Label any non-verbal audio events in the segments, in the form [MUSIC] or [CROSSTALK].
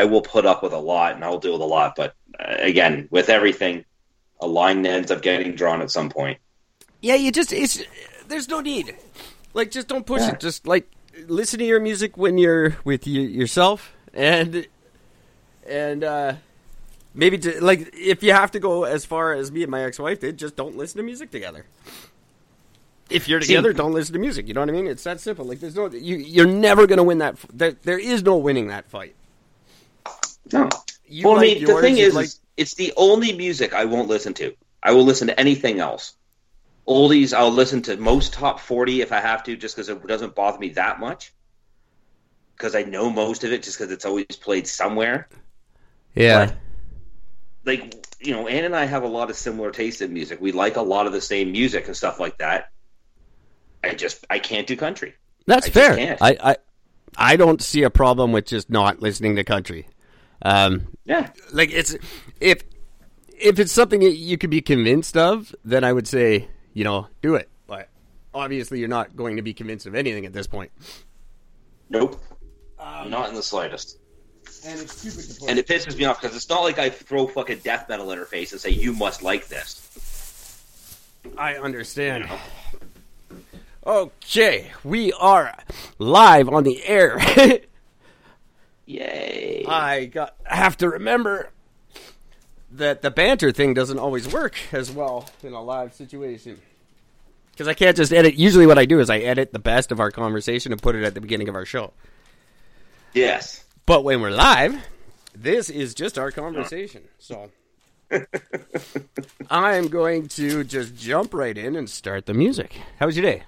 I will put up with a lot and I'll deal with a lot. But uh, again, with everything, a line ends up getting drawn at some point. Yeah, you just it's there's no need. Like, just don't push Yeah. it. Just like listen to your music when you're with you, yourself, and and uh, maybe to, like if you have to go as far as me and my ex-wife did, just don't listen to music together. If you're See- together, don't listen to music. You know what I mean? It's that simple. Like, there's no you. You're never gonna win that. f- There, there is no winning that fight. No. You well, I like mean, the thing is, like- is, it's the only music I won't listen to. I will listen to anything else. Oldies, I'll listen to most top 40 if I have to, just because it doesn't bother me that much. Because I know most of it, just because it's always played somewhere. yeah. But, like, you know, Ann and I have a lot of similar taste in music. We like a lot of the same music and stuff like that. I just, I can't do country. That's I fair. can't. I, I I don't see a problem with just not listening to country. Um, Yeah. like it's if if it's something that you could be convinced of, then I would say you know do it. But obviously, you're not going to be convinced of anything at this point. Nope. Not in the slightest. And it's stupid to And it pisses me off because it's not like I throw fucking death metal in her face and say, you must like this. I understand. Okay, we are live on the air. [LAUGHS] Yay. I got have to remember that the banter thing doesn't always work as well in a live situation. Because I can't just edit. Usually, what I do is I edit the best of our conversation and put it at the beginning of our show. yes. But when we're live, this is just our conversation. So [LAUGHS] I'm going to just jump right in and start the music. How was your day?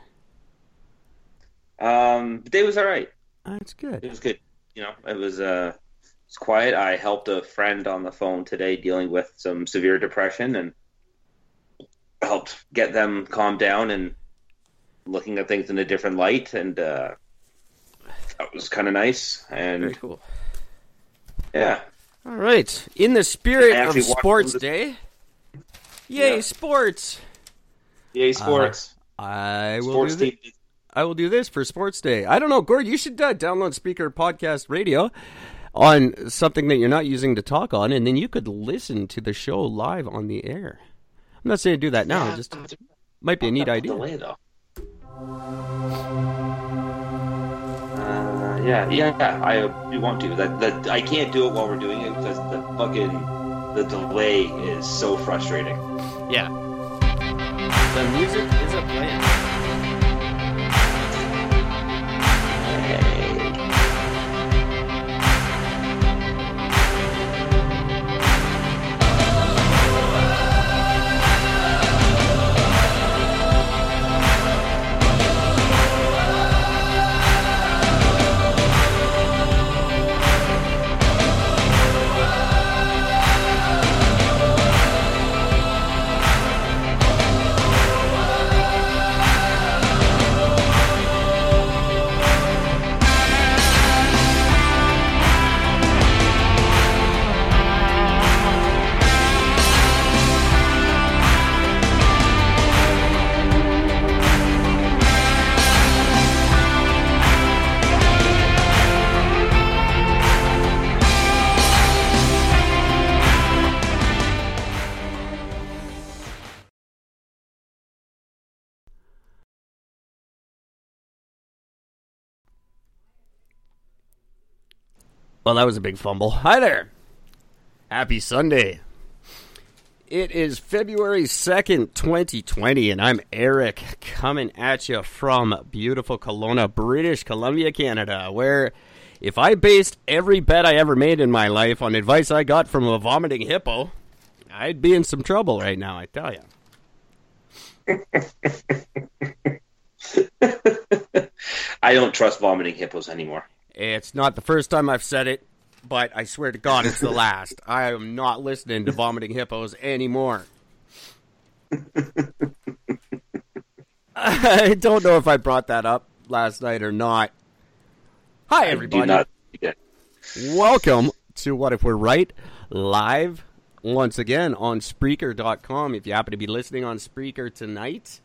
Um, the day was all right. That's good. It was good. You know, it was uh, it's quiet. I helped a friend on the phone today dealing with some severe depression and helped get them calmed down and looking at things in a different light. And uh, that was kind of nice. Very And cool. yeah, All right. In the spirit of Sports Day. Yay, Yeah. sports! yay sports. I will sports do thi- team. I will do this for Sports Day. I don't know, Gord. You should uh, download Spreaker Podcast Radio on something that you're not using to talk on, and then you could listen to the show live on the air. I'm not saying do that now. Yeah, Just might be a neat idea. Delay though. Uh, yeah, yeah, yeah. I we want to. That, that I can't do it while we're doing it because the fucking the delay is so frustrating. Yeah. The music is a plan. Okay. Well, that was a big fumble. Hi there. Happy Sunday. It is February 2nd, 2020, and I'm Eric coming at you from beautiful Kelowna, British Columbia, Canada, where if I based every bet I ever made in my life on advice I got from a vomiting hippo, I'd be in some trouble right now, I tell you. [LAUGHS] I don't trust vomiting hippos anymore. It's not the first time I've said it, but I swear to God it's the last. [LAUGHS] I am not listening to vomiting hippos anymore. [LAUGHS] I don't know if I brought that up last night or not. Hi, everybody. not. Yeah. Welcome to What If We're Right live once again on Spreaker.com. If you happen to be listening on Spreaker tonight,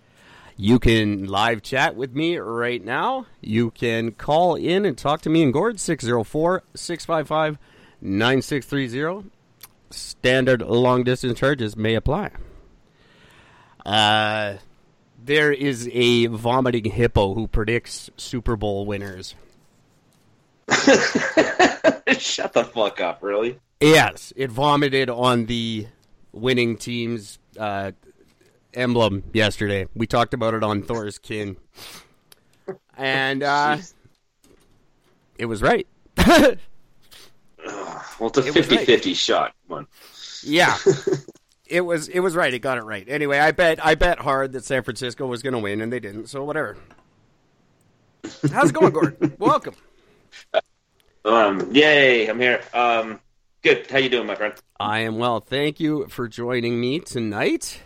you can live chat with me right now. You can call in and talk to me and Gord 604 655 9630. Standard long distance charges may apply. Uh, there is a vomiting hippo who predicts Super Bowl winners. [LAUGHS] Shut the fuck up, really? Yes, it vomited on the winning team's uh, emblem yesterday. We talked about it on Thor's Kin. And uh, it was right. [LAUGHS] Well, it's a It was 50 right. 50 shot. Come on. Yeah. [LAUGHS] it was it was right. It got it right. Anyway, I bet I bet hard that San Francisco was going to win and they didn't. So whatever. How's it going, Gordon? [LAUGHS] Welcome. Um, yay, I'm here. Um, good. How you doing, my friend? I am well. Thank you for joining me tonight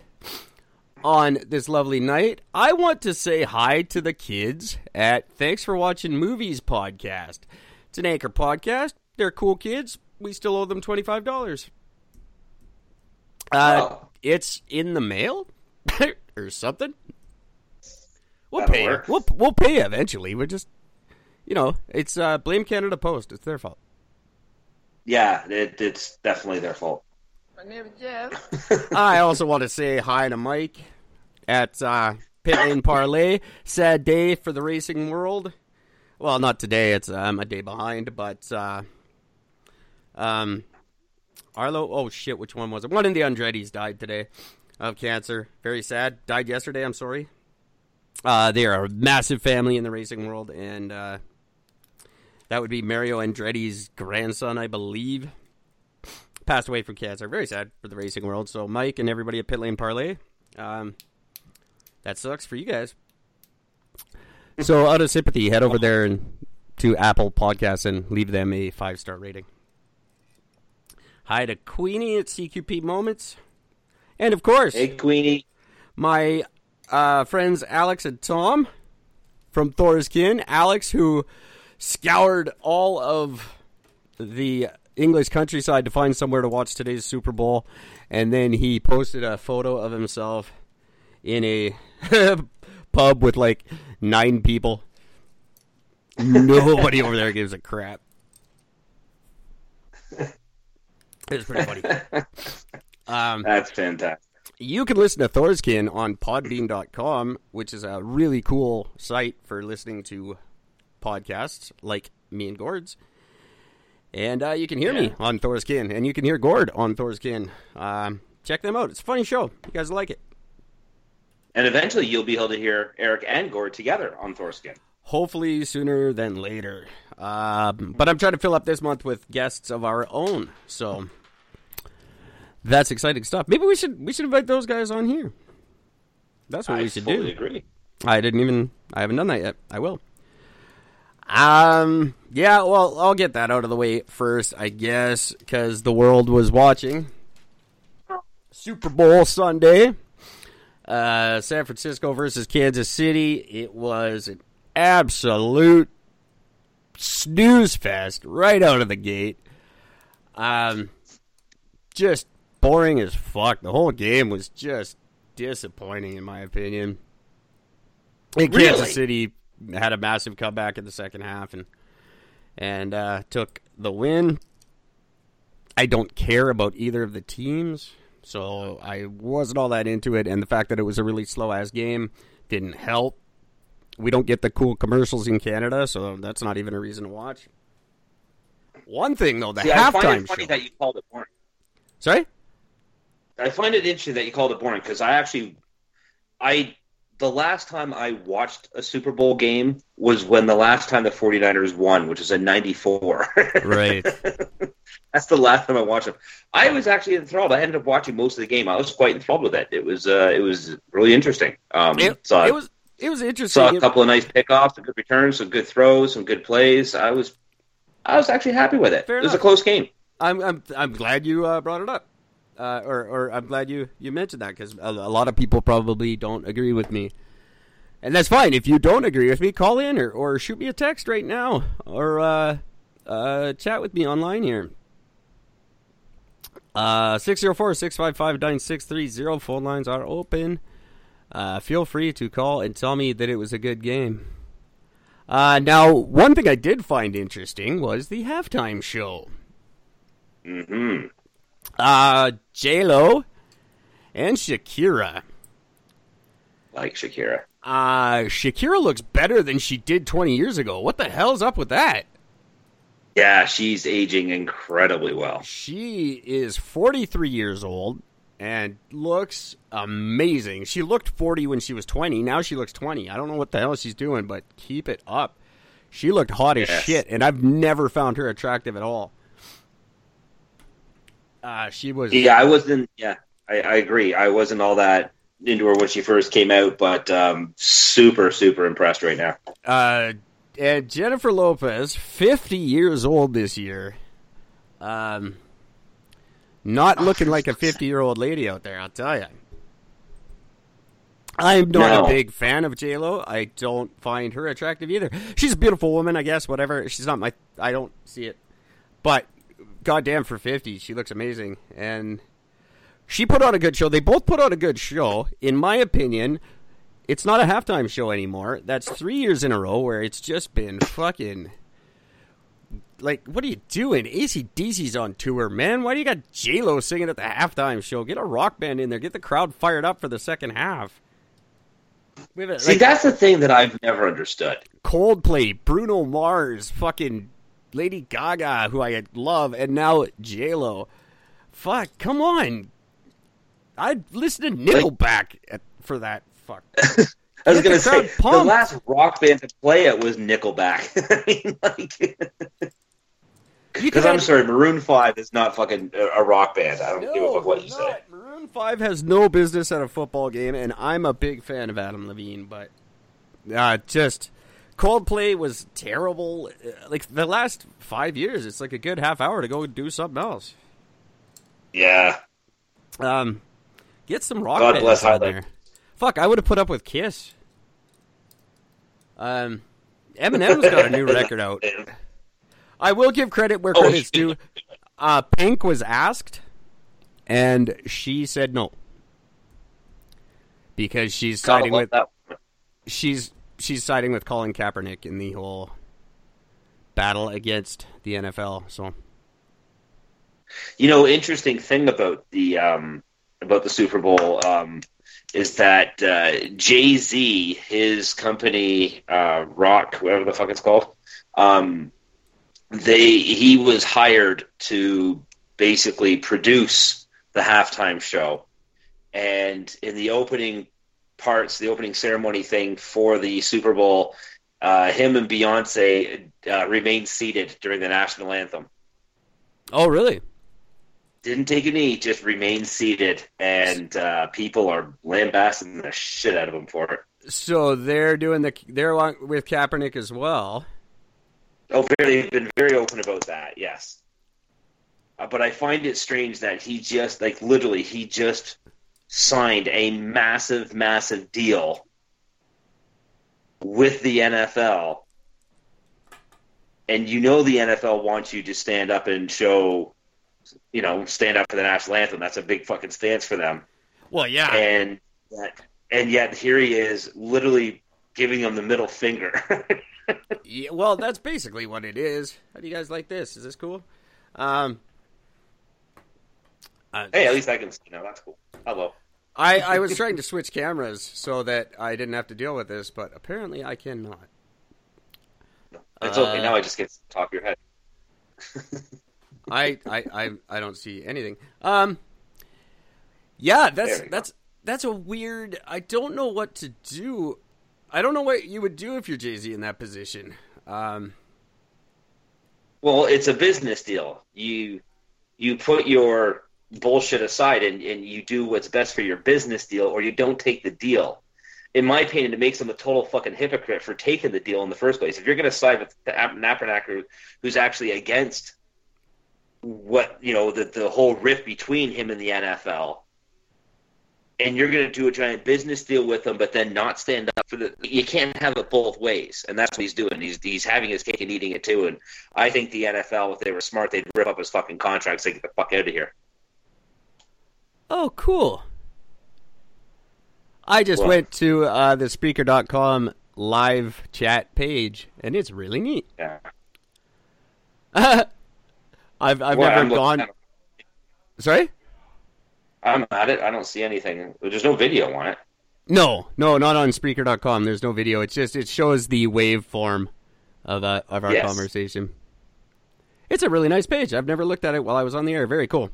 on this lovely night. I want to say hi to the kids at Thanks for Watching Movies podcast. It's an anchor podcast. They're cool kids. We still owe them $25. Uh, Oh. It's in the mail [LAUGHS] or something. We'll That'll pay work. We'll, we'll pay eventually. We're just, you know, it's uh, Blame Canada Post. It's their fault. Yeah, it, it's definitely their fault. My name is Jeff. [LAUGHS] I also want to say hi to Mike at uh, Pit Lane Parlay. Sad day for the racing world. Well, not today. It's I'm a day behind, but uh, um, Arlo. Oh shit, which one was it? One of the Andretti's died today of cancer. Very sad. Died yesterday. I'm sorry. Uh, they are a massive family in the racing world, and uh, that would be Mario Andretti's grandson, I believe passed away from cancer. Very sad for the racing world. So, Mike and everybody at Pit Lane Parlay, um, that sucks for you guys. So, out of sympathy, head over there and to Apple Podcasts and leave them a five star rating. Hi to Queenie at CQP Moments, and of course, Hey, Queenie. my uh, friends Alex and Tom from Thor's Kin. Alex, who scoured all of the English countryside to find somewhere to watch today's Super Bowl, and then he posted a photo of himself in a [LAUGHS] pub with like nine people. Nobody over there gives a crap. It was pretty funny. Um, That's fantastic. you can listen to Thorskin on podbean.com, which is a really cool site for listening to podcasts like me and Gord's. And uh, you can hear me on Thorskin, and you can hear Gord on Thorskin. Um, check them out. It's a funny show. You guys like it. And eventually you'll be able to hear Eric and Gord together on Thorskin. Hopefully sooner than later. Um, but I'm trying to fill up this month with guests of our own. So that's exciting stuff. Maybe we should we should invite those guys on here. That's what I we should fully do. agree. I didn't even. I haven't done that yet. I will. Um. Yeah. Well, I'll get that out of the way first, I guess, because the world was watching Super Bowl Sunday. Uh, San Francisco versus Kansas City. It was an absolute snooze fest right out of the gate. Um, just boring as fuck. The whole game was just disappointing, in my opinion. And Really? Kansas City had a massive comeback in the second half and and uh, took the win. I don't care about either of the teams, so I wasn't all that into it. And the fact that it was a really slow ass game didn't help. We don't get the cool commercials in Canada, so that's not even a reason to watch. One thing though, the See, I find halftime it funny show. that you called it boring. Sorry. I find it interesting that you called it boring because I actually, I the last time I watched a Super Bowl game was when the last time the 49ers won, which was in '94. [LAUGHS] Right. That's the last time I watched them. I was actually enthralled. I ended up watching most of the game. I was quite enthralled with it. It was uh, it was really interesting. Um, It, saw it was it was interesting. saw a couple of nice pickoffs, some good returns, some good throws, some good plays. I was I was actually happy with it. Fair it was a close game. I'm I'm I'm glad you uh, brought it up, uh, or or I'm glad you you mentioned that because a, a lot of people probably don't agree with me, and that's fine. If you don't agree with me, call in or, or shoot me a text right now, or uh, uh, chat with me online here. Uh, 604-655-9630. Phone lines are open. Uh, feel free to call and tell me that it was a good game. Uh, now, one thing I did find interesting was the halftime show. Mm-hmm. Uh, J Lo and Shakira. Like Shakira. Uh, Shakira looks better than she did 20 years ago. What the hell's up with that? Yeah, she's aging incredibly well. She is 43 years old and looks amazing. She looked 40 when she was 20. Now she looks 20. I don't know what the hell she's doing, but keep it up. She looked hot as shit, and I've never found her attractive at all. Uh, she was. Yeah, I wasn't. Yeah, I, I agree. I wasn't all that into her when she first came out, but um, super, super impressed right now. Uh, and Jennifer Lopez, 50 years old this year. Um, not looking like a 50 year old lady out there, I'll tell you. I'm not No. a big fan of J Lo. I don't find her attractive either. She's a beautiful woman, I guess. Whatever. She's not my. I don't see it. But goddamn, for 50, she looks amazing, and she put on a good show. They both put on a good show, in my opinion. It's not a halftime show anymore. That's three years in a row where it's just been fucking. Like, what are you doing? ACDC's on tour, man. Why do you got J Lo singing at the halftime show? Get a rock band in there. Get the crowd fired up for the second half. A, See, like, that's the thing that I've never understood. Coldplay, Bruno Mars, fucking Lady Gaga, who I love, and now J Lo. Fuck, come on. I'd listen to Nickelback at, for that. Fuck. [LAUGHS] I was gonna say crowd the last rock band to play it was Nickelback. [LAUGHS] I mean, like, because I'm sorry, Maroon Five is not fucking a, rock band. I don't give a fuck what you not. say. Maroon Five has no business at a football game, and I'm a big fan of Adam Levine, but uh, just Coldplay was terrible. Uh, Like the last five years, it's like a good half hour to go do something else. Yeah, Um, get some rock God bless on there. Fuck, I would have put up with Kiss. Um, Eminem's got a new [LAUGHS] record out. I will give credit where Oh, credit's due. Uh, Pink was asked, and she said no because she's siding with that. she's she's siding with Colin Kaepernick in the whole battle against the NFL. So You know, interesting thing about the um, about the Super Bowl um, is that uh, Jay Z, his company, uh, Rock, whatever the fuck it's called, um, they he was hired to basically produce the halftime show, and in the opening parts, the opening ceremony thing for the Super Bowl, uh, him and Beyonce uh, remained seated during the national anthem Oh, really? didn't take a knee, just remained seated, and uh, people are lambasting the shit out of him for it. So they're doing the they're along with Kaepernick as well. Oh, very, they've been very open about that. Yes, uh, but I find it strange that he just like literally he just signed a massive, massive deal with the NFL, and you know the NFL wants you to stand up and show, you know, stand up for the national anthem. That's a big fucking stance for them. Well, yeah. and that, and yet here he is, literally giving him the middle finger. [LAUGHS] Yeah, well, that's basically what it is. How do you guys like this? Is this cool? Um, uh, hey, at least I can see now. That's cool. Hello. I, I was trying to switch cameras so that I didn't have to deal with this, but apparently I cannot. It's okay. Uh, Now I just get to top of your head. I, I, I, I don't see anything. Um, yeah, that's There we go. that's that's a weird. I don't know what to do. I don't know what you would do if you're Jay Z in that position. Um, Well, it's a business deal. You you put your bullshit aside and, and you do what's best for your business deal, or you don't take the deal. In my opinion, it makes him a total fucking hypocrite for taking the deal in the first place. If you're going to side with the Kaepernick, who- who's actually against what you know the the whole rift between him and the NFL, and you're going to do a giant business deal with him, but then not stand up for the. You can't have it both ways, and that's what he's doing. He's he's having his cake and eating it too. And I think the NFL, if they were smart, they'd rip up his fucking contract, say get the fuck out of here. Oh, cool. I just Well- went to uh, the Spreaker.com live chat page, and it's really neat. Yeah. [LAUGHS] I've I've Well, never I'm gone. Sorry? I'm at it. I don't see anything. There's no video on it. No, no, not on Spreaker.com. There's no video. It's just it shows the waveform of uh, of our Yes. conversation. It's a really nice page. I've never looked at it while I was on the air. Very cool.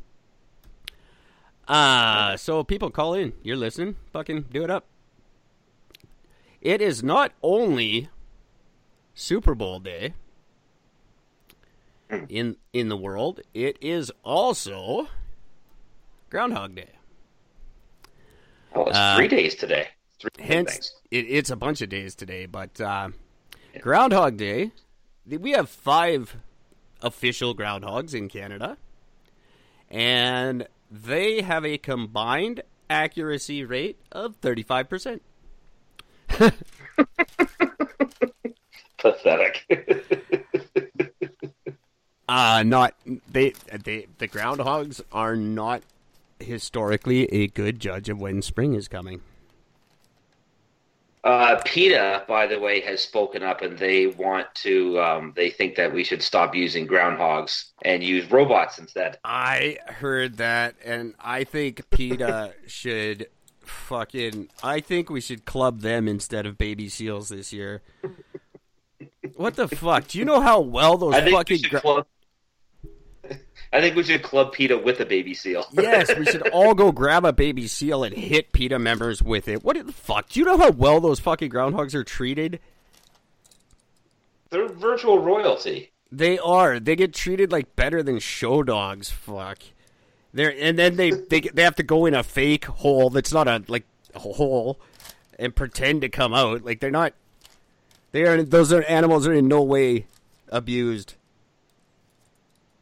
Uh so people call in. You're listening. Fucking do it up. It is not only Super Bowl day in in the world. It is also Groundhog Day. Oh, it's Uh, three days today. Three Hence, it, it's a bunch of days today, but uh, Groundhog Day, we have five official groundhogs in Canada, and they have a combined accuracy rate of 35%. [LAUGHS] Pathetic. [LAUGHS] Uh, not they they the groundhogs are not historically a good judge of when spring is coming. Uh, PETA, by the way, has spoken up and they want to, um, they think that we should stop using groundhogs and use robots instead. I heard that, and I think PETA [LAUGHS] should fucking. I think we should club them instead of baby seals this year. What the fuck? Do you know how well those I think we fucking? should gra- club. I think we should club PETA with a baby seal. [LAUGHS] yes, we should all go grab a baby seal and hit PETA members with it. What the fuck? Do you know how well those fucking groundhogs are treated? They're virtual royalty. They are. They get treated like better than show dogs. Fuck. They're and then they they they have to go in a fake hole that's not a like a hole and pretend to come out. Like they're not. They are. Those are animals are in no way abused.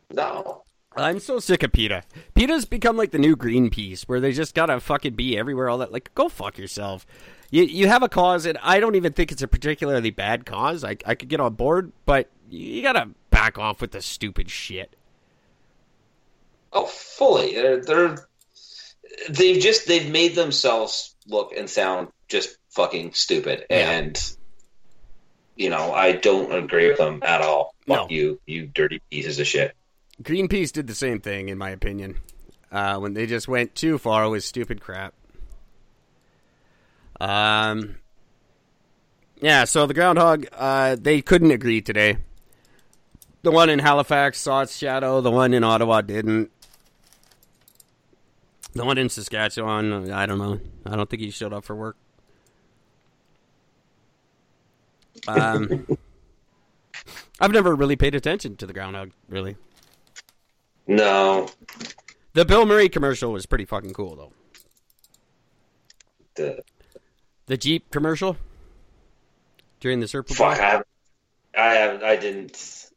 No. I'm so sick of PETA. PETA's become like the new Greenpeace, where they just gotta fucking be everywhere. All that, like, go fuck yourself. You you have a cause, and I don't even think it's a particularly bad cause. I I could get on board, but you gotta back off with the stupid shit. Oh, fully. They're, they're they've just they've made themselves look and sound just fucking stupid, Yeah. and you know I don't agree with them at all. Fuck No. you, you dirty pieces of shit. Greenpeace did the same thing, in my opinion, uh, when they just went too far with stupid crap. Um, yeah. So the groundhog, uh, they couldn't agree today. The one in Halifax saw its shadow. The one in Ottawa didn't. The one in Saskatchewan, I don't know. I don't think he showed up for work. Um, [LAUGHS] I've never really paid attention to the groundhog, really. No, The Bill Murray commercial was pretty fucking cool, though. the The Jeep commercial during the Super Bowl. fuck. I haven't- I have, I didn't.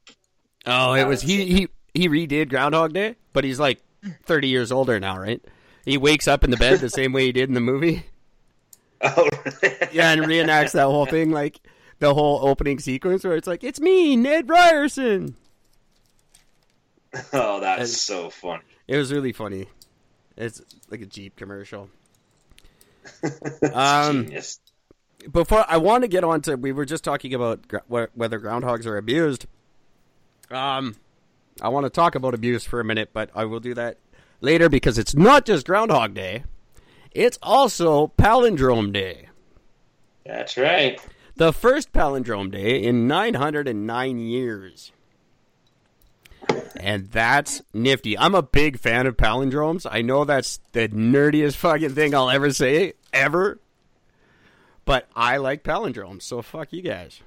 Oh, it was he he he redid Groundhog Day, but he's like thirty years older now, right? He wakes up in the bed the same way he did in the movie. [LAUGHS] Oh, Yeah, and reenacts that whole thing, like the whole opening sequence where it's like, "It's me, Ned Ryerson." [LAUGHS] oh, that's so funny. It was really funny. It's like a Jeep commercial. [LAUGHS] Um, Genius. before I want to get on to, we were just talking about gr- whether groundhogs are abused. Um, I want to talk about abuse for a minute, but I will do that later because it's not just Groundhog Day; it's also Palindrome Day, That's right. the first Palindrome Day in 909 years. And that's nifty. I'm a big fan of palindromes. I know that's the nerdiest fucking thing I'll ever say, ever. But I like palindromes, so fuck you guys.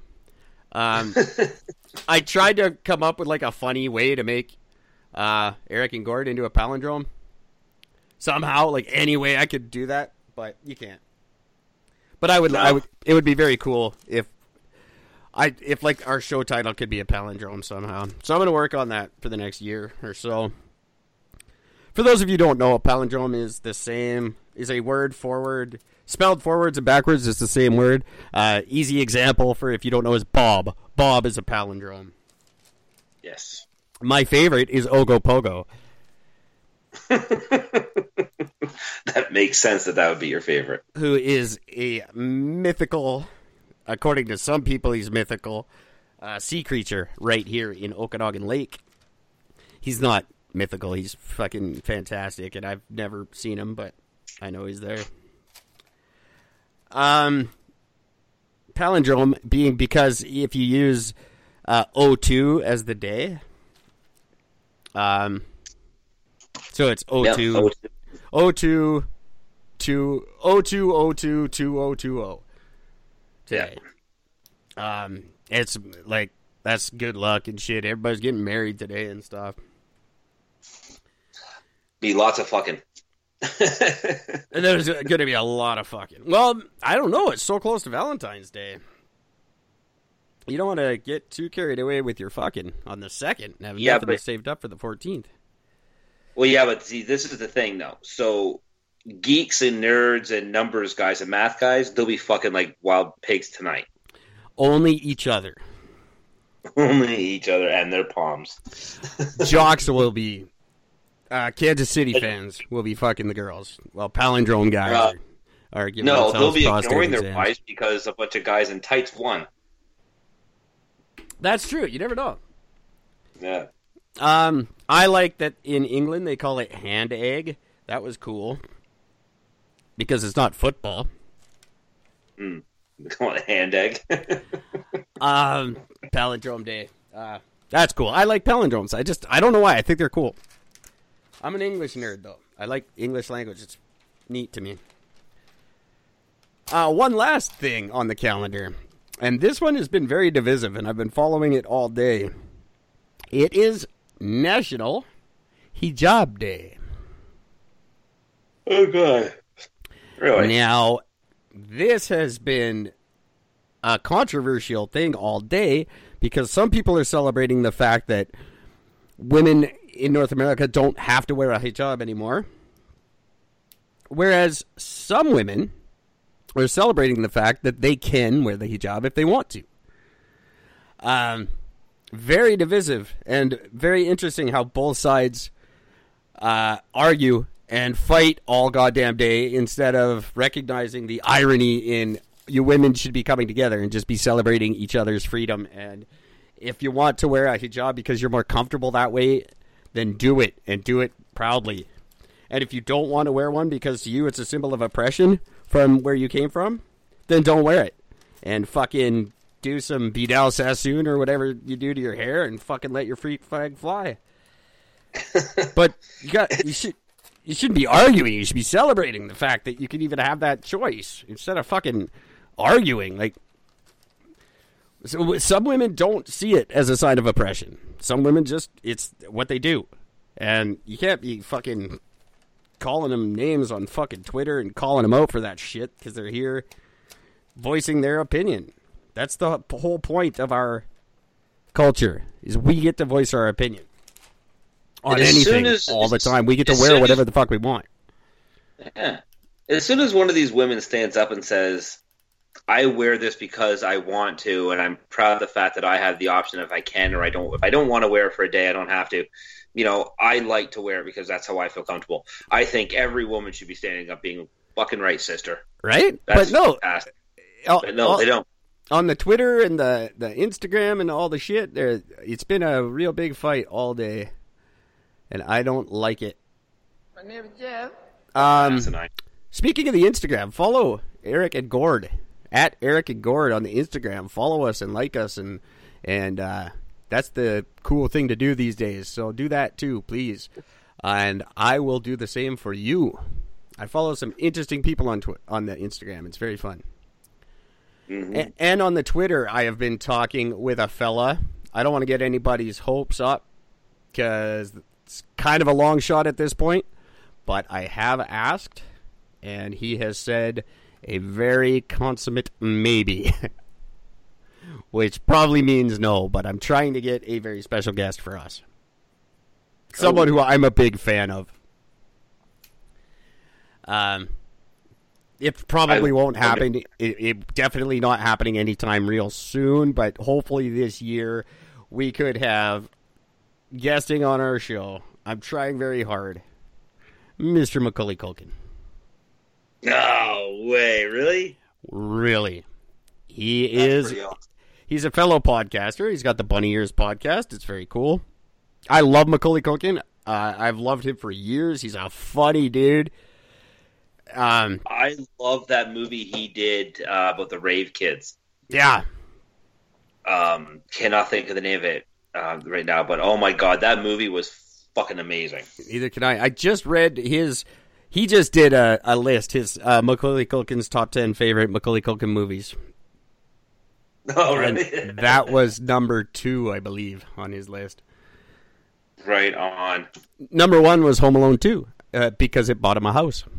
Um, [LAUGHS] I tried to come up with like a funny way to make uh, Eric and Gord into a palindrome. Somehow, like any way I could do that, but you can't. But I would, I would. It would be very cool if I if like our show title could be a palindrome somehow. So I'm going to work on that for the next year or so. For those of you who don't know, a palindrome is the same is a word forward spelled forwards and backwards is the same word. Uh, easy example for if you don't know is Bob. Bob is a palindrome. Yes. My favorite is Ogopogo. [LAUGHS] That makes sense that that would be your favorite. who is a mythical, according to some people, he's mythical, uh, sea creature right here in Okanagan Lake. He's not mythical. He's fucking fantastic, and I've never seen him, but I know he's there. Um, palindrome being because if you use uh, O2 as the day, um, so it's Yeah, O2, oh, O2, two, O2, O2, 2020 today. Um, it's like that's good luck and shit. Everybody's getting married today and stuff. be lots of fucking. [LAUGHS] And there's going to be a lot of fucking. Well, I don't know. It's so close to Valentine's Day. You don't want to get too carried away with your fucking on the second and have Yeah, nothing but- saved up for the 14th. well, yeah, but see, this is the thing though. So geeks and nerds and numbers guys and math guys, they'll be fucking like wild pigs tonight. Only each other. [LAUGHS] Only each other and their palms. [LAUGHS] Jocks will be. Uh, Kansas City fans will be fucking the girls. Well, palindrome guys Uh, are, are No, they'll be ignoring their exams. wives because a bunch of guys in tights won. That's true. You never know. Yeah. Um, I like that in England they call it hand egg. That was cool because it's not football. They call it hand egg. [LAUGHS] Um, palindrome day. Uh, that's cool. I like palindromes. I just I don't know why. I think they're cool. I'm an English nerd though. I like English language. It's neat to me. Uh, one last thing on the calendar, and this one has been very divisive, and I've been following it all day. It is National Hijab Day. oh god. Really? Now, this has been a controversial thing all day because some people are celebrating the fact that women in North America don't have to wear a hijab anymore. Whereas some women are celebrating the fact that they can wear the hijab if they want to. Um, very divisive and very interesting how both sides uh, argue and fight all goddamn day instead of recognizing the irony in you women should be coming together and just be celebrating each other's freedom. And if you want to wear a hijab because you're more comfortable that way, then do it and do it proudly. And if you don't want to wear one because to you it's a symbol of oppression from where you came from, then don't wear it. And fucking do some Vidal Sassoon or whatever you do to your hair and fucking let your freak flag fly. [LAUGHS] but you got you should you shouldn't be arguing. You should be celebrating the fact that you can even have that choice instead of fucking arguing. Like so some women don't see it as a sign of oppression. Some women just it's what they do, and you can't be fucking calling them names on fucking Twitter and calling them out for that shit because they're here voicing their opinion. That's the whole point of our culture is we get to voice our opinion on as anything as- all the time. We get to wear whatever the fuck we want. Yeah. As soon as one of these women stands up and says, I wear this because I want to, and I'm proud of the fact that I have the option if I can or I don't. If I don't want to wear it for a day, I don't have to. You know, I like to wear it because that's how I feel comfortable. I think every woman should be standing up, being fucking right, sister. Right? That's uh, but no, fantastic. oh, But no, oh, they don't. on the Twitter and the, the Instagram and all the shit, there it's been a real big fight all day, and I don't like it. My name is Jeff. Um, Asinine. Speaking of the Instagram, follow Eric and Gord at Eric and Gord on the Instagram. Follow us and like us, and and uh, that's the cool thing to do these days. So do that too, please. And I will do the same for you. I follow some interesting people on tw- on the Instagram. It's very fun. A- and on the Twitter, I have been talking with a fella. I don't want to get anybody's hopes up because it's kind of a long shot at this point. But I have asked, and he has said a very consummate maybe. [LAUGHS] Which probably means no, but I'm trying to get a very special guest for us. Someone who I'm a big fan of. Um, it probably I- won't happen. It, it definitely not happening anytime real soon, but hopefully this year we could have guesting on our show. I'm trying very hard, Mr. Macaulay Culkin. No way, really? Really, he That's is. awesome. He's a fellow podcaster. He's got the Bunny Ears podcast. It's very cool. I love Macaulay Culkin. Uh, I've loved him for years. He's a funny dude. Um, I love that movie he did uh, about the rave kids. yeah, Um, cannot think of the name of it uh, right now, but oh my god, that movie was fucking amazing. Neither can I. I just read his. He just did a, a list. His uh, Macaulay Culkin's top ten favorite Macaulay Culkin movies, [LAUGHS] Oh, really? that was number two, I believe, on his list. right on. Number one was Home Alone two uh, because it bought him a house. [LAUGHS]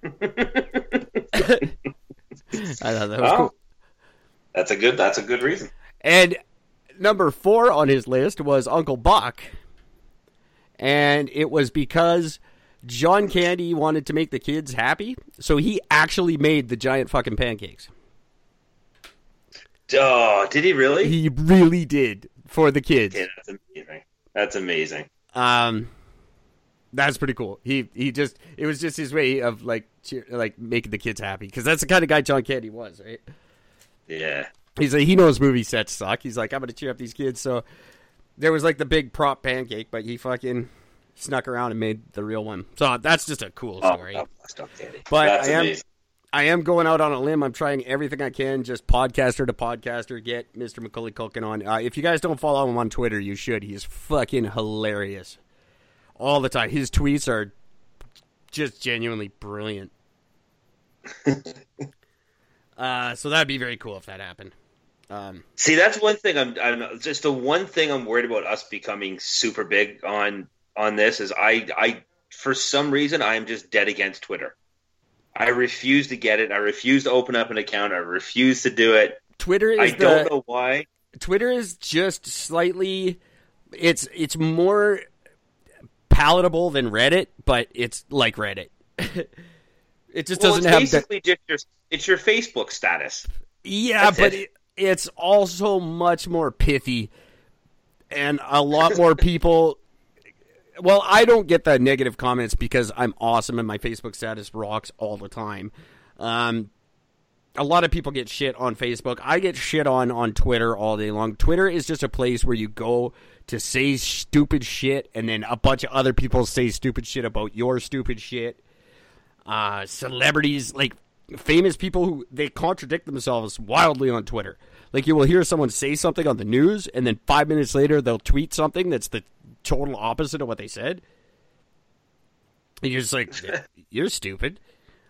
[LAUGHS] I thought that was Oh, cool. That's a good. That's a good reason. And number four on his list was Uncle Buck. And it was because John Candy wanted to make the kids happy, so he actually made the giant fucking pancakes. Oh, did he really? He really did for the kids. yeah, that's amazing. That's amazing. Um, that's pretty cool. He he just it was just his way of like cheer, like making the kids happy because that's the kind of guy John Candy was, right? Yeah. He's like he knows movie sets suck. He's like I'm gonna cheer up these kids. So there was like the big prop pancake, but he fucking snuck around and made the real one. So that's just a cool Oh, story. oh, Daddy. But that's I am- amazing. I am going out on a limb. I'm trying everything I can, just podcaster to podcaster, get Mr. Macaulay Culkin on. Uh, if you guys don't follow him on Twitter, you should. He's fucking hilarious all the time. His tweets are just genuinely brilliant. [LAUGHS] uh, so that'd be very cool if that happened. Um, See, that's one thing. I'm, I'm just the one thing I'm worried about us becoming super big on on this is I I for some reason I am just dead against Twitter. I refuse to get it. I refuse to open up an account. I refuse to do it. Twitter is I the, don't know why. Twitter is just slightly it's it's more palatable than Reddit, but it's like Reddit. [LAUGHS] it just Well, doesn't it's have basically just your it's your Facebook status. Yeah, That's but it. It, it's also much more pithy and a lot more [LAUGHS] people well, I don't get the negative comments because I'm awesome and my Facebook status rocks all the time. Um, a lot of people get shit on Facebook. I get shit on on Twitter all day long. Twitter is just a place where you go to say stupid shit, and then a bunch of other people say stupid shit about your stupid shit. Uh, celebrities, like famous people who they contradict themselves wildly on Twitter. Like you will hear someone say something on the news, and then five minutes later they'll tweet something that's the total opposite of what they said. And you're just like, [LAUGHS] you're stupid.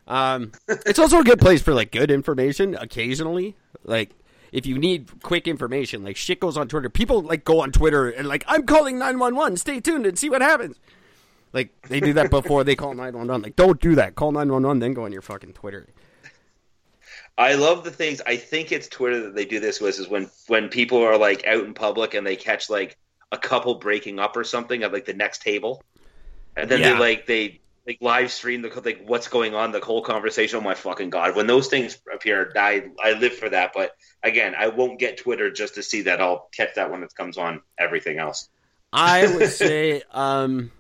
Um, it's also a good place for like good information occasionally. Like if you need quick information, like shit goes on Twitter. People like go on Twitter and like I'm calling nine one one. Stay tuned and see what happens. Like they do that before they call nine one one. Like don't do that. Call nine one one, then go on your fucking Twitter. I love the things. I think it's Twitter that they do this with is when when people are like out in public and they catch like a couple breaking up or something at like the next table, and then Yeah. they like they like live stream the like what's going on the whole conversation. Oh my fucking god! When those things appear, I I live for that. But again, I won't get Twitter just to see that. I'll catch that when it comes on everything else. I would [LAUGHS] say um,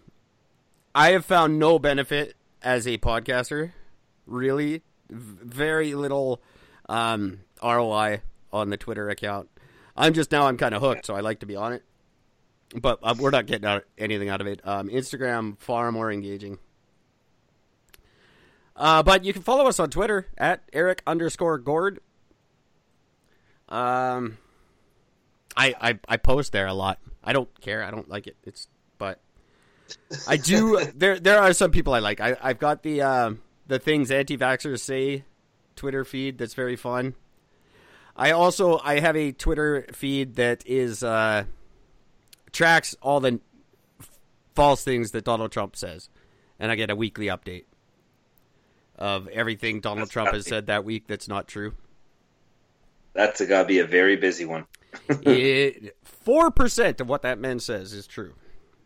I have found no benefit as a podcaster. Really, very little um, ROI on the Twitter account. I'm just now I'm kind of hooked, so I like to be on it. But uh, we're not getting out anything out of it. Um, Instagram far more engaging. Uh, but you can follow us on Twitter at Eric underscore Gord. Um, I, I I post there a lot. I don't care. I don't like it. It's but I do. [LAUGHS] There there are some people I like. I I've got the uh, the things anti-vaxxers say Twitter feed that's very fun. I also I have a Twitter feed that is uh, tracks all the f- false things that Donald Trump says, and I get a weekly update of everything Donald That's Trump has happy. said that week that's not true. That's gotta be a very busy one. [LAUGHS] Four percent of what that man says is true,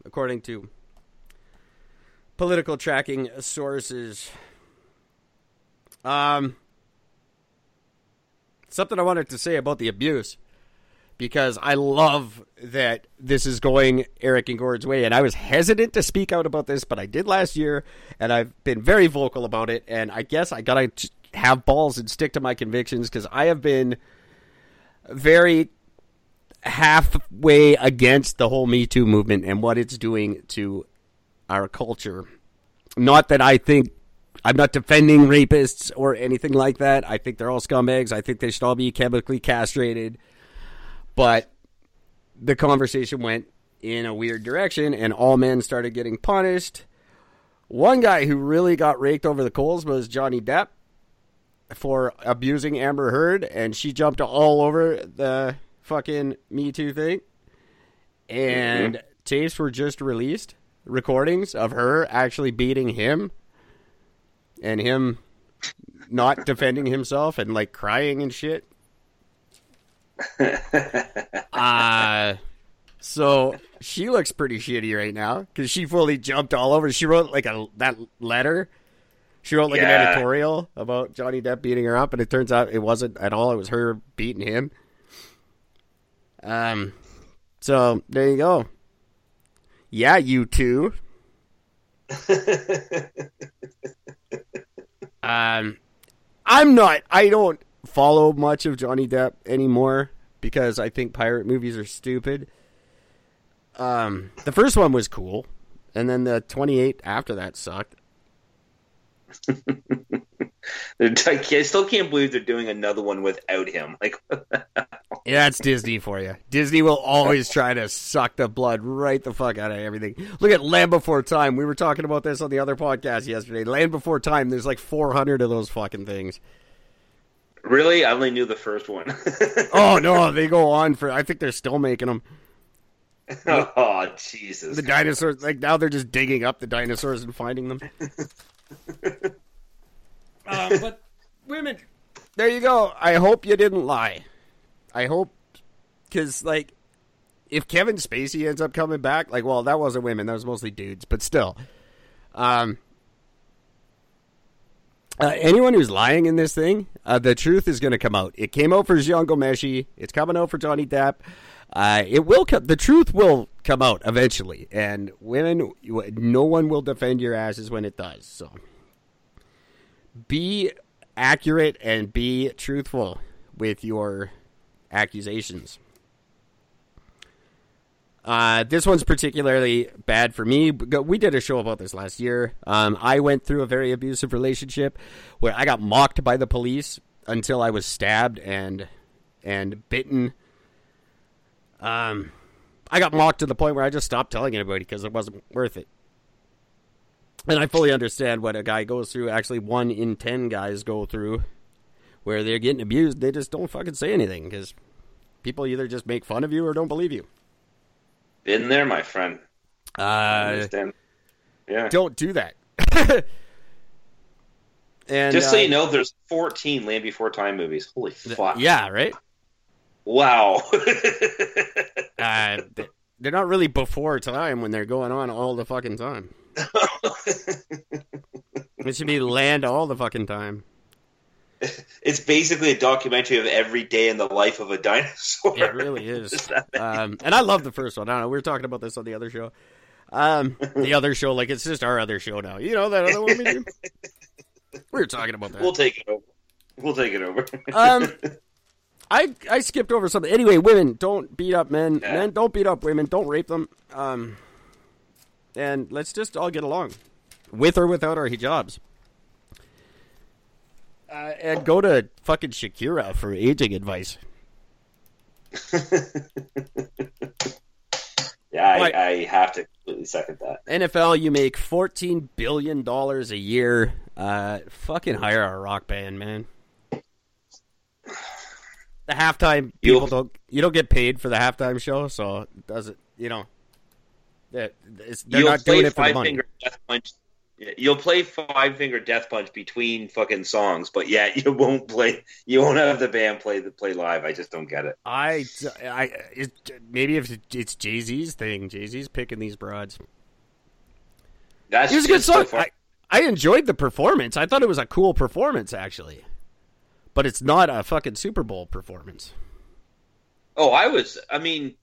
according to political tracking sources. Um, something I wanted to say about the abuse, because I love that this is going Eric and Gord's way, and I was hesitant to speak out about this, but I did last year, and I've been very vocal about it, and I guess I gotta have balls and stick to my convictions because I have been very halfway against the whole Me Too movement and what it's doing to our culture. Not that I think I'm not defending rapists or anything like that. I think they're all scumbags. I think they should all be chemically castrated. But the conversation went in a weird direction and all men started getting punished. One guy who really got raked over the coals was Johnny Depp for abusing Amber Heard, and she jumped all over the fucking Me Too thing. And mm-hmm. tapes were just released, recordings of her actually beating him and him not defending himself and like crying and shit. [LAUGHS] uh so she looks pretty shitty right now because she fully jumped all over. She wrote like a that letter. She wrote like yeah. an editorial about Johnny Depp beating her up, and it turns out it wasn't at all. It was her beating him. Um, so there you go. Yeah, you too. [LAUGHS] um, I'm not. I don't follow much of Johnny Depp anymore because I think pirate movies are stupid. Um, the first one was cool, and then the 28 after that sucked. [LAUGHS] [LAUGHS] I still can't believe they're doing another one without him. [LAUGHS] Like, [LAUGHS] yeah, it's Disney for you. Disney will always try to suck the blood right the fuck out of everything. Look at Land Before Time. We were talking about this on the other podcast yesterday. Land Before Time. There's like 400 of those fucking things. Really, I only knew the first one. oh no, they go on for. I think they're still making them. oh Jesus! The dinosaurs, like now, they're just digging up the dinosaurs and finding them. Uh, but women, there you go. I hope you didn't lie. I hope because like if Kevin Spacey ends up coming back, like, well, that wasn't women, that was mostly dudes, but still, um, uh, anyone who's lying in this thing, uh, the truth is going to come out. It came out for Jian Ghomeshi. It's coming out for Johnny Depp. Uh, it will come. The truth will come out eventually, and women, no one will defend your asses when it does. So, be accurate and be truthful with your accusations. Uh, this one's particularly bad for me. We did a show about this last year. Um, I went through a very abusive relationship where I got mocked by the police until I was stabbed and and bitten um, I got mocked to the point where I just stopped telling anybody because it wasn't worth it. And I fully understand what a guy goes through. Actually, one in ten guys go through where they're getting abused. They just don't fucking say anything because people either just make fun of you or don't believe you. Been there, my friend. Uh, yeah. Don't do that. [LAUGHS] and just so uh, you know, there's 14 Land Before Time movies. Holy fuck! Yeah, right. Wow. [LAUGHS] uh, they're not really before time when they're going on all the fucking time. [LAUGHS] it should be land all the fucking time. It's basically a documentary of every day in the life of a dinosaur. It really is. [LAUGHS] um, and I love the first one. I don't know. We were talking about this on the other show. Um, the [LAUGHS] other show, like it's just our other show now. You know that other one we do. We were talking about that. We'll take it over. We'll take it over. um, I I skipped over something. Anyway, women don't beat up men. Yeah. Men don't beat up women. Don't rape them. Um, and let's just all get along, with or without our hijabs. Uh, and go to fucking Shakira for aging advice. [LAUGHS] yeah, I, I, have to completely second that. NFL, you make fourteen billion dollars a year. Uh, fucking hire a rock band, man the halftime people You'll, don't you don't get paid for the halftime show, so does it you know they're, they're not doing it for the money. Death punch. You'll play five finger death punch between fucking songs, but yeah, [LAUGHS] you won't play. You won't have the band play the play live. I just don't get it. I, I it, maybe if it's Jay Z's thing, Jay Z's picking these broads. That's it was a good song. So I, I enjoyed the performance. I thought it was a cool performance, actually but it's not a fucking Super Bowl performance. Oh, I was. I mean,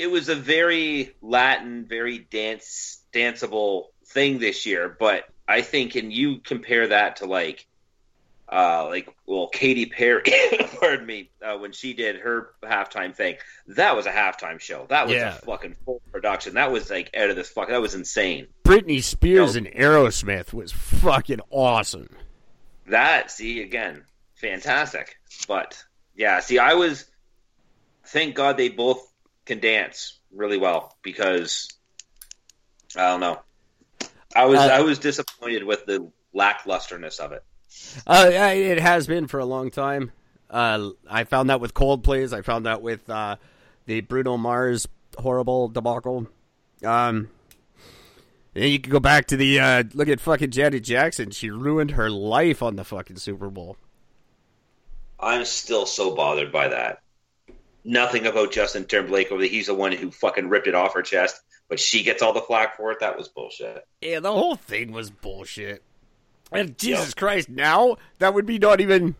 it was a very Latin, very dance danceable thing this year. But I think, and you compare that to like uh, like well, Katy Perry, [LAUGHS] pardon me, uh, when she did her halftime thing, that was a halftime show. That was Yeah. a fucking full production. That was like out of this fuck. That was insane. Britney Spears No. and Aerosmith was fucking awesome. That see again, fantastic. But yeah, see, I was. Thank God they both can dance really well because I don't know. I was Uh, I was disappointed with the lacklusterness of it. Uh, yeah, it has been for a long time. Uh, I found that with Coldplay's. I found that with uh, the Bruno Mars horrible debacle. Um, and you can go back to the uh, look at fucking Janet Jackson. She ruined her life on the fucking Super Bowl. I'm still so bothered by that. Nothing about Justin Timberlake over that he's the one who fucking ripped it off her chest, but she gets all the flack for it. That was bullshit. Yeah, the whole thing was bullshit. And Jesus. Christ, now that would be not even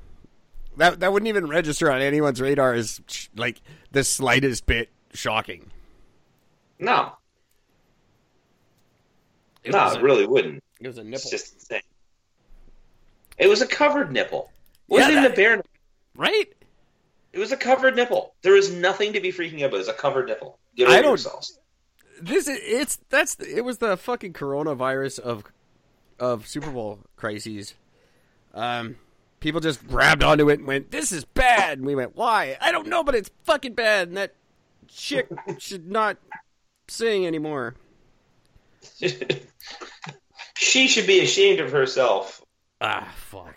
that that wouldn't even register on anyone's radar as like the slightest bit shocking. No, It no, it really wouldn't. It was a nipple, It's just insane. It was a covered nipple. It wasn't Yeah, even a bare nipple. right? It was a covered nipple. There is nothing to be freaking out about. It's a covered nipple. Get I over don't- yourselves. This is it's that's it was the fucking coronavirus of of Super Bowl crises. Um, people just grabbed onto it and went, "This is bad," and we went, "Why? I don't know, but it's fucking bad." And that chick [LAUGHS] should not sing anymore. [LAUGHS] she should be ashamed of herself. Ah, fuck.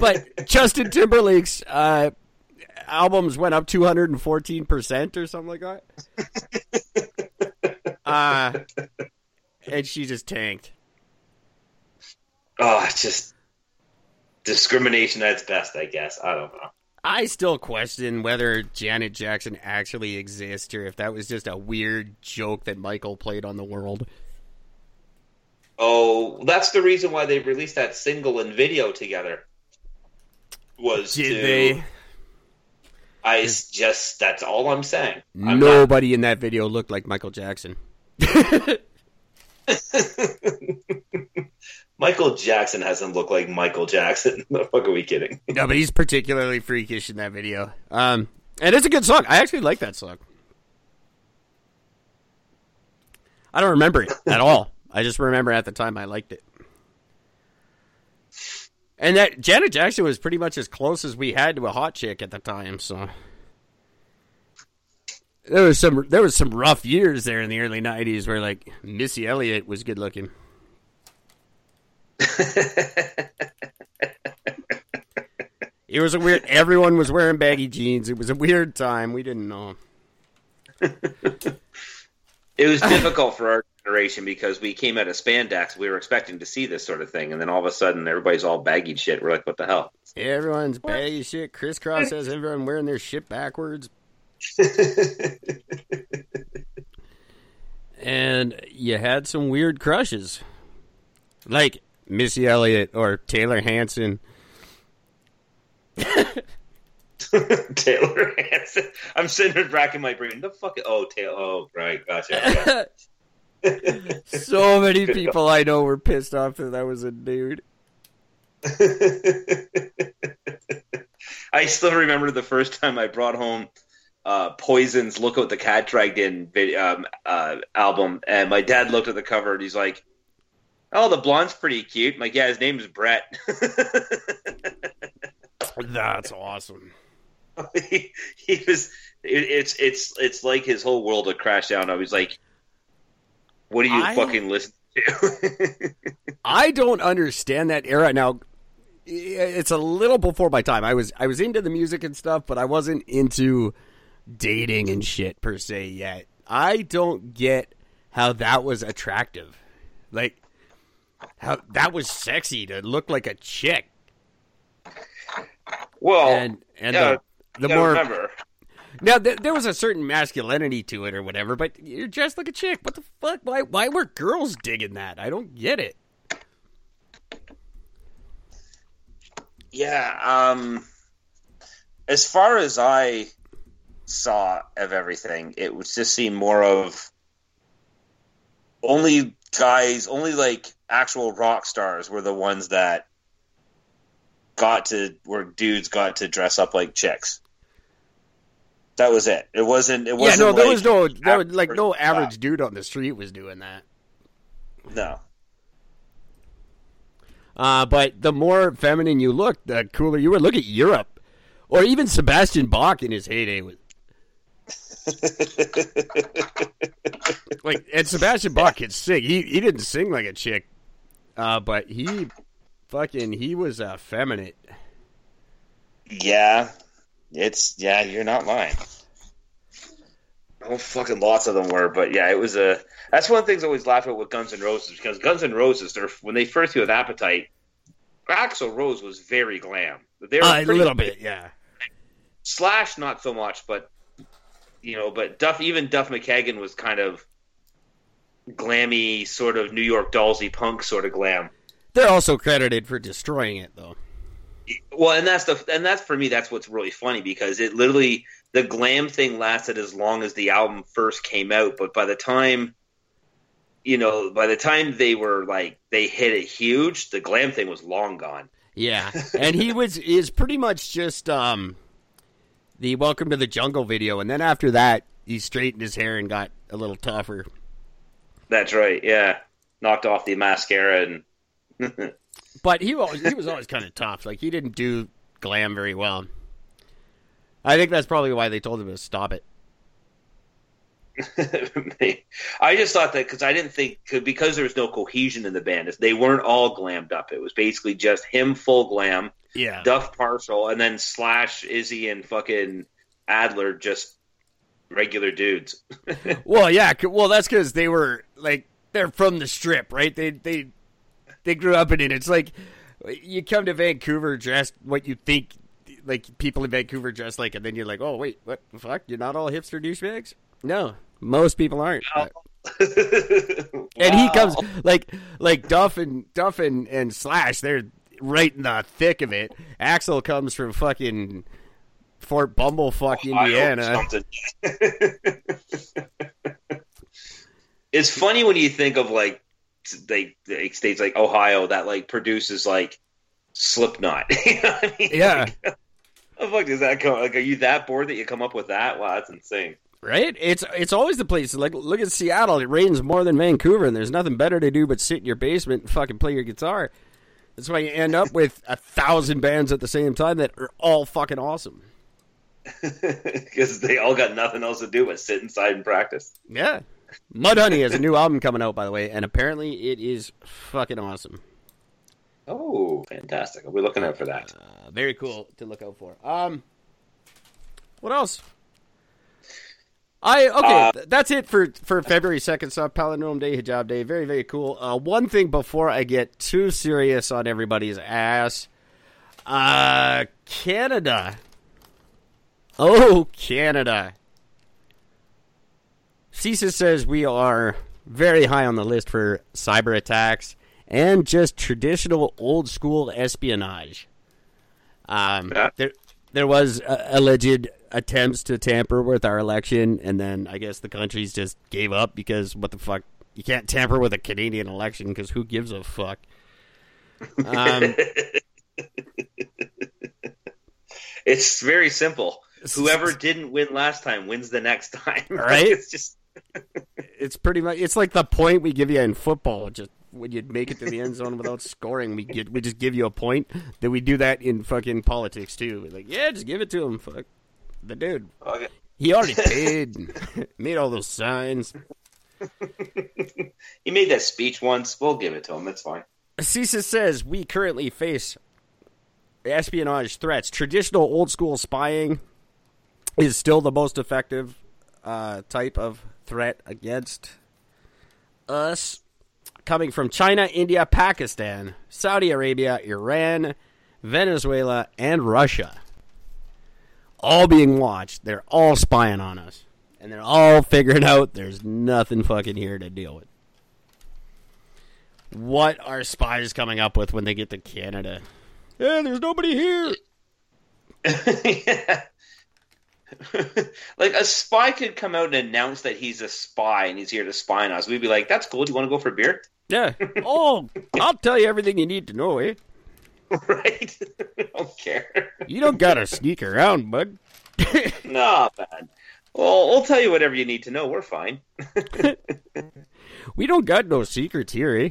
But [LAUGHS] Justin Timberlake's uh, albums went up two hundred and fourteen percent or something like that. [LAUGHS] Uh, and she just tanked. oh, it's just discrimination at its best. I guess I don't know. I still question whether Janet Jackson actually exists or if that was just a weird joke that Michael played on the world. Oh, that's the reason why they released that single and video together. Was Did to, they? I s- just that's all I'm saying. I'm not- Nobody in that video looked like Michael Jackson. [LAUGHS] Michael Jackson hasn't looked like Michael Jackson. [LAUGHS] the fuck are we kidding? [LAUGHS] No, but he's particularly freakish in that video. Um, and it's a good song. I actually like that song. I don't remember it at all. I just remember at the time I liked it. And that Janet Jackson was pretty much as close as we had to a hot chick at the time, so there was some there was some rough years there in the early '90s where like Missy Elliott was good looking. It was a weird. Everyone was wearing baggy jeans. It was a weird time. We didn't know. It was [LAUGHS] difficult for our generation because we came out of spandex. We were expecting to see this sort of thing, and then all of a sudden, everybody's all baggy shit. We're like, what the hell? Everyone's baggy shit. Kris Kross has everyone wearing their shit backwards. [LAUGHS] and you had some weird crushes, like Missy Elliott or Taylor Hanson. [LAUGHS] [LAUGHS] Taylor Hanson. I'm sitting here racking my brain. The fuck? Oh, Taylor. Oh, right. Gotcha. [LAUGHS] Okay. so many people I know were pissed off that that was a dude. [LAUGHS] I still remember the first time I brought home uh, Poison's "Look What the Cat Dragged In" video, um, uh, album, and my dad looked at the cover and he's like, "Oh, the blonde's pretty cute." I'm like, yeah, his name is Brett. That's awesome. He, he was. It, it's it's it's like his whole world had crashed down. I was like, "What do you I- fucking listen to?" [LAUGHS] I don't understand that era now. It's a little before my time. I was I was into the music and stuff, but I wasn't into dating and shit per se yet. I don't get how that was attractive. Like how that was sexy to look like a chick. well, And and yeah, the, the more remember. now th- there was a certain masculinity to it or whatever, but you're dressed like a chick. What the fuck? Why why were girls digging that? I don't get it. Yeah, um as far as I saw of everything, it was just seemed more of only guys, only like actual rock stars were the ones that got to where dudes got to dress up like chicks. That was it. It wasn't. It wasn't. Yeah, no, there like was no, there was, like no average- dude on the street was doing that. No. Uh, but the more feminine you look, the cooler you were. Look at Europe, or even Sebastian Bach in his heyday was. [LAUGHS] like, and Sebastian Bach could sing. He he didn't sing like a chick, uh, but he fucking he was feminine. Yeah, it's yeah. You're not lying. Oh, fucking lots of them were, but yeah, it was a. That's one of the things I always laugh at with Guns N' Roses because Guns N' Roses, they're when they first with Appetite, Axl Rose was very glam. They were Uh, a little bit, yeah. Slash, not so much, but you know, but Duff, even Duff McKagan was kind of glammy, sort of New York Dollsy punk sort of glam. They're also credited for destroying it, though. Well, and that's the and that's for me. That's what's really funny because it literally the glam thing lasted as long as the album first came out, but by the time you know, by the time they were like they hit it huge, the glam thing was long gone. Yeah, and he was is pretty much just um the Welcome to the Jungle video, and then after that, he straightened his hair and got a little tougher. That's right. Yeah, knocked off the mascara and [LAUGHS] But he always, he was always kind of tough. Like he didn't do glam very well. I think that's probably why they told him to stop it. [LAUGHS] I just thought that because I didn't think because there was no cohesion in the band, they weren't all glammed up. It was basically just him full glam, Yeah, Duff partial, and then Slash, Izzy, and fucking Adler just regular dudes. [LAUGHS] Well, yeah. Well, that's because they were like they're from the strip, right? They they they grew up in it. It's like you come to Vancouver dressed what you think like people in Vancouver dress like, and then you're like, oh wait, what the fuck? You're not all hipster douchebags? No, most people aren't. [LAUGHS] And he comes like like Duff and Duff and, and Slash. They're right in the thick of it. Axl comes from fucking Fort Bumblefuck, Indiana. [LAUGHS] it's funny when you think of like they, they states like Ohio that like produces like Slipknot. [LAUGHS] you know I mean? Yeah. Like, how [LAUGHS] the fuck does that come? Like, are you that bored that you come up with that? Wow, that's insane. Right? It's it's always the place. Like look at Seattle. It rains more than Vancouver, and there's nothing better to do but sit in your basement and fucking play your guitar. That's why you end up with a thousand bands at the same time that are all fucking awesome. [LAUGHS] Because they all got nothing else to do but sit inside and practice. Yeah. Mudhoney has a new album coming out, by the way, and apparently it is fucking awesome. Oh, fantastic! I'll be looking out for that. Uh, very cool to look out for. Um, what else? I okay. Uh, that's it for for February second So Palindrome Day, Hijab Day, very very cool. Uh, one thing before I get too serious on everybody's ass, uh, Canada. Oh, Canada. CSIS says we are very high on the list for cyber attacks and just traditional old school espionage. Um, Yeah. there, there was uh, alleged attempts to tamper with our election, and then I guess the countries just gave up because what the fuck? You can't tamper with a Canadian election because who gives a fuck? Um, [LAUGHS] It's very simple. Whoever didn't win last time wins the next time. [LAUGHS] Right? it's just it's pretty much it's like the point we give you in football. Just when you make it to the end zone without [LAUGHS] scoring, we get we just give you a point. That we do that in fucking politics too. Like, yeah, just give it to him. Fuck the dude. okay. He already [LAUGHS] paid, [LAUGHS] made all those signs. He made that speech once. We'll give it to him. It's fine. CSIS says we currently face espionage threats. Traditional old school spying is still the most effective uh, type of threat against us. Coming from China, India, Pakistan, Saudi Arabia, Iran, Venezuela, and Russia. All being watched. They're all spying on us. And they're all figuring out there's nothing fucking here to deal with. What are spies coming up with when they get to Canada? Yeah, there's nobody here. Yeah. [LAUGHS] [LAUGHS] [LAUGHS] like a spy could come out and announce that he's a spy and he's here to spy on us. We'd be like, "That's cool. Do you want to go for a beer?" Yeah. [LAUGHS] Oh, I'll tell you everything you need to know, eh? right? [LAUGHS] I don't care. You don't gotta sneak around, bud. no, man. Well, we'll tell you whatever you need to know. We're fine. We don't got no secrets here, eh?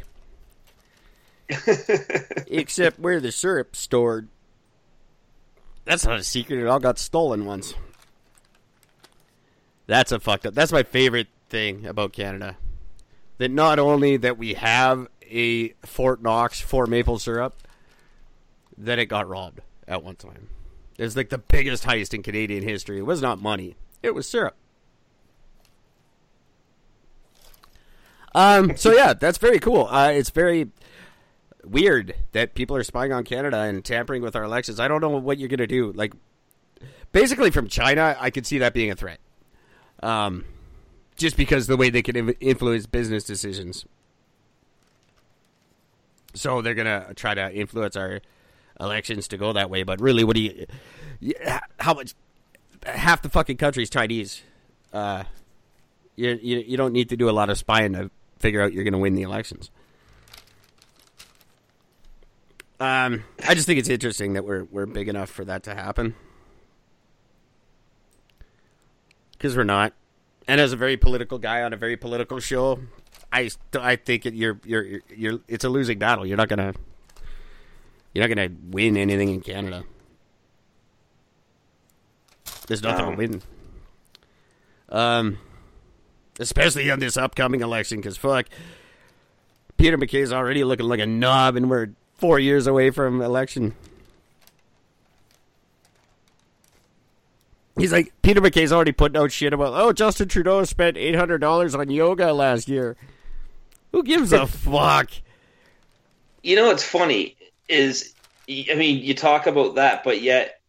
Except where the syrup's stored. That's not a secret. It all got stolen once. That's a fucked up. That's my favorite thing about Canada. That not only that we have a Fort Knox for maple syrup, that it got robbed at one time. It's like the biggest heist in Canadian history. It was not money. It was syrup. Um. So yeah, that's very cool. Uh, it's very weird that people are spying on Canada and tampering with our elections. I don't know what you're gonna do. Like, basically from China, I could see that being a threat. Um, just because the way they can influence business decisions. So they're gonna try to influence our elections to go that way. But really, what do you? How much? Half the fucking country is Chinese. Uh, you, you you don't need to do a lot of spying to figure out you're going to win the elections. Um, I just think it's interesting that we're we're big enough for that to happen because we're not. And as a very political guy on a very political show, I I think it, you're, you're you're it's a losing battle. You're not gonna you're not gonna win anything in Canada. There's nothing No. to win. Um, especially on this upcoming election, because fuck, Peter MacKay's already looking like a knob, and we're four years away from election. He's like Peter MacKay's already putting out shit about. Oh, Justin Trudeau spent eight hundred dollars on yoga last year. Who gives a [LAUGHS] fuck? You know what's funny is, I mean, you talk about that, but yet,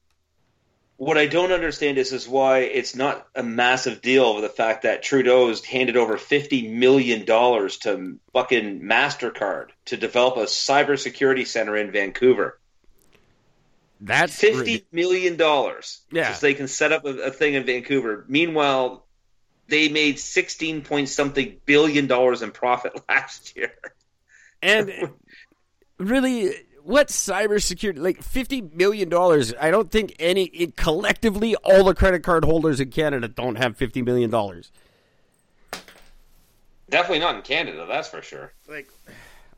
what I don't understand is is why it's not a massive deal over the fact that Trudeau's handed over fifty million dollars to fucking Mastercard to develop a cybersecurity center in Vancouver. That's Fifty million dollars, Yeah. so they can set up a, a thing in Vancouver. Meanwhile, they made sixteen point something billion dollars in profit [LAUGHS] last year. And [LAUGHS] really, what cybersecurity? Like fifty million dollars. I don't think any it, collectively all the credit card holders in Canada don't have fifty million dollars. Definitely not in Canada, that's for sure. Like,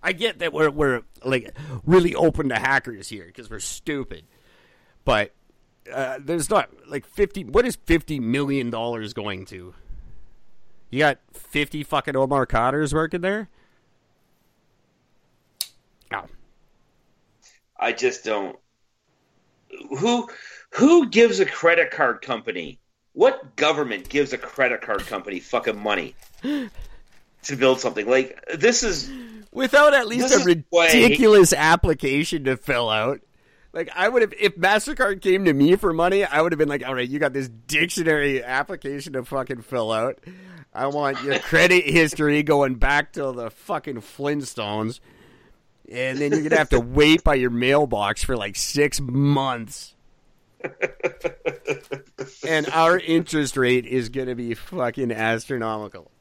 I get that we're we're like really open to hackers here because we're stupid, but uh, there's not like fifty. What is fifty million dollars going to? You got fifty fucking Omar Khadrs working there. Oh, I just don't. Who who gives a credit card company? What government gives a credit card company fucking money to build something like this? Is without at least a ridiculous application to fill out. Like I would have, if Mastercard came to me for money, I would have been like, "All right, you got this dictionary application to fucking fill out. I want your credit [LAUGHS] history going back to the fucking Flintstones, and then you're gonna have to [LAUGHS] wait by your mailbox for like six months." [LAUGHS] and our interest rate is gonna be fucking astronomical.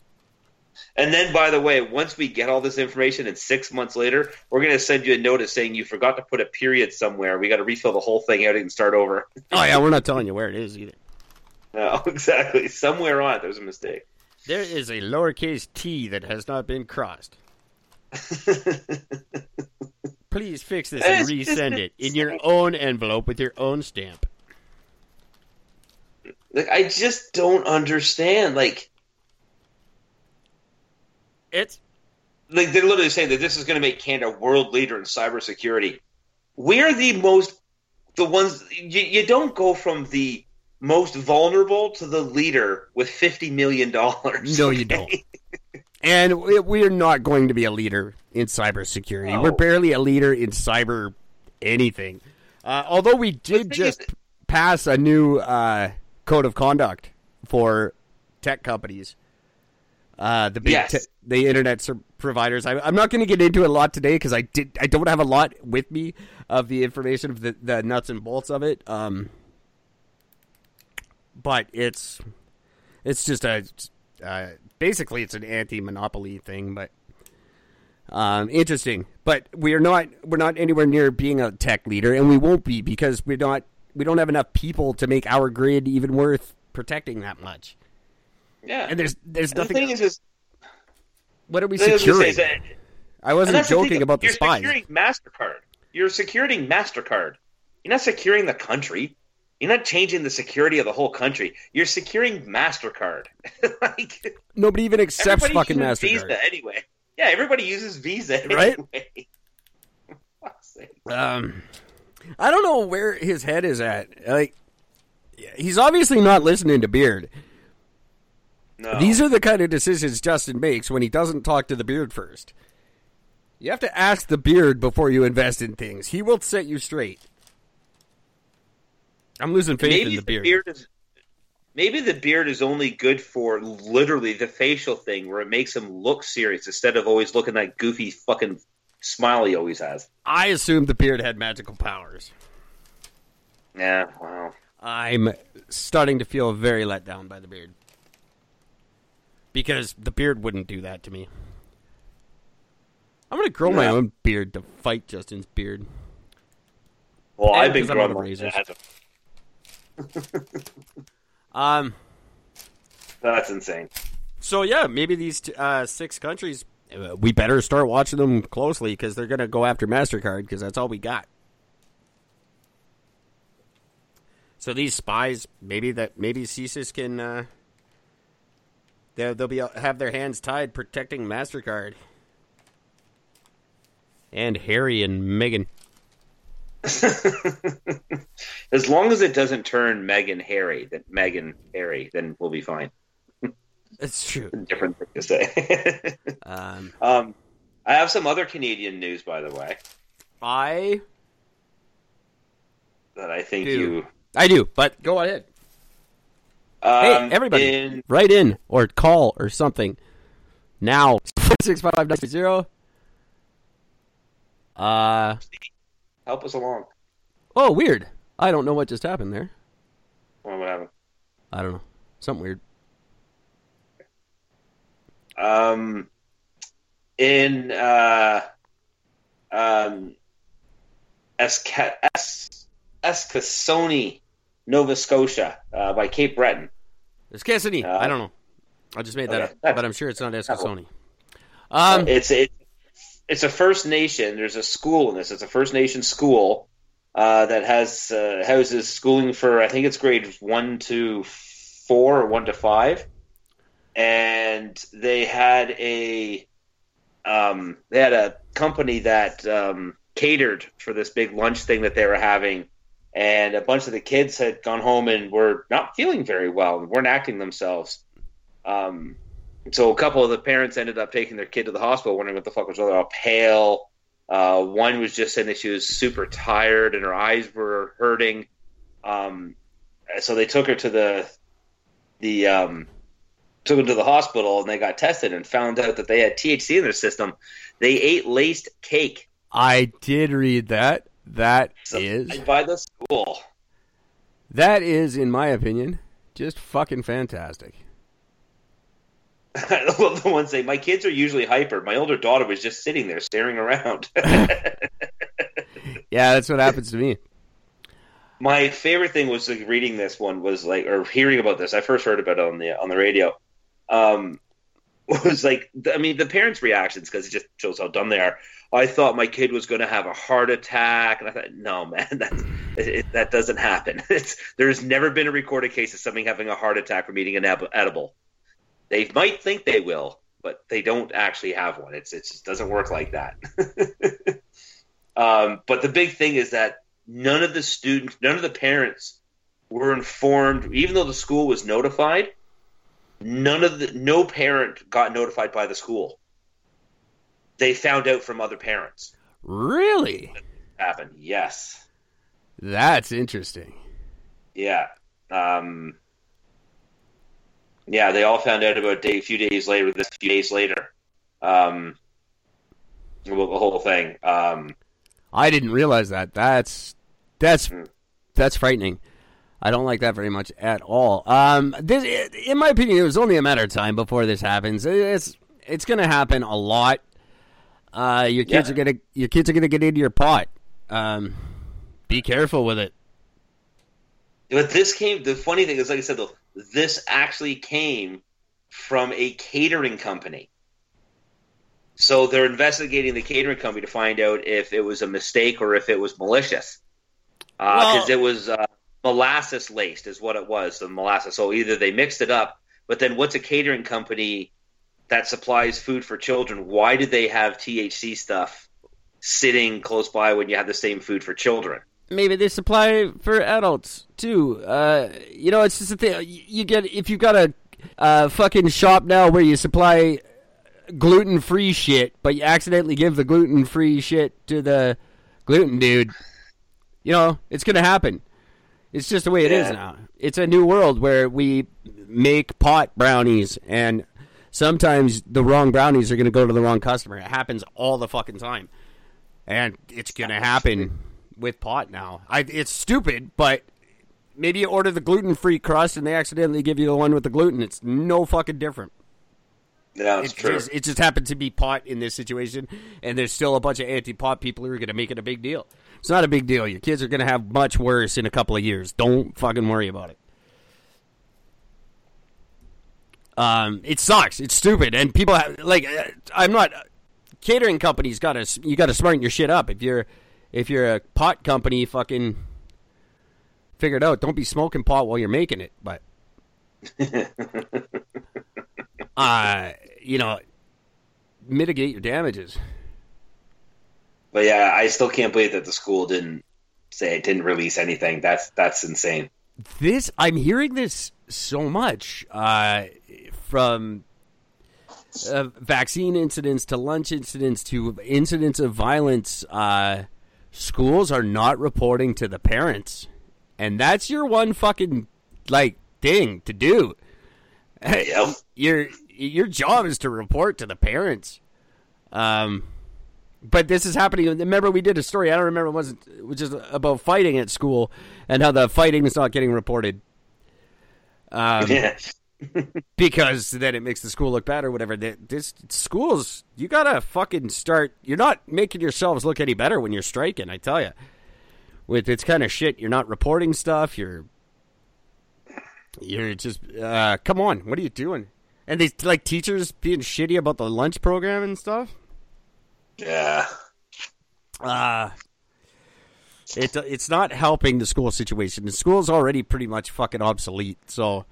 And then by the way, once we get all this information, and six months later, we're gonna send you a notice saying you forgot to put a period somewhere. We got to refill the whole thing out and start over. Oh yeah, we're not telling you where it is either. [LAUGHS] No, exactly. Somewhere on it, there's a mistake. There is a lowercase t that has not been crossed. [LAUGHS] Please fix this and resend it in your own envelope with your own stamp. like I just don't understand. Like It's like they're literally saying that this is going to make Canada a world leader in cybersecurity. We're the most, the ones you, you don't go from the most vulnerable to the leader with fifty million dollars. no, you don't. [LAUGHS] And we- we're not going to be a leader in cybersecurity. No. We're barely a leader in cyber anything. Uh, although we did thing is- just pass a new uh, code of conduct for tech companies. Uh, the big Yes. te- the internet ser- providers. I, I'm not going to get into it a lot today because I did I don't have a lot with me of the information of the, the nuts and bolts of it. Um, but it's it's just a uh, basically it's an anti-monopoly thing, but Um, interesting, but we are not we're not anywhere near being a tech leader, and we won't be because we're not we don't have enough people to make our grid even worth protecting that much. Yeah. And there's there's And the thing is, is what are we the securing? Is that, I wasn't the joking thing, about the you're spies. securing Mastercard. You're securing Mastercard. You're not securing the country. You're not changing the security of the whole country. You're securing Mastercard. [LAUGHS] like Nobody even accepts fucking Mastercard. Visa anyway. Yeah, everybody uses Visa [LAUGHS] Right? anyway. [LAUGHS] Um, I don't know where his head is at. Like, he's obviously not listening to Beard. No. These are the kind of decisions Justin makes when he doesn't talk to the Beard first. You have to ask the Beard before you invest in things. He will set you straight. I'm losing faith maybe in the Beard. is maybe the beard is only good for literally the facial thing where it makes him look serious instead of always looking that goofy fucking smile he always has. I assumed the Beard had magical powers. Yeah, wow. I'm starting to feel very let down by the Beard. Because the Beard wouldn't do that to me. I'm going to grow my own beard to fight Justin's beard. Well, And I've been because I'm out growing of mine razors. as [LAUGHS] Um, That's insane. so yeah, maybe these t- uh, six countries, uh, we better start watching them closely because they're going to go after Mastercard because that's all we got. So these spies, maybe that maybe CSIS can, uh, they'll, they'll be have their hands tied protecting Mastercard and Harry and Meghan. [LAUGHS] as long as it doesn't turn Megan Harry, then Megan Harry, then we'll be fine. That's true. [LAUGHS] Different thing to say. [LAUGHS] Um, um, I have some other Canadian news, by the way, I that I think Do. you. I do, but go ahead. Um, Hey, everybody, in- write in or call or something now. Six five nine zero. Uh help us along. oh, weird. I don't know what just happened there. Well, what happened? I don't know. Something weird. Um, in uh, um, Esca- Es- Eskasoni, Nova Scotia, uh, by Cape Breton. It's Cassidy. Uh, I don't know. I just made that okay. up, but I'm sure it's not Eskasoni. Um, it's it, it's a First Nation. There's a school in this. It's a First Nation school uh, that has uh, houses schooling for I think it's grades one to four or one to five, and they had a um, they had a company that um, catered for this big lunch thing that they were having. And a bunch of the kids had gone home and were not feeling very well and weren't acting themselves. Um, so a couple of the parents ended up taking their kid to the hospital, wondering what the fuck was wrong. They were all pale. Uh, one was just saying that she was super tired and her eyes were hurting. Um, so they took her to the the um, took her to the hospital and they got tested and found out that they had THC in their system. They ate laced cake I did read that. That is by the school. that is, in my opinion, just fucking fantastic. [LAUGHS] I love the one saying, "My kids are usually hyper. My older daughter was just sitting there staring around." [LAUGHS] Yeah, that's what happens to me. My favorite thing was like, reading this one was like, or hearing about this. I first heard about it on the on the radio. Um, [LAUGHS] was like, I mean, the parents' reactions because it just shows how dumb they are. I thought my kid was going to have a heart attack, and I thought, no, man, [LAUGHS] that it, that doesn't happen. [LAUGHS] It's, there's never been a recorded case of somebody having a heart attack from eating an edible. They might think they will, but they don't actually have one. It's it just doesn't work like that. [LAUGHS] um, but the big thing is that none of the students, none of the parents were informed, even though the school was notified. None of the no parent got notified by the school. They found out from other parents. Really? Happened, yes, That's interesting. yeah, um, yeah. They all found out about a day, a few days later. This few days later, um, the whole thing. Um, I didn't realize that. That's that's Hmm. that's frightening. I don't like that very much at all. Um, this, in my opinion, it was only a matter of time before this happens. It's it's going to happen a lot. Uh, your kids Yeah. are gonna your kids are gonna get into your pot. Um, be careful with it. But this came. The funny thing is, like I said, though, this actually came from a catering company. So they're investigating the catering company to find out if it was a mistake or if it was malicious. Because Well- it was uh, molasses laced, is what it was. The molasses. So either they mixed it up, but then what's a catering company that supplies food for children? Why do they have THC stuff sitting close by when you have the same food for children? Maybe they supply for adults too. Uh, you know, it's just a thing. You get if you've got a uh, fucking shop now where you supply gluten free shit, but you accidentally give the gluten free shit to the gluten dude. You know, it's gonna happen. It's just the way it is Yeah. now. It's a new world where we make pot brownies, and sometimes the wrong brownies are gonna go to the wrong customer. It happens all the fucking time, and it's gonna happen with pot now. I, it's stupid, but maybe you order the gluten free crust and they accidentally give you the one with the gluten. It's no fucking different. No, it's It true. just, it just happened to be pot in this situation, and there's still a bunch of anti pot people who are going to make it a big deal. It's not a big deal. Your kids are going to have much worse in a couple of years. Don't fucking worry about it. Um, it sucks. It's stupid, and people have, like. uh, I'm not. Catering companies got to you got to smarten your shit up. If you're if you're a pot company, fucking figure it out. Don't be smoking pot while you're making it. But [LAUGHS] uh, you know, mitigate your damages. But yeah, I still can't believe that the school didn't say it didn't release anything. That's that's insane. This I'm hearing this so much uh, from uh, vaccine incidents to lunch incidents to incidents of violence. Uh, schools are not reporting to the parents, and that's your one fucking like thing to do. [LAUGHS] Yep. your your job is to report to the parents. Um, but this is happening. Remember, we did a story. I don't remember it wasn't which is about fighting at school and how the fighting is not getting reported. Um, [LAUGHS] Yeah. [LAUGHS] because then it makes the school look bad or whatever. This schools, you gotta fucking start. You're not making yourselves look any better when you're striking. I tell you, with this kind of shit, you're not reporting stuff. You're, you're just, uh, come on, what are you doing? And these like teachers being shitty about the lunch program and stuff. Yeah. Uh it it's not helping the school situation. The school's already pretty much fucking obsolete. So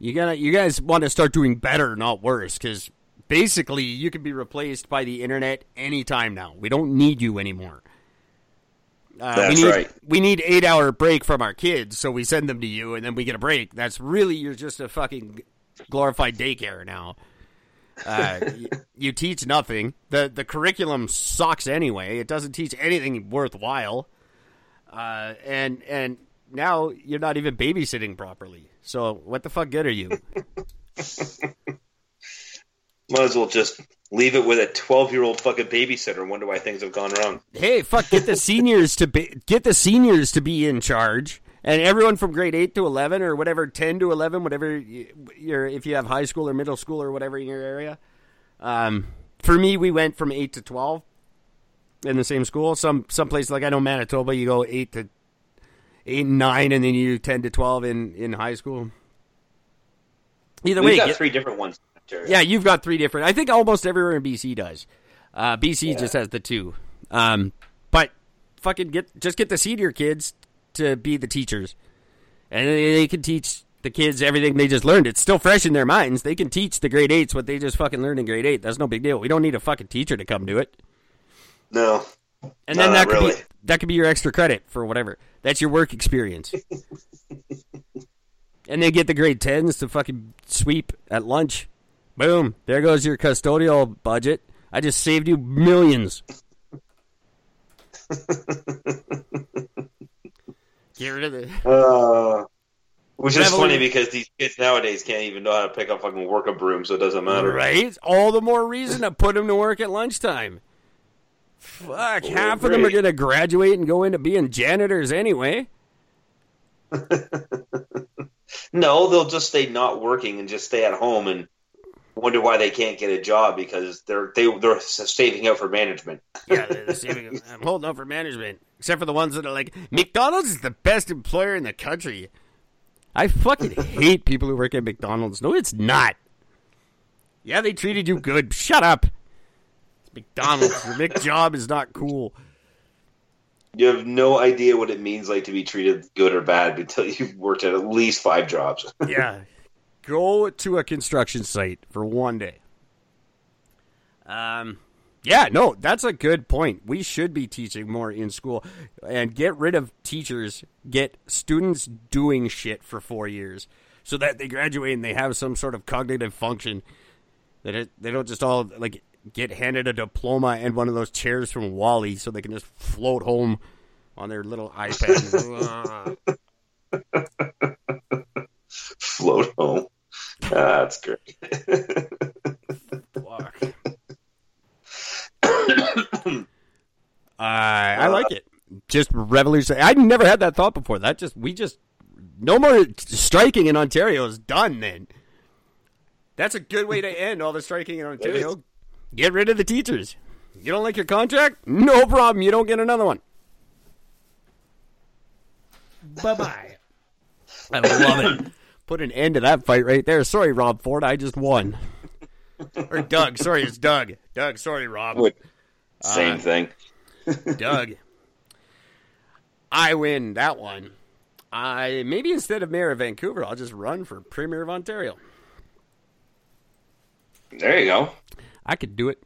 you gotta you guys want to start doing better, not worse, because basically you can be replaced by the internet anytime now. We don't need you anymore. Uh, That's we need, right. We need eight hour break from our kids, so we send them to you, and then we get a break. That's really you're just a fucking glorified daycare now. Uh, [LAUGHS] y- you teach nothing. the The curriculum sucks anyway. It doesn't teach anything worthwhile. Uh, and and now you're not even babysitting properly. So what the fuck good are you? [LAUGHS] Might as well just leave it with a twelve-year-old fucking babysitter. and Wonder why things have gone wrong. hey, fuck, get the seniors to be get the seniors to be in charge, and everyone from grade eight to eleven or whatever, ten to eleven, whatever you're, if you have high school or middle school or whatever in your area. Um, for me, we went from eight to twelve in the same school. Some some places like I know Manitoba, you go eight to eight and nine, and then you do ten to twelve in in high school. Either We've way, got get- three different ones. yeah, you've got three different. I think almost everywhere in BC does. Uh, BC just has the two. Um, but fucking get just get the senior kids to be the teachers, and they, they can teach the kids everything they just learned. It's still fresh in their minds. They can teach the grade eights what they just fucking learned in grade eight. That's no big deal. We don't need a fucking teacher to come do it. No. And then that could really. be that could be your extra credit for whatever. That's your work experience. and they get the grade tens to fucking sweep at lunch. Boom! There goes your custodial budget. I just saved you millions. Get rid of the. Uh, which is funny because these kids nowadays can't even know how to pick up fucking work a broom, so it doesn't matter. Right? All the more reason to put them to work at lunchtime. Fuck, half of them are going to graduate and go into being janitors anyway. [LAUGHS] No, they'll just stay not working and just stay at home and wonder why they can't get a job because they're they they're saving up for management. yeah, they're saving. I'm holding up for management, except for the ones that are like McDonald's is the best employer in the country. I fucking [LAUGHS] hate people who work at McDonald's. No, it's not. Yeah, they treated you good. Shut up. McDonald's. Your Mc job is not cool. You have no idea what it means like to be treated good or bad until you've worked at at least five jobs. [LAUGHS] yeah. Go to a construction site for one day. Um, yeah, no, that's a good point. We should be teaching more in school and get rid of teachers, get students doing shit for four years so that they graduate and they have some sort of cognitive function. That it, they don't just all like get handed a diploma and one of those chairs from WALL-E so they can just float home on their little iPad. [LAUGHS] Float home. Ah, that's great. Fuck. [COUGHS] I I like it. Just revolutionary. I never had that thought before. That just we just no more striking in Ontario is done. Then that's a good way to end all the striking in Ontario. Get rid of the teachers. You don't like your contract? No problem. You don't get another one. Bye bye. [LAUGHS] I love it. Put an end to that fight right there. Sorry, Rob Ford. I just won. or Doug. Sorry, it's Doug. Doug. Sorry, Rob. What? Same Uh, thing. [LAUGHS] Doug. I win that one. I maybe instead of mayor of Vancouver, I'll just run for premier of Ontario. There you go. I could do it.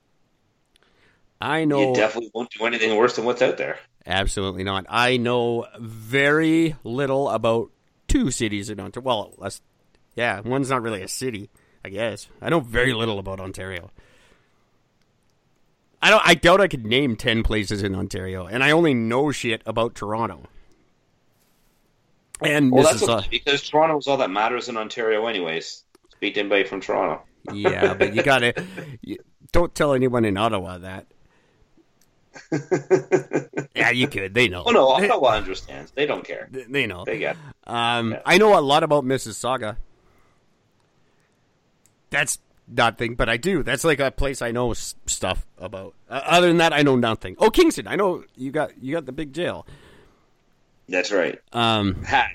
I know You definitely won't do anything worse than what's out there. absolutely not. I know very little about two cities in Ontario. Well, yeah, one's not really a city, I guess. I know very little about Ontario. I don't. I doubt I could name ten places in Ontario, and I only know shit about Toronto and Well, that's okay, because Toronto is all that matters in Ontario, anyways. Speak to anybody from Toronto. Yeah, but you gotta you, [LAUGHS] don't tell anyone in Ottawa that. [LAUGHS] Yeah, you could. They know. Oh no, Ottawa understands. They don't care. They, they know. They get. Um, Yeah. I know a lot about Mississauga. That's nothing, but I do. That's like a place I know s- stuff about. Uh, other than that, I know nothing. Oh, Kingston. I know you got you got the big jail. That's right. Um, Hat.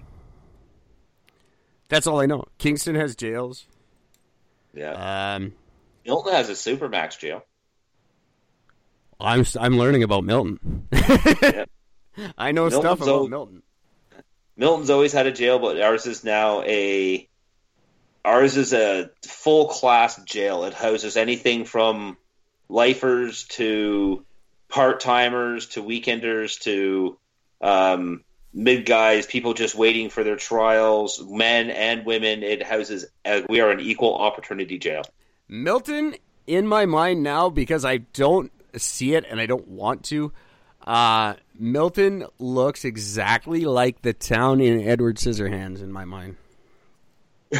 that's all I know. Kingston has jails. Yeah. Um, Milton has a supermax jail. I'm I'm learning about Milton. Yeah. [LAUGHS] I know Milton's stuff about. Milton. Milton's always had a jail, but ours is now a ours is a full class jail. It houses anything from lifers to part timers to weekenders to um, mid guys, people just waiting for their trials, men and women. It houses. Uh, we are an equal opportunity jail. Milton in my mind now because I don't see it and I don't want to. Uh, Milton looks exactly like the town in Edward Scissorhands in my mind. [LAUGHS]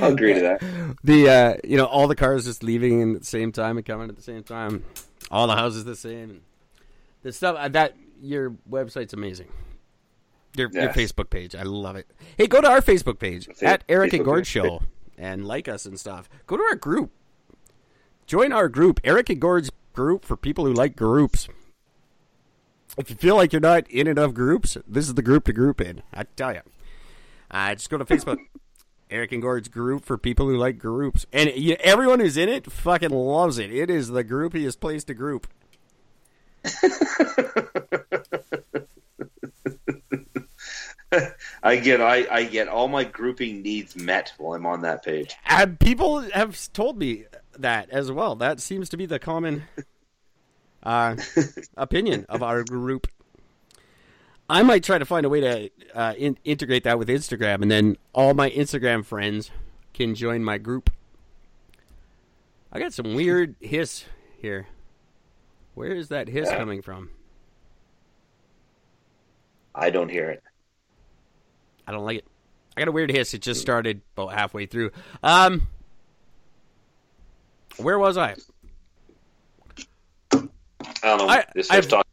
I'll agree to that. The uh, you know all the cars just leaving in at the same time and coming at the same time. All the houses the same. The stuff uh, that your website's amazing. Your, your Facebook page, I love it. Hey, go to our Facebook page Fa- at Eric and Facebook Gord page. Show and like us and stuff. Go to our group. Join our group, Eric and Gord's group for people who like groups. If you feel like you're not in enough groups, this is the group to group in. I tell you. Uh, just go to Facebook. [LAUGHS] Eric and Gord's group for people who like groups. And you, everyone who's in it fucking loves it. It is the groupiest place to group. [LAUGHS] [LAUGHS] I get I, I get all my grouping needs met while I'm on that page. And people have told me that as well. That seems to be the common [LAUGHS] uh, opinion of our group. I might try to find a way to uh, in- integrate that with Instagram, and then all my Instagram friends can join my group. I got some weird hiss here. Where is that hiss Yeah. coming from? I don't hear it. I don't like it. I got a weird hiss. It just started about halfway through. Um, where was I? I don't know. I- this I've- talk-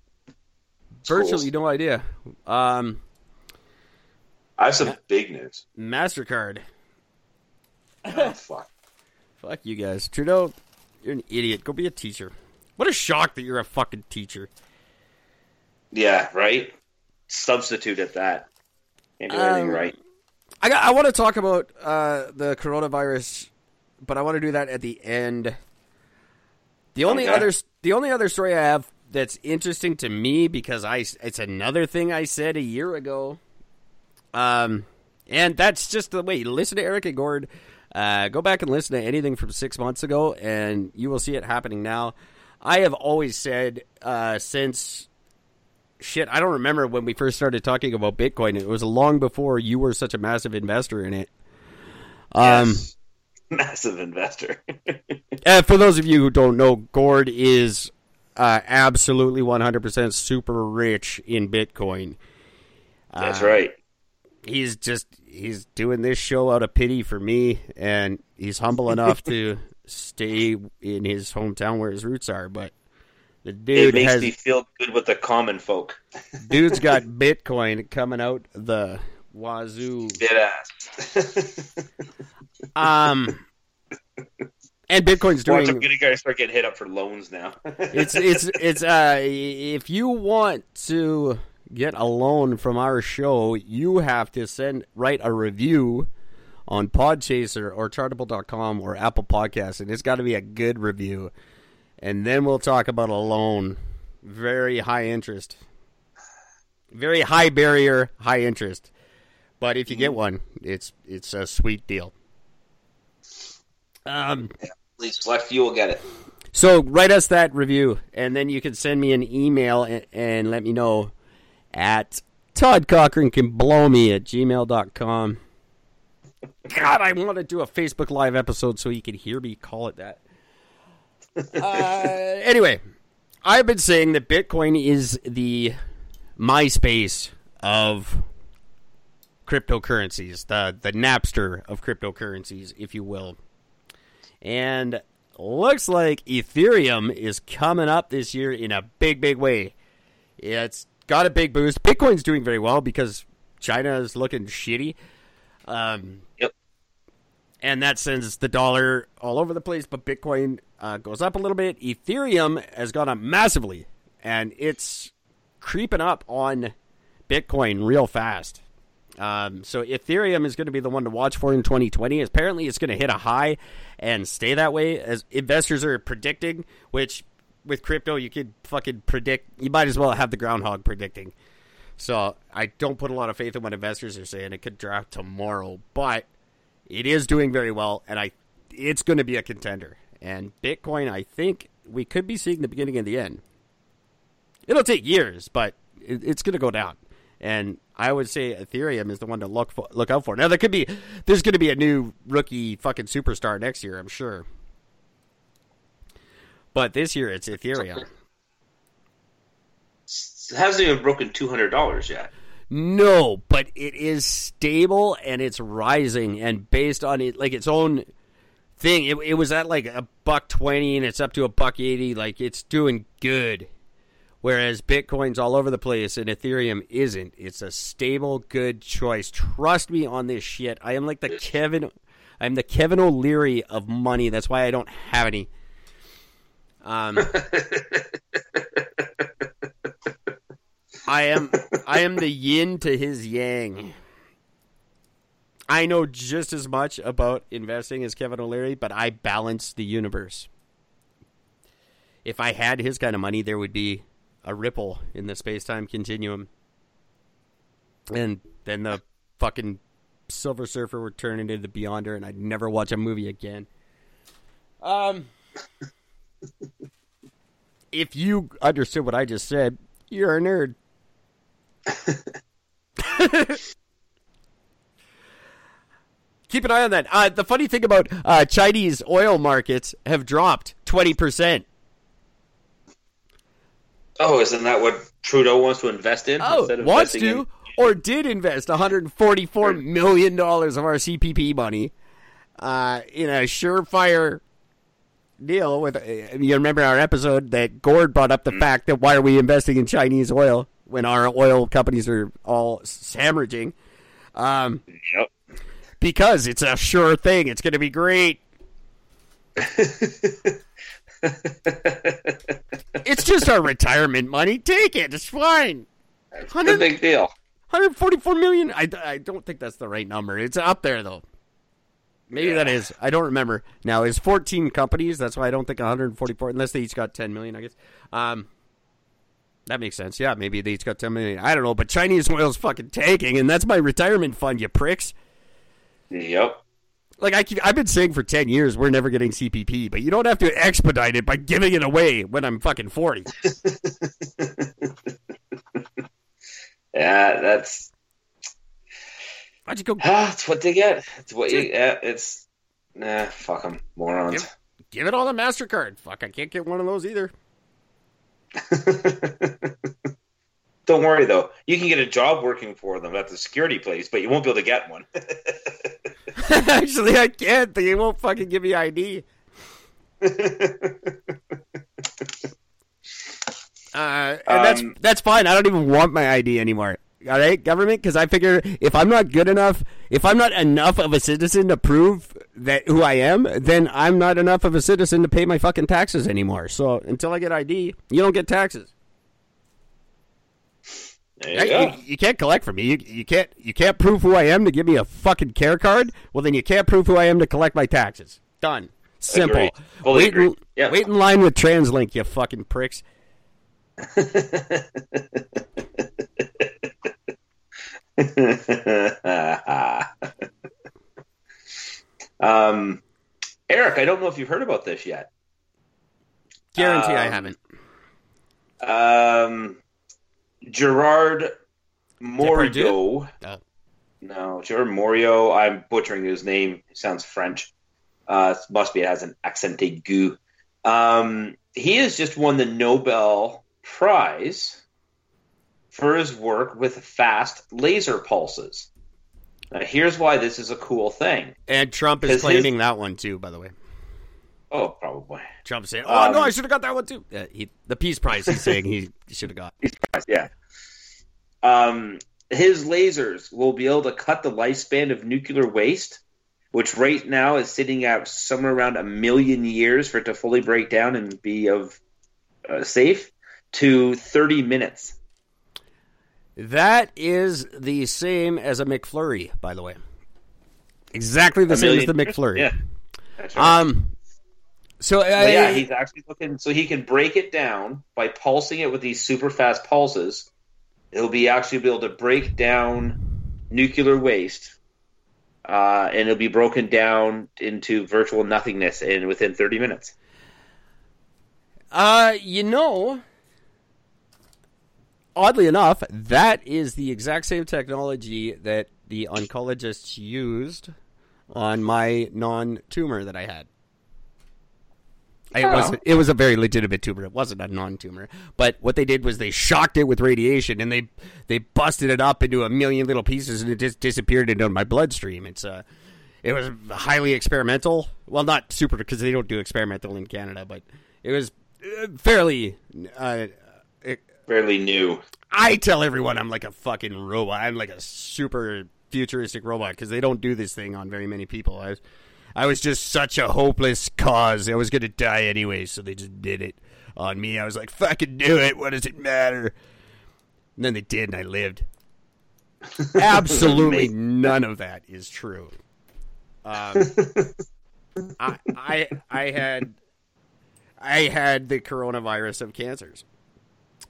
Virtually no idea. Um, I have some big news. Mastercard. Oh, [LAUGHS] fuck. Fuck you guys. Trudeau, you're an idiot. Go be a teacher. What a shock that you're a fucking teacher. Yeah, right? Substitute at that. Can't do anything Um, right. I got, I want to talk about uh, the coronavirus, but I want to do that at the end. The only Okay. other the only other story I have that's interesting to me because I it's another thing I said a year ago. Um, and that's just the way. Listen to Eric and Gord. Uh, go back and listen to anything from six months ago, and you will see it happening now. I have always said uh, since shit, I don't remember when we first started talking about Bitcoin. It was long before you were such a massive investor in it. Um, Yes. [LAUGHS] Massive investor. [LAUGHS] uh, for those of you who don't know, Gord is uh, absolutely 100% super rich in Bitcoin. That's Uh, right. He's just he's doing this show out of pity for me, and he's humble enough to [LAUGHS] stay in his hometown where his roots are. But the It makes has me feel good with the common folk. [LAUGHS] dude's got [LAUGHS] Bitcoin coming out the wazoo. Bit ass. [LAUGHS] Um, and Bitcoin's doing some good guys start getting hit up for loans now. it's it's it's uh if you want to get a loan from our show, you have to send write a review on Podchaser or Chartable.com or Apple Podcasts, and it's got to be a good review, and then we'll talk about a loan. Very high interest, very high barrier, high interest. But if you get one, it's it's a sweet deal. Um. At least select you will get it. So write us that review, and then you can send me an email and, and let me know at Todd Cochran can blow me at gmail.com. God, I want to do a Facebook Live episode so you can hear me call it that. Uh, anyway, I've been saying that Bitcoin is the MySpace of cryptocurrencies, the the Napster of cryptocurrencies, if you will. And looks like Ethereum is coming up this year in a big, big way. It's got a big boost. Bitcoin's doing very well because China is looking shitty. Um, Yep. And that sends the dollar all over the place, but Bitcoin uh, goes up a little bit. Ethereum has gone up massively, and it's creeping up on Bitcoin real fast. Um, so Ethereum is going to be the one to watch for in 2020. Apparently, it's going to hit a high and stay that way, as investors are predicting. Which, with crypto, you could fucking predict. You might as well have the groundhog predicting. So I don't put a lot of faith in what investors are saying. It could drop tomorrow, but it is doing very well, and I it's going to be a contender. And Bitcoin, I think we could be seeing the beginning and the end. It'll take years, but it, it's going to go down. And I would say Ethereum is the one to look for, look out for. Now there could be there's going to be a new rookie fucking superstar next year, I'm sure. But this year it's Ethereum. It hasn't even broken two hundred dollars yet. No, but it is stable and it's rising and based on it like its own thing. It, it was at like a buck twenty and it's up to a buck eighty. Like it's doing good. Whereas Bitcoin's all over the place and Ethereum isn't. It's a stable, good choice. Trust me on this shit. I am like the Kevin. I'm the Kevin O'Leary of money. That's why I don't have any. Um, [LAUGHS] I am [LAUGHS] I am the yin to his yang. I know just as much about investing as Kevin O'Leary, but I balance the universe. If I had his kind of money, there would be a ripple in the space time continuum. And then the fucking Silver Surfer would turn into the Beyonder, and I'd never watch a movie again. Um, [LAUGHS] if you understood what I just said, you're a nerd. [LAUGHS] Keep an eye on that. Uh, the funny thing about uh, Chinese oil markets have dropped twenty percent. Oh, isn't that what Trudeau wants to invest in? Oh, instead of wants to in- or did invest 144 million dollars of our CPP money uh, in a surefire deal with. Uh, you remember our episode that Gord brought up the Mm. fact that why are we investing in Chinese oil when our oil companies are all hemorrhaging? Um, Yep. because it's a sure thing. It's going to be great. [LAUGHS] It's just our retirement money. Take it. It's fine. It's a big deal. 144 million. I, I don't think that's the right number. It's up there though. Maybe that is. I don't remember. Now it's 14 companies. That's why I don't think 144 unless they each got 10 million, I guess. Um that makes sense. Yeah, maybe they each got 10 million. I don't know, but Chinese oil's fucking tanking and that's my retirement fund, you pricks. Yep. Like I keep, I've been saying for 10 years we're never getting CPP, but you don't have to expedite it by giving it away when I'm fucking 40. [LAUGHS] Yeah, that's You go [SIGHS] that's what they get. It's what you. It's nah. Fuck them, morons. Yep. give it all to MasterCard? Fuck, I can't get one of those either. [LAUGHS] Don't worry though. You can get a job working for them at the security place, but you won't be able to get one. [LAUGHS] [LAUGHS] Actually, I can't. They won't fucking give me ID. Uh, and that's Um, that's fine. I don't even want my ID anymore. All right, government, because I figure if I'm not good enough, if I'm not enough of a citizen to prove that who I am, then I'm not enough of a citizen to pay my fucking taxes anymore. So until I get ID, you don't get taxes. you Right? You, you can't collect from me. You, you can't you can't prove who I am to give me a fucking care card. Well, then you can't prove who I am to collect my taxes. Done. Simple. Wait. In, Yep. wait in line with TransLink, you fucking pricks. [LAUGHS] [LAUGHS] um, Eric, I don't know if you've heard about this yet. Guarantee I Um, haven't. Um, Gerard Morio. Uh, No, Gerard Morio. I'm butchering his name. It sounds French. Uh, must be it has an accent aigu. Um, he has just won the Nobel Prize for his work with fast laser pulses. Now, here's why this is a cool thing. and Trump is His- claiming that one too. By the way, Oh, probably. Trump's saying, "Oh Um, no, I should have got that one too." Uh, he, the Peace Prize. He's saying he [LAUGHS] should have got. Peace Prize, Yeah. Um, his lasers will be able to cut the lifespan of nuclear waste, which right now is sitting at somewhere around a million years for it to fully break down and be of uh, safe, to 30 minutes. That is the same as a McFlurry, by the way. Exactly the same as the? McFlurry. Yeah. That's right. Um. So uh, But yeah, he's actually looking so he can break it down by pulsing it with these super fast pulses. He'll be actually be able to break down nuclear waste, uh, and it'll be broken down into virtual nothingness in within thirty minutes. Uh, you know, oddly enough, that is the exact same technology that the oncologists used on my non-tumor that I had. It Oh. was it was a very legitimate tumor. It wasn't a non-tumor, but what they did was they shocked it with radiation and they they busted it up into a million little pieces and it just disappeared into my bloodstream. It's uh it was highly experimental. Well, not super because they don't do experimental in Canada, but it was uh, fairly. Uh, it, Fairly new. I tell everyone I'm like a fucking robot. I'm like a super futuristic robot because they don't do this thing on very many people. I was, I was just such a hopeless cause. I was gonna die anyway, so they just did it on me. I was like, fucking do it. What does it matter? And then they did, and I lived. [LAUGHS] Absolutely none of that is true. Um, [LAUGHS] I, I, I had, I had the coronavirus of cancers.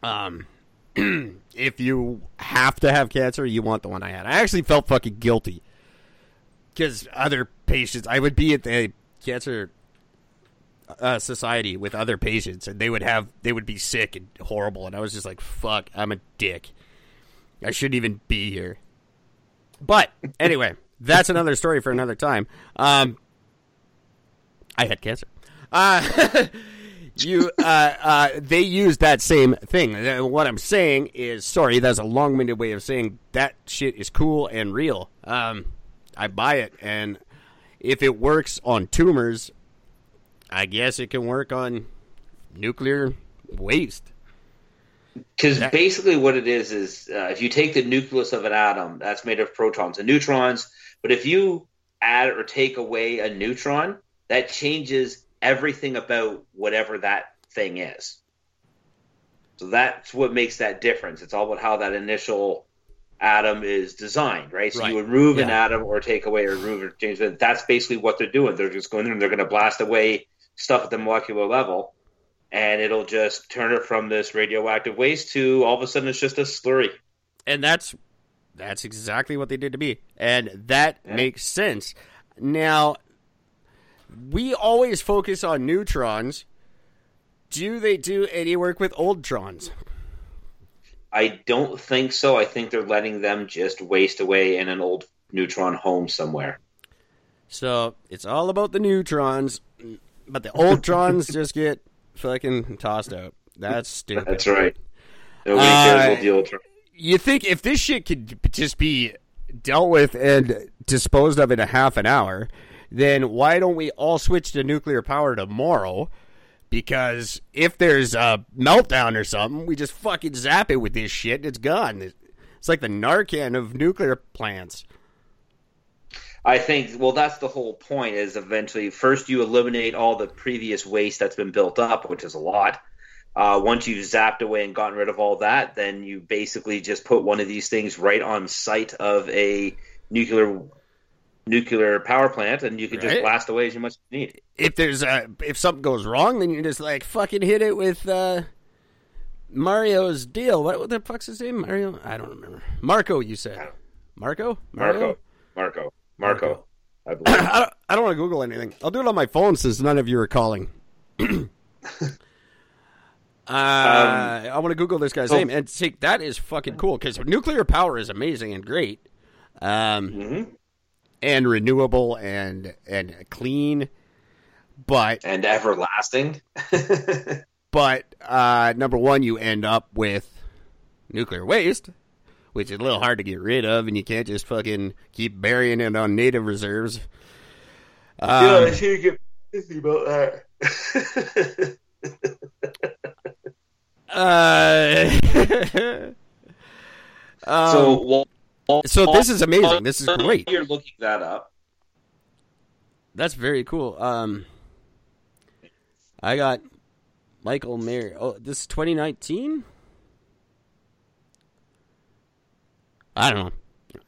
Um, [CLEARS THROAT] if you have to have cancer, you want the one I had. I actually felt fucking guilty because other patients, I would be at the cancer uh, society with other patients, and they would have, they would be sick and horrible, and I was just like, "Fuck, I'm a dick. I shouldn't even be here." But anyway, [LAUGHS] that's another story for another time. Um, I had cancer. Uh, [LAUGHS] you, uh, uh, they use that same thing. Uh, What I'm saying is, sorry, that's a long-winded way of saying that shit is cool and real. Um, I buy it, and if it works on tumors, I guess it can work on nuclear waste. Because basically, what it is is uh, if you take the nucleus of an atom, that's made of protons and neutrons. But if you add or take away a neutron, that changes everything about whatever that thing is. So that's what makes that difference. It's all about how that initial atom is designed, right? So Right. you remove an atom or take away or remove or change it. That's basically what they're doing. They're just going in and they're going to blast away stuff at the molecular level, and it'll just turn it from this radioactive waste to all of a sudden it's just a slurry. and that's that's exactly what they did to me, and that Yeah. makes sense. Now, we always focus on neutrons. Do they do any work with oldtrons? I don't think so. I think they're letting them just waste away in an old neutron home somewhere. So it's all about the neutrons, but the oldtrons [LAUGHS] just get fucking tossed out. That's stupid. That's right. Nobody cares about the ultra. you think if this shit could just be dealt with and disposed of in a half an hour, then why don't we all switch to nuclear power tomorrow? Because if there's a meltdown or something, we just fucking zap it with this shit and it's gone. It's like the Narcan of nuclear plants. I think well that's the whole point is eventually first you eliminate all the previous waste that's been built up, which is a lot. Uh, once you've zapped away and gotten rid of all that, then you basically just put one of these things right on site of a nuclear nuclear power plant, and you can just blast away as much as you need. If there's a if something goes wrong, then you just like fucking hit it with uh, Mario's deal. What, what the fuck's his name? Mario? I don't remember. Marco, you said. Marco? Mario? Marco, Marco, Marco. I [COUGHS] I believe. don't, I don't want to Google anything. I'll do it on my phone since none of you are calling. [COUGHS] uh, I want to Google this guy's oh. name and see that is fucking cool because nuclear power is amazing and great, um, Mhm. And renewable and and clean. But And everlasting. [LAUGHS] but uh, number one, you end up with nuclear waste, which is a little hard to get rid of, and you can't just fucking keep burying it on native reserves. Um, should get busy about that. [LAUGHS] Uh, [LAUGHS] um, so, so this is amazing. This is great. You're looking that up. That's very cool. Um, I got Michael Mayor. Oh, this is 2019. I don't know.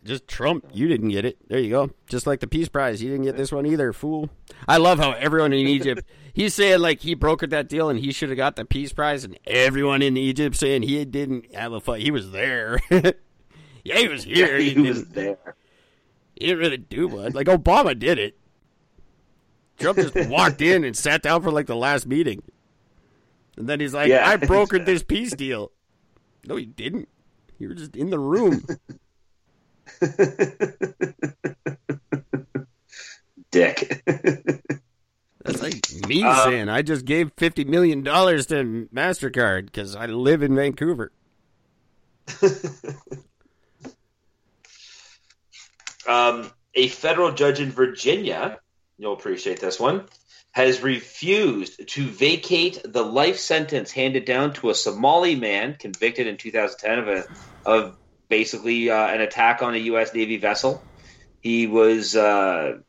Just Trump. You didn't get it. There you go. Just like the Peace Prize, you didn't get this one either, fool. I love how everyone in Egypt. [LAUGHS] He's saying like he brokered that deal and he should have got the Peace Prize, and everyone in Egypt saying he didn't have a fight. He was there. [LAUGHS] yeah, he was [LAUGHS] here. he, he, was there. he didn't really do much. Like Obama did it. Trump just [LAUGHS] walked in and sat down for like the last meeting. And then he's like, Yeah. I brokered [LAUGHS] this peace deal. No, he didn't. You were just in the room. Dick. That's like me Uh, saying I just gave $50 million to MasterCard because I live in Vancouver. Um, a federal judge in Virginia, you'll appreciate this one, has refused to vacate the life sentence handed down to a Somali man convicted in 2010 of a of basically uh, an attack on a U.S. Navy vessel. He was uh,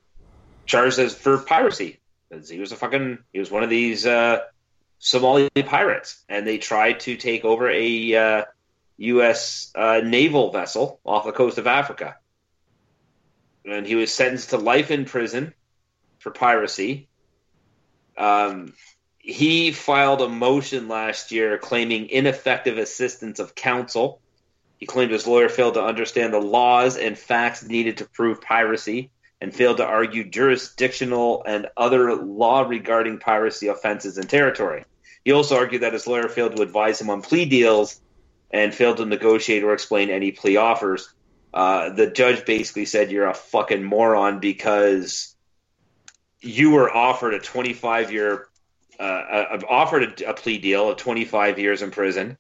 charged as for piracy. He was a fucking he was one of these uh, Somali pirates, and they tried to take over a uh, U.S. Uh, naval vessel off the coast of Africa and he was sentenced to life in prison for piracy. Um, he filed a motion last year claiming ineffective assistance of counsel. He claimed his lawyer failed to understand the laws and facts needed to prove piracy and failed to argue jurisdictional and other law regarding piracy offenses in territory. He also argued that his lawyer failed to advise him on plea deals and failed to negotiate or explain any plea offers uh, the judge basically said you're a fucking moron because you were offered a 25 year uh, offered a, a plea deal of 25 years in prison.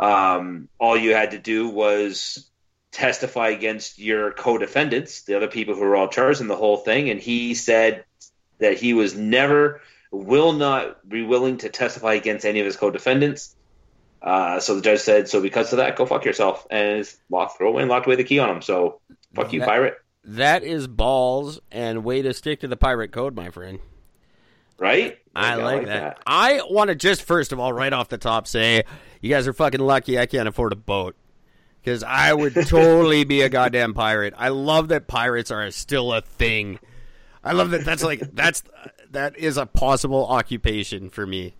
Um, all you had to do was testify against your co-defendants, the other people who were all charged in the whole thing, and he said that he was never will not be willing to testify against any of his co-defendants. Uh, so the judge said, "So because of that, go fuck yourself," and locked, throw away and locked away the key on him. So fuck you, That- pirate. That is balls and way to stick to the pirate code, my friend. Right? I like, that. I want to just first of all, right off the top, say you guys are fucking lucky. I can't afford a boat because I would [LAUGHS] totally be a goddamn pirate. I love that pirates are still a thing. I love that. That's like [LAUGHS] that's that is a possible occupation for me.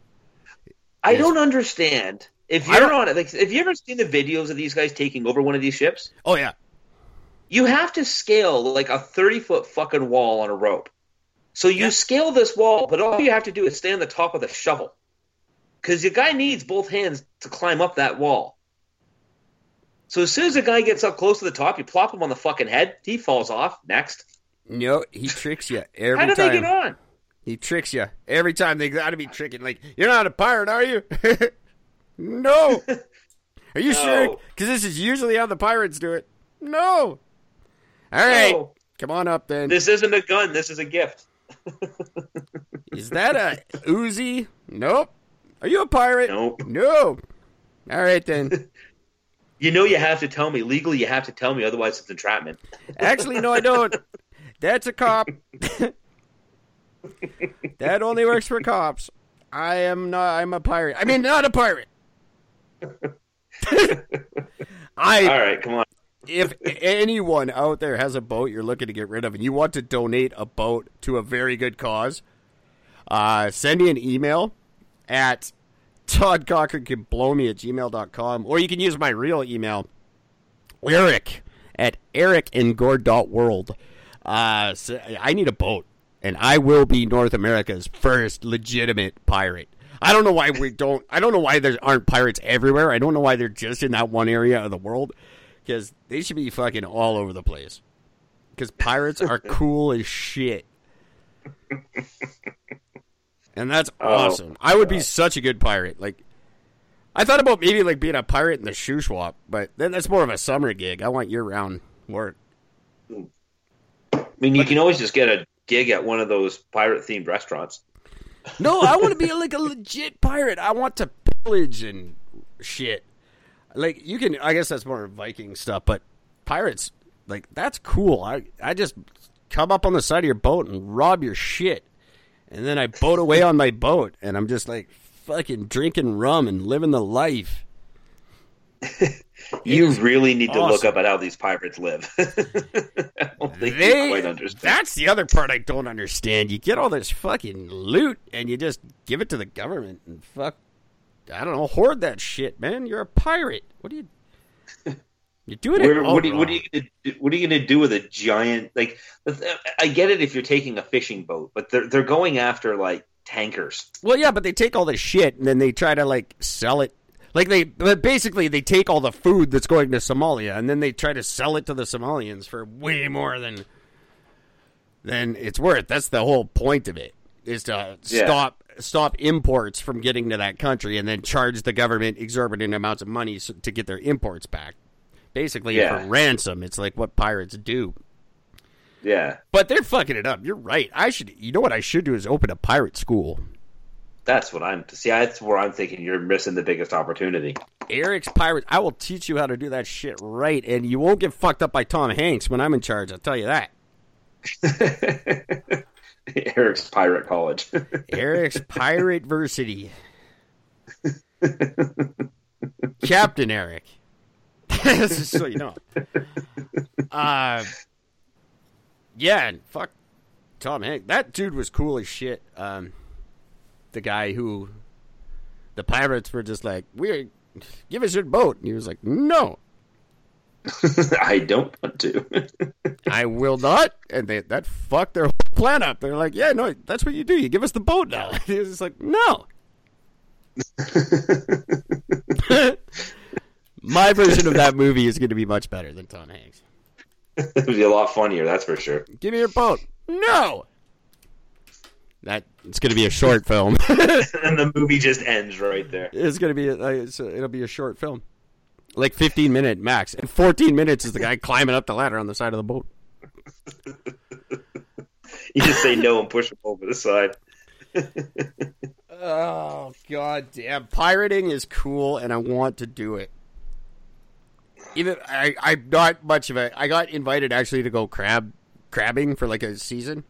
I don't understand. If you're on it, like, have you ever seen the videos of these guys taking over one of these ships? Oh yeah, You have to scale like a 30 foot fucking wall on a rope. So you scale this wall, but all you have to do is stay on the top of the shovel. Because the guy needs both hands to climb up that wall. So as soon as the guy gets up close to the top, you plop him on the fucking head, he falls off. Next. no, he tricks you every time. How did time. they get on? He tricks you every time. They got to be tricking. Like you're not a pirate, are you? [LAUGHS] no. [LAUGHS] Are you sure? Because this is usually how the pirates do it. No. All right, No. come on up then. This isn't a gun, this is a gift. [LAUGHS] Is that a Uzi? Nope. Are you a pirate? Nope. No. All right then. [LAUGHS] You know you have to tell me. Legally, you have to tell me, otherwise it's entrapment. Actually, no, I don't. That's a cop. that only works for cops. I am not. I'm a pirate. I mean, not a pirate. I All right, come on. if anyone out there has a boat you're looking to get rid of and you want to donate a boat to a very good cause, uh, send me an email at Todd Cochran can blow me at gmail.com or you can use my real email, Eric at ericandgord.world. Uh, so I need a boat and I will be North America's first legitimate pirate. I don't know why we don't. I don't know why there aren't pirates everywhere. I don't know why they're just in that one area of the world. Because they should be fucking all over the place. Because pirates are [LAUGHS] cool as shit. And that's Oh, awesome. I would be such a good pirate. Like, I thought about maybe like being a pirate in the Shuswap, but then that's more of a summer gig. I want year round work. I mean, you can always just get a gig at one of those pirate themed restaurants. No, I want to be like a legit pirate. I want to pillage and shit. Like you can, I guess that's more Viking stuff, but pirates, like that's cool. I I just come up on the side of your boat and rob your shit, and then I boat away on my boat, and I'm just like fucking drinking rum and living the life. [LAUGHS] You really need to look up at how these pirates live. [LAUGHS] I don't think They- you quite understand. That's the other part I don't understand. You get all this fucking loot and you just give it to the government and fuck, I don't know, hoard that shit, man. You're a pirate. What do you? [LAUGHS] You're doing it. Where, all what, are, you- what are you gonna do, what are you going to do with a giant like? Uh, I get it if you're taking a fishing boat, but they're they're going after like tankers. Well, yeah, but they take all this shit and then they try to like sell it. Like they, but basically, they take all the food that's going to Somalia and then they try to sell it to the Somalians for way more than than it's worth. That's the whole point of it is to Yeah. stop stop imports from getting to that country and then charge the government exorbitant amounts of money to get their imports back. Basically, Yeah. for ransom. It's like what pirates do. Yeah, But they're fucking it up. You're right. I should. You know what I should do is open a pirate school. That's what I'm. See, that's where I'm thinking you're missing the biggest opportunity. Eric's Pirates. I will teach you how to do that shit right, and you won't get fucked up by Tom Hanks when I'm in charge. I'll tell you that. [LAUGHS] Eric's Pirate College. [LAUGHS] Eric's Pirate Versity. Captain Eric. [LAUGHS] Just so you know. Uh, yeah, and fuck Tom Hanks. That dude was cool as shit. Um, the guy who the pirates were just like, "We're give us your boat," and he was like, "No." [LAUGHS] I don't want to. [LAUGHS] I will not. And they, that fucked their whole plan up. They're like, yeah, no, that's what you do. You give us the boat now. [LAUGHS] He was just like, no. My version of that movie is going to be much better than Tom Hanks. It'd be a lot funnier, that's for sure. Give me your boat. No. That it's going to be a short film. [LAUGHS] [LAUGHS] and the movie just ends right there. it's going to be a, uh, it's a, it'll be a short film. Like 15 minute max. And 14 minutes is the guy climbing up the ladder on the side of the boat. [LAUGHS] You just say no and push him over the side. Oh god damn! Pirating is cool, and I want to do it. Even I, I'm not much of a. I got invited actually to go crab crabbing for like a season,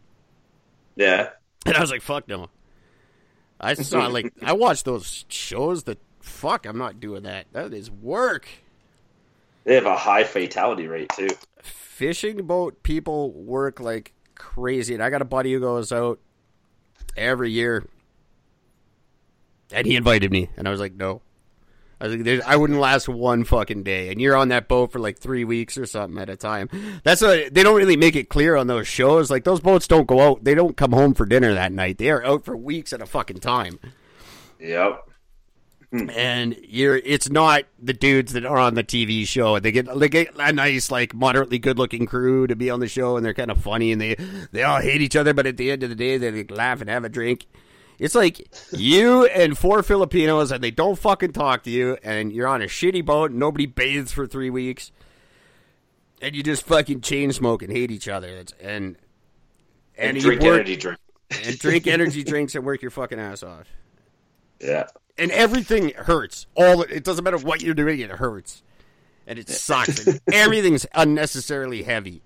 Yeah. And I was like, "Fuck no." I [LAUGHS] saw like I watched those shows that fuck. I'm not doing that. That is work. They have a high fatality rate too. Fishing boat people work like crazy, and I got a buddy who goes out every year, and he invited me, and I was like, no. I like, "There's- I wouldn't last one fucking day, and you're on that boat for like three weeks or something at a time. That's what they don't really make it clear on those shows. Like those boats don't go out; they don't come home for dinner that night. They are out for weeks at a fucking time Yep. and you're it's not the dudes that are on the TV show. They get they get a nice like moderately good looking crew to be on the show, and they're kind of funny, and they they all hate each other, but at the end of the day, they like, laugh and have a drink. It's like you and four Filipinos, and they don't fucking talk to you, and you're on a shitty boat, and nobody bathes for three weeks, and you just fucking chain smoke and hate each other. It's, and And, and, drink work- energy drink. and drink energy [LAUGHS] drinks and work your fucking ass off Yeah. and everything hurts. All it doesn't matter what you're doing, it hurts, and it sucks. and [LAUGHS] everything's unnecessarily heavy.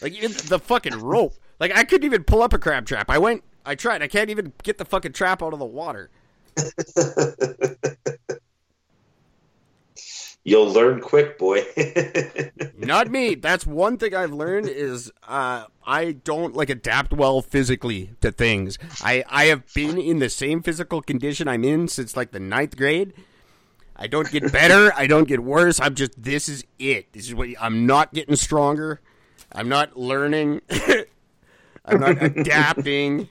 Like the fucking rope. Like I couldn't even pull up a crab trap. I went, I tried. I can't even get the fucking trap out of the water. [LAUGHS] You'll learn quick, boy. [LAUGHS] Not me. That's one thing I've learned is uh, I don't like adapt well physically to things. I I have been in the same physical condition I'm in since like the ninth grade. I don't get better. [LAUGHS] I don't get worse. I'm just this is it. This is what I'm not getting stronger. I'm not learning. I'm not adapting.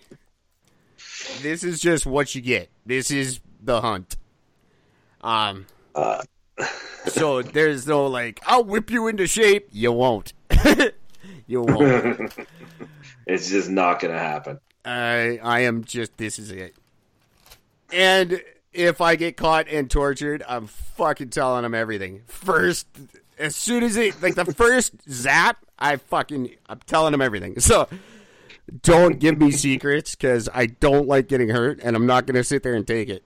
This is just what you get. This is the hunt. Um. Uh. So there's no like, I'll whip you into shape. You won't. [LAUGHS] you won't. [LAUGHS] it's just not gonna happen. I I am just this is it. And if I get caught and tortured, I'm fucking telling them everything. First as soon as it like the first [LAUGHS] zap, I fucking I'm telling them everything. So don't give me secrets cuz I don't like getting hurt and I'm not going to sit there and take it.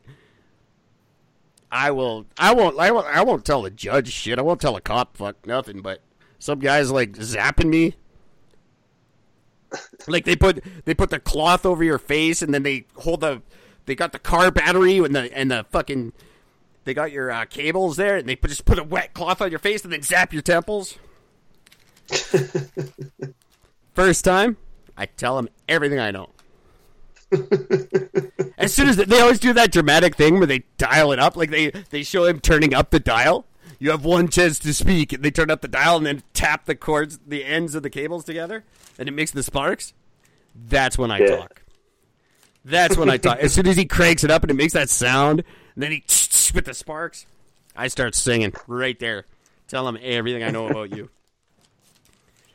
I will I won't I won't I won't tell a judge shit. I won't tell a cop fuck nothing, but some guys like zapping me [LAUGHS] like they put they put the cloth over your face and then they hold the they got the car battery and the and the fucking they got your uh, cables there and they put, just put a wet cloth on your face and then zap your temples. [LAUGHS] First time, I tell them everything I know. as soon as they, they always do that dramatic thing where they dial it up, like they they show him turning up the dial. You have one chance to speak, and they turn up the dial and then tap the cords, the ends of the cables together, and it makes the sparks. That's when I Yeah. talk. That's when I talk. As soon as he cranks it up and it makes that sound, and then he [TSK] with the sparks, I start singing right there. Tell him everything I know about you.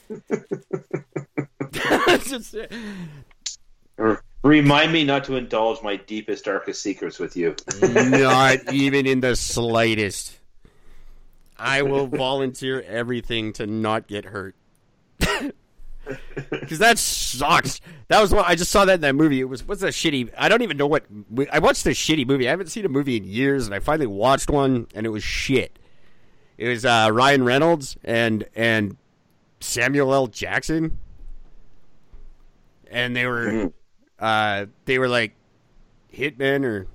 [LAUGHS] [LAUGHS] Just- Remind me not to indulge my deepest, darkest secrets with you. [LAUGHS] Not even in the slightest. I will [LAUGHS] volunteer everything to not get hurt. Because that sucks. That was what I just saw that in that movie. It was what's that shitty? I don't even know what. I watched a shitty movie. I haven't seen a movie in years, and I finally watched one, and it was shit. It was uh, Ryan Reynolds and and Samuel L. Jackson, and they were uh, they were like hitmen or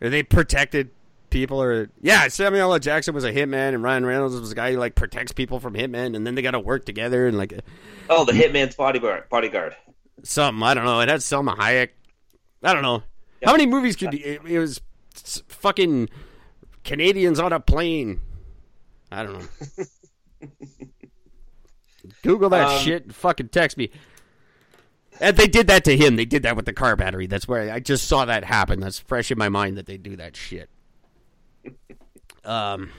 or they protected people or yeah samuel l. Jackson was a hitman and ryan reynolds was a guy who like protects people from hitmen and then they got to work together and like Oh, the Hitman's bodyguard. Bodyguard. something i don't know it had salma hayek. I don't know. How many movies could you, it, it was fucking canadians on a plane. I don't know. [LAUGHS] Google that Um, shit and fucking text me and they did that to him. They did that with the car battery. That's where I just saw that happen. That's fresh in my mind that they do that shit. Um,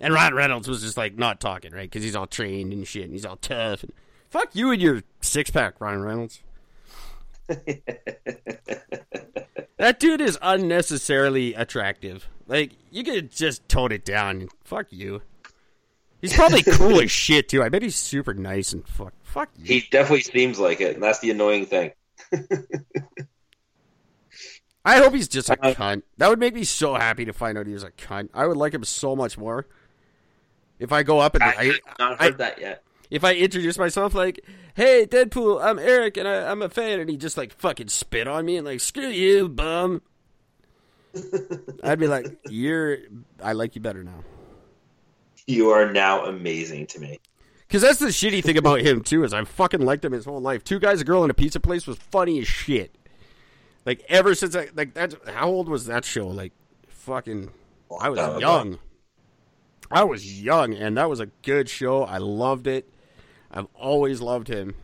and Ryan Reynolds was just like not talking, right? Because he's all trained and shit, and he's all tough. And fuck you and your six pack, Ryan Reynolds. [LAUGHS] that dude is unnecessarily attractive. Like you could just tone it down. Fuck you. He's probably [LAUGHS] cool as shit too. I bet he's super nice and fuck. Fuck. He definitely seems like it, and that's the annoying thing. [LAUGHS] I hope he's just a Uh, cunt. That would make me so happy to find out he was a cunt. I would like him so much more. If I go up and I, I, have not I- heard that yet. if I introduce myself like, "Hey, Deadpool, I'm Eric, and I, I'm a fan," and he just like fucking spit on me and like, "Screw you, bum," [LAUGHS] I'd be like, "You're, I like you better now." You are now amazing to me. Because that's the shitty thing about him too is I fucking liked him his whole life. Two guys, a girl, in a pizza place was funny as shit. Like ever since I like that. How old was that show? Like fucking, I was ago. young. I was young, and that was a good show. I loved it. I've always loved him.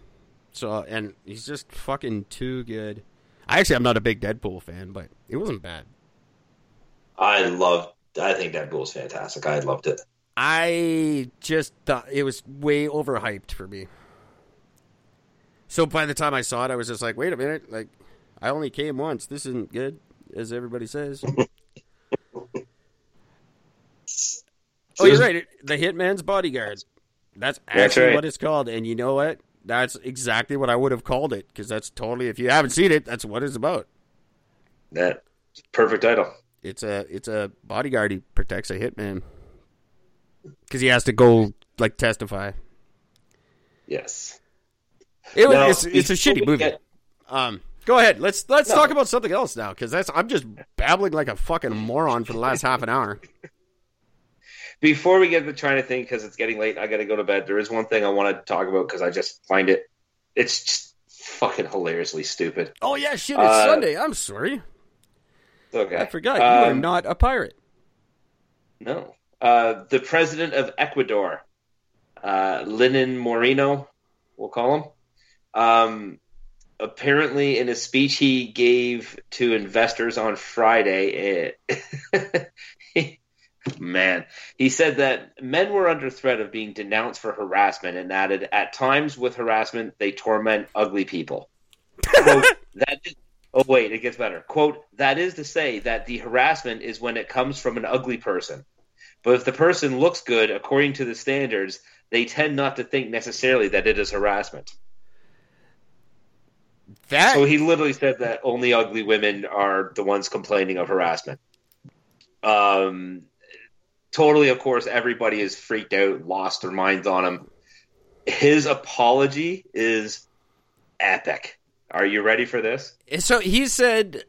So, and he's just fucking too good. I actually, I'm not a big Deadpool fan, but it wasn't bad. I love. I think Deadpool's fantastic. I loved it. I just thought it was way overhyped for me. So by the time I saw it, I was just like, wait a minute, like I only came once. This isn't good, as everybody says. [LAUGHS] oh, you're right. The Hitman's Bodyguard. That's actually That's right. what it's called. And you know what? That's exactly what I would have called it because that's totally. If you haven't seen it, that's what it's about. That perfect title. It's a it's a bodyguard. He protects a hitman because he has to go like testify. Yes. It was, it's, it's a shitty movie. get- Um, go ahead. Let's let's No. talk about something else now because that's I'm just babbling like a fucking moron for the last half an hour. [LAUGHS] Before we get to trying to think, because it's getting late, I got to go to bed. There is one thing I want to talk about because I just find it, it's just fucking hilariously stupid. Oh yeah, shit! It's Uh, Sunday. I'm sorry. Okay, I forgot you are Um, not a pirate. No. Uh, the president of Ecuador, uh, Lenin Moreno, we'll call him. Um, apparently, in a speech he gave to investors on Friday, it, [LAUGHS] man, he said that men were under threat of being denounced for harassment and added, at times with harassment, they torment ugly people. Quote, [LAUGHS] that is, oh, wait, it gets better. Quote, that is to say that the harassment is when it comes from an ugly person. But if the person looks good according to the standards, they tend not to think necessarily that it is harassment. That So he literally said that only ugly women are the ones complaining of harassment. Um, totally, of course, everybody is freaked out, lost their minds on him. His apology is epic. Are you ready for this? so he said,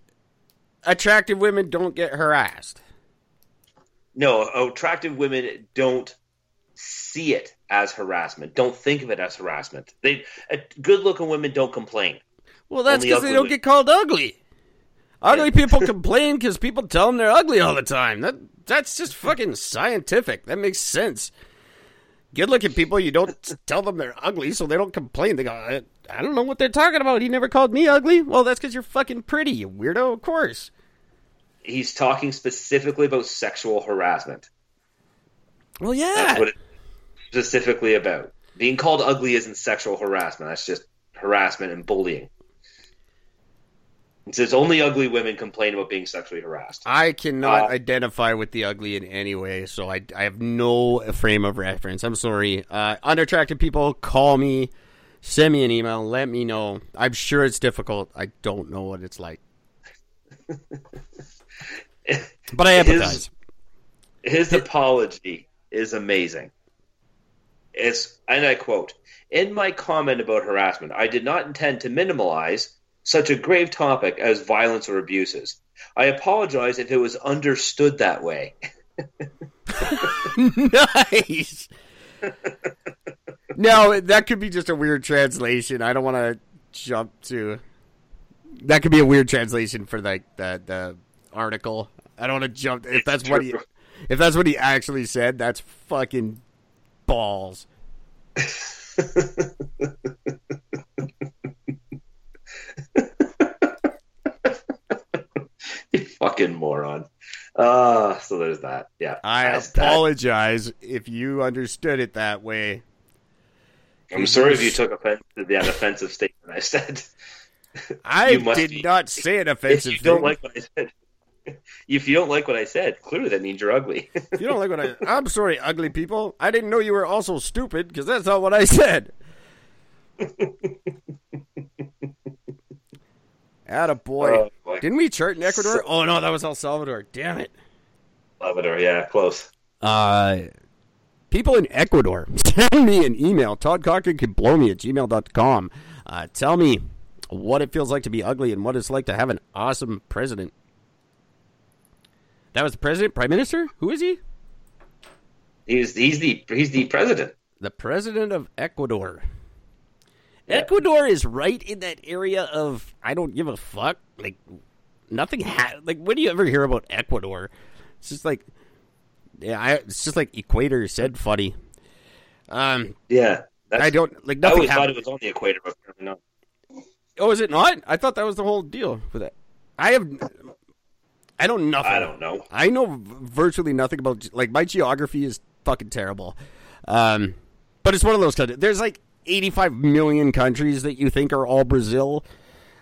attractive women don't get harassed. No, attractive women don't see it as harassment. Don't think of it as harassment. They good-looking women don't complain. Well, that's because they don't women. get called ugly. Ugly people [LAUGHS] complain because people tell them they're ugly all the time. That that's just fucking scientific. That makes sense. Good-looking people, you don't tell them they're ugly, so they don't complain. They go, I, I don't know what they're talking about. He never called me ugly. Well, that's because you're fucking pretty, you weirdo. Of course. He's talking specifically about sexual harassment. Well, yeah. That's what it's specifically about. Being called ugly isn't sexual harassment. That's just harassment and bullying. It says only ugly women complain about being sexually harassed. I cannot Uh, identify with the ugly in any way, so I, I have no frame of reference. I'm sorry. Uh, unattractive people, call me, send me an email, let me know. I'm sure it's difficult. I don't know what it's like. [LAUGHS] [LAUGHS] But I empathize. His apology is amazing. It's and I quote, "In my comment about harassment, I did not intend to minimize such a grave topic as violence or abuses. I apologize if it was understood that way." [LAUGHS] nice. [LAUGHS] no, that could be just a weird translation. I don't want to jump to. That could be a weird translation for like the the article. I don't want to jump. If that's what he, if that's what he actually said, that's fucking balls. [LAUGHS] you fucking moron. Uh, so there's that. Yeah. I That's that. apologize if you understood it that way. I'm sorry if you took offense to that offensive statement I said. I [LAUGHS] did be- not say an if offensive you don't thing. like what I said, if you don't like what I said, clearly that means you're ugly. If [LAUGHS] you don't like what I, I'm sorry, ugly people. I didn't know you were also stupid because that's not what I said. Atta boy. oh my Didn't we chart in Ecuador? oh no, that was El Salvador. Damn it. Salvador, yeah, close. Uh, people in Ecuador, [LAUGHS] send me an email. Todd Cochran can blow me at gmail.com. Uh, tell me what it feels like to be ugly and what it's like to have an awesome president. That was the president, prime minister. Who is he? He's he's the he's the president. The president of Ecuador. Yeah. Ecuador is right in that area of I don't give a fuck. Like nothing. Ha- like when do you ever hear about Ecuador? It's just like yeah, I, it's just like Equator said funny. Um, yeah, I don't like Nothing I always hap- thought it was on the equator, but apparently not. oh, is it not? I thought that was the whole deal with it. I have. I don't nothing. I don't know. I know virtually nothing about like my geography is fucking terrible. Um, but it's one of those countries. There's like 85 million countries that you think are all Brazil.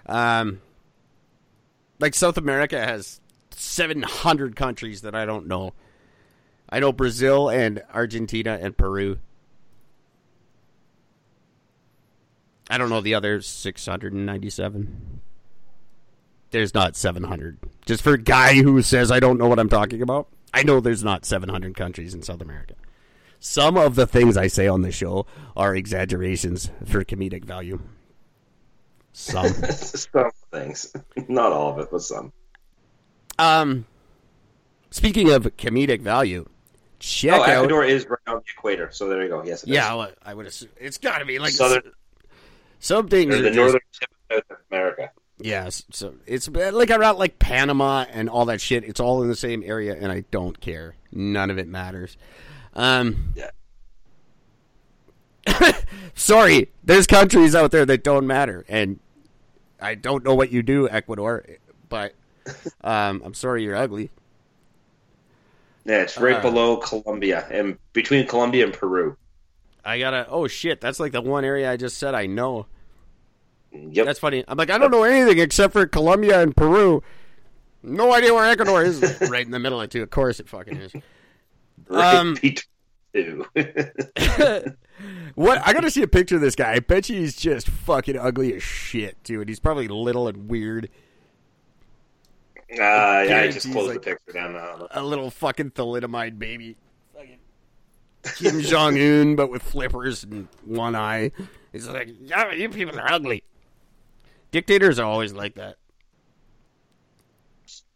Um, like South America has 700 countries that I don't know. I know Brazil and Argentina and Peru. I don't know the other 697. There's not 700. Just for a guy who says I don't know what I'm talking about, I know there's not 700 countries in South America. Some of the things I say on the show are exaggerations for comedic value. Some. [LAUGHS] some things, [LAUGHS] not all of it, but some. um, speaking of comedic value, check oh, out. Ecuador is right on the equator, so there you go. Yes, it is. Yeah, well, I would assume it's got to be like Southern, some things. or are the northern tip of South America. Yes, so it's like around like Panama and all that shit. It's all in the same area, and I don't care. None of it matters. Um, Yeah. [LAUGHS] sorry, there's countries out there that don't matter, and I don't know what you do, Ecuador, but um, I'm sorry you're ugly. Yeah, it's right Uh. below Colombia and between Colombia and Peru. I gotta. Oh shit, that's like the one area I just said I know. Yep. That's funny. I'm like I don't know anything except for Colombia and Peru. No idea where Ecuador is. [LAUGHS] right in the middle of two. Of course it fucking is. right um. [LAUGHS] [LAUGHS] What I gotta see a picture of this guy. I bet you he's just fucking ugly as shit, dude. he's probably little and weird. Uh, yeah, I just closed like- the picture down now. A little fucking thalidomide baby. Fucking Kim Jong Un, but with flippers and one eye. He's like, yeah, you people are ugly. Dictators are always like that.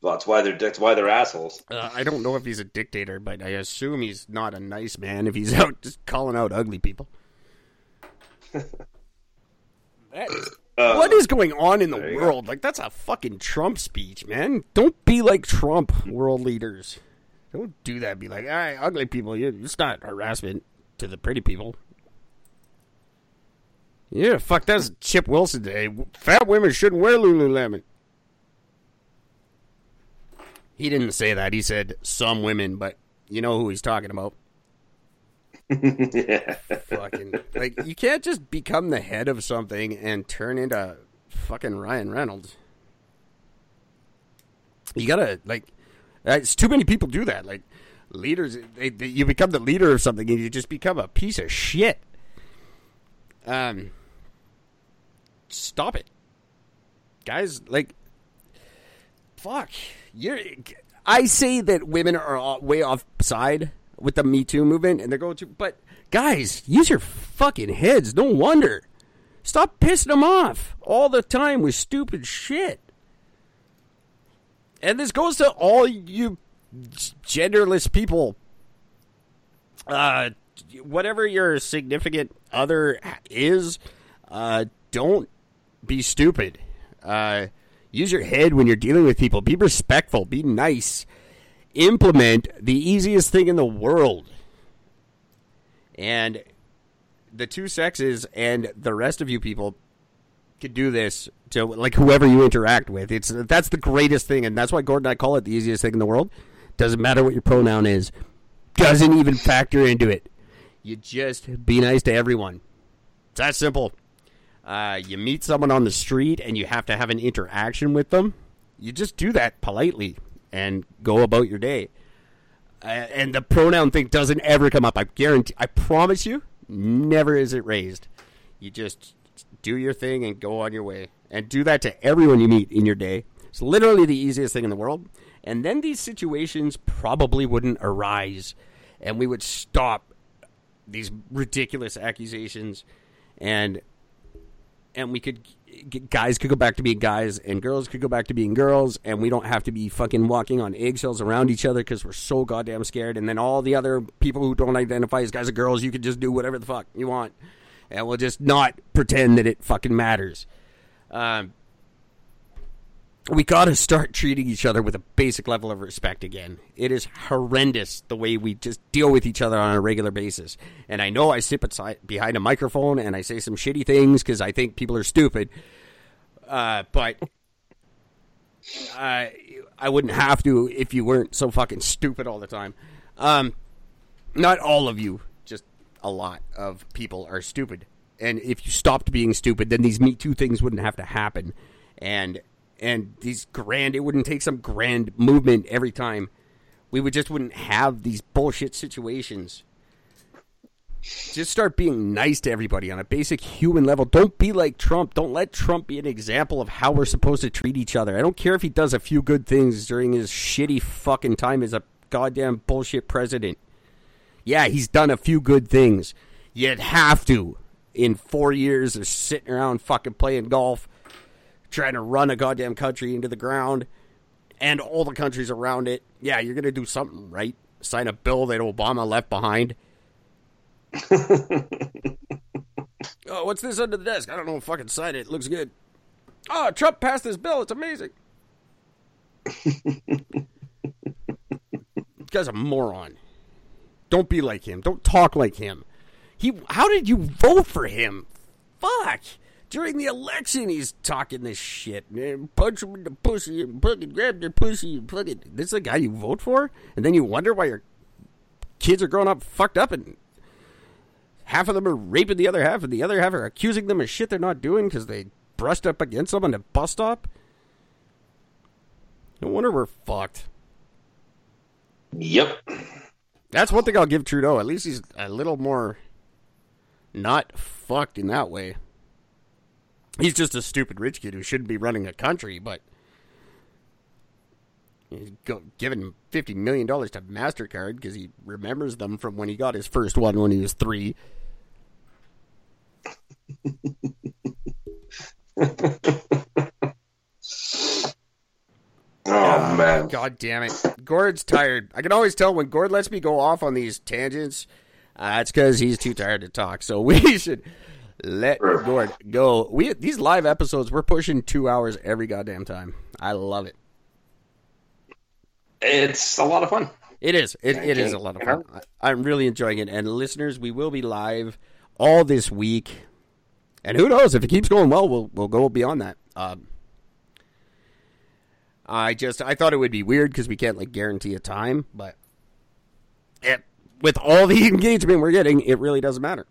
Well, that's why they're that's why they're assholes. Uh, I don't know if he's a dictator, but I assume he's not a nice man if he's [LAUGHS] out just calling out ugly people. [LAUGHS] That is- Uh, what is going on in the there you world? Like that's a fucking Trump speech, man. Don't be like Trump, world leaders. Don't do that. Be like, all right, ugly people. You, it's not harassment to the pretty people. Yeah, fuck. That's Chip Wilson Day. Fat women shouldn't wear Lululemon. He didn't say that. He said some women, but you know who he's talking about. yeah. [LAUGHS] fucking like you can't just become the head of something and turn into fucking Ryan Reynolds. You gotta like, uh, it's too many people do that. Like leaders, they, they, you become the leader of something and you just become a piece of shit. Um, stop it, guys. Like, fuck. You're. I say that women are way offside with the Me Too movement, and they're going to. But guys, use your fucking heads. No wonder. Stop pissing them off all the time with stupid shit. And this goes to all you genderless people. Uh, whatever your significant other is, uh, don't be stupid. Uh, use your head when you're dealing with people. Be respectful. Be nice. Implement the easiest thing in the world. And the two sexes and the rest of you people could do this to like whoever you interact with. It's that's the greatest thing, and that's why Gordon and I call it the easiest thing in the world. Doesn't matter what your pronoun is. Doesn't even factor into it. You just be nice to everyone. It's that simple. Uh, you meet someone on the street and you have to have an interaction with them. You just do that politely and go about your day. Uh, and the pronoun thing doesn't ever come up. I guarantee. I promise you, never is it raised. You just do your thing and go on your way, and do that to everyone you meet in your day. It's literally the easiest thing in the world. And then these situations probably wouldn't arise. And we would stop these ridiculous accusations and and we could guys could go back to being guys and girls could go back to being girls and we don't have to be fucking walking on eggshells around each other because we're so goddamn scared. And then all the other people who don't identify as guys or girls you could just do whatever the fuck you want. And we'll just not pretend that it fucking matters. Um, we got to start treating each other with a basic level of respect again. It is horrendous the way we just deal with each other on a regular basis. And I know I sit behind a microphone and I say some shitty things because I think people are stupid. Uh, but uh, I wouldn't have to if you weren't so fucking stupid all the time. Um, not all of you, just a lot of people are stupid. And if you stopped being stupid, then these Me Too things wouldn't have to happen. And and these grand it wouldn't take some grand movement every time. We would just wouldn't have these bullshit situations. Just start being nice to everybody on a basic human level. Don't be like trump. Don't let trump be an example of how we're supposed to treat each other. I don't care if he does a few good things during his shitty fucking time as a goddamn bullshit president. Yeah he's done a few good things. You'd have to in four years of sitting around fucking playing golf trying to run a goddamn country into the ground and all the countries around it. Yeah, you're going to do something right. Sign a bill that Obama left behind. [LAUGHS] oh, what's this under the desk? I don't know. Fucking sign it. it looks good. Oh, Trump passed this bill. It's amazing. This guy's a moron. Don't be like him. Don't talk like him. He. How did you vote for him? Fuck during the election he's talking this shit. And punch him in the pussy and fucking grab their pussy and fucking. This is the guy you vote for? And then you wonder why your kids are growing up fucked up and half of them are raping the other half and the other half are accusing them of shit they're not doing because they brushed up against them on a bus stop? No wonder we're fucked. Yep. That's one thing I'll give Trudeau. At least he's a little more not fucked in that way he's just a stupid rich kid who shouldn't be running a country, but he's giving fifty million dollars to Mastercard because he remembers them from when he got his first one when he was three. [LAUGHS] Oh man! God damn it, Gord's tired. I can always tell when Gord lets me go off on these tangents. Uh, it's because he's too tired to talk. So [LAUGHS] we should let Gord go. We these live episodes, we're pushing two hours every goddamn time. I love it. It's a lot of fun. It is. It, it is a lot of fun. I, I'm really enjoying it. And listeners, we will be live all this week. And who knows if it keeps going well, we'll we'll go beyond that. Um, I just I thought it would be weird because we can't like guarantee a time, but it, with all the [LAUGHS] engagement we're getting, it really doesn't matter.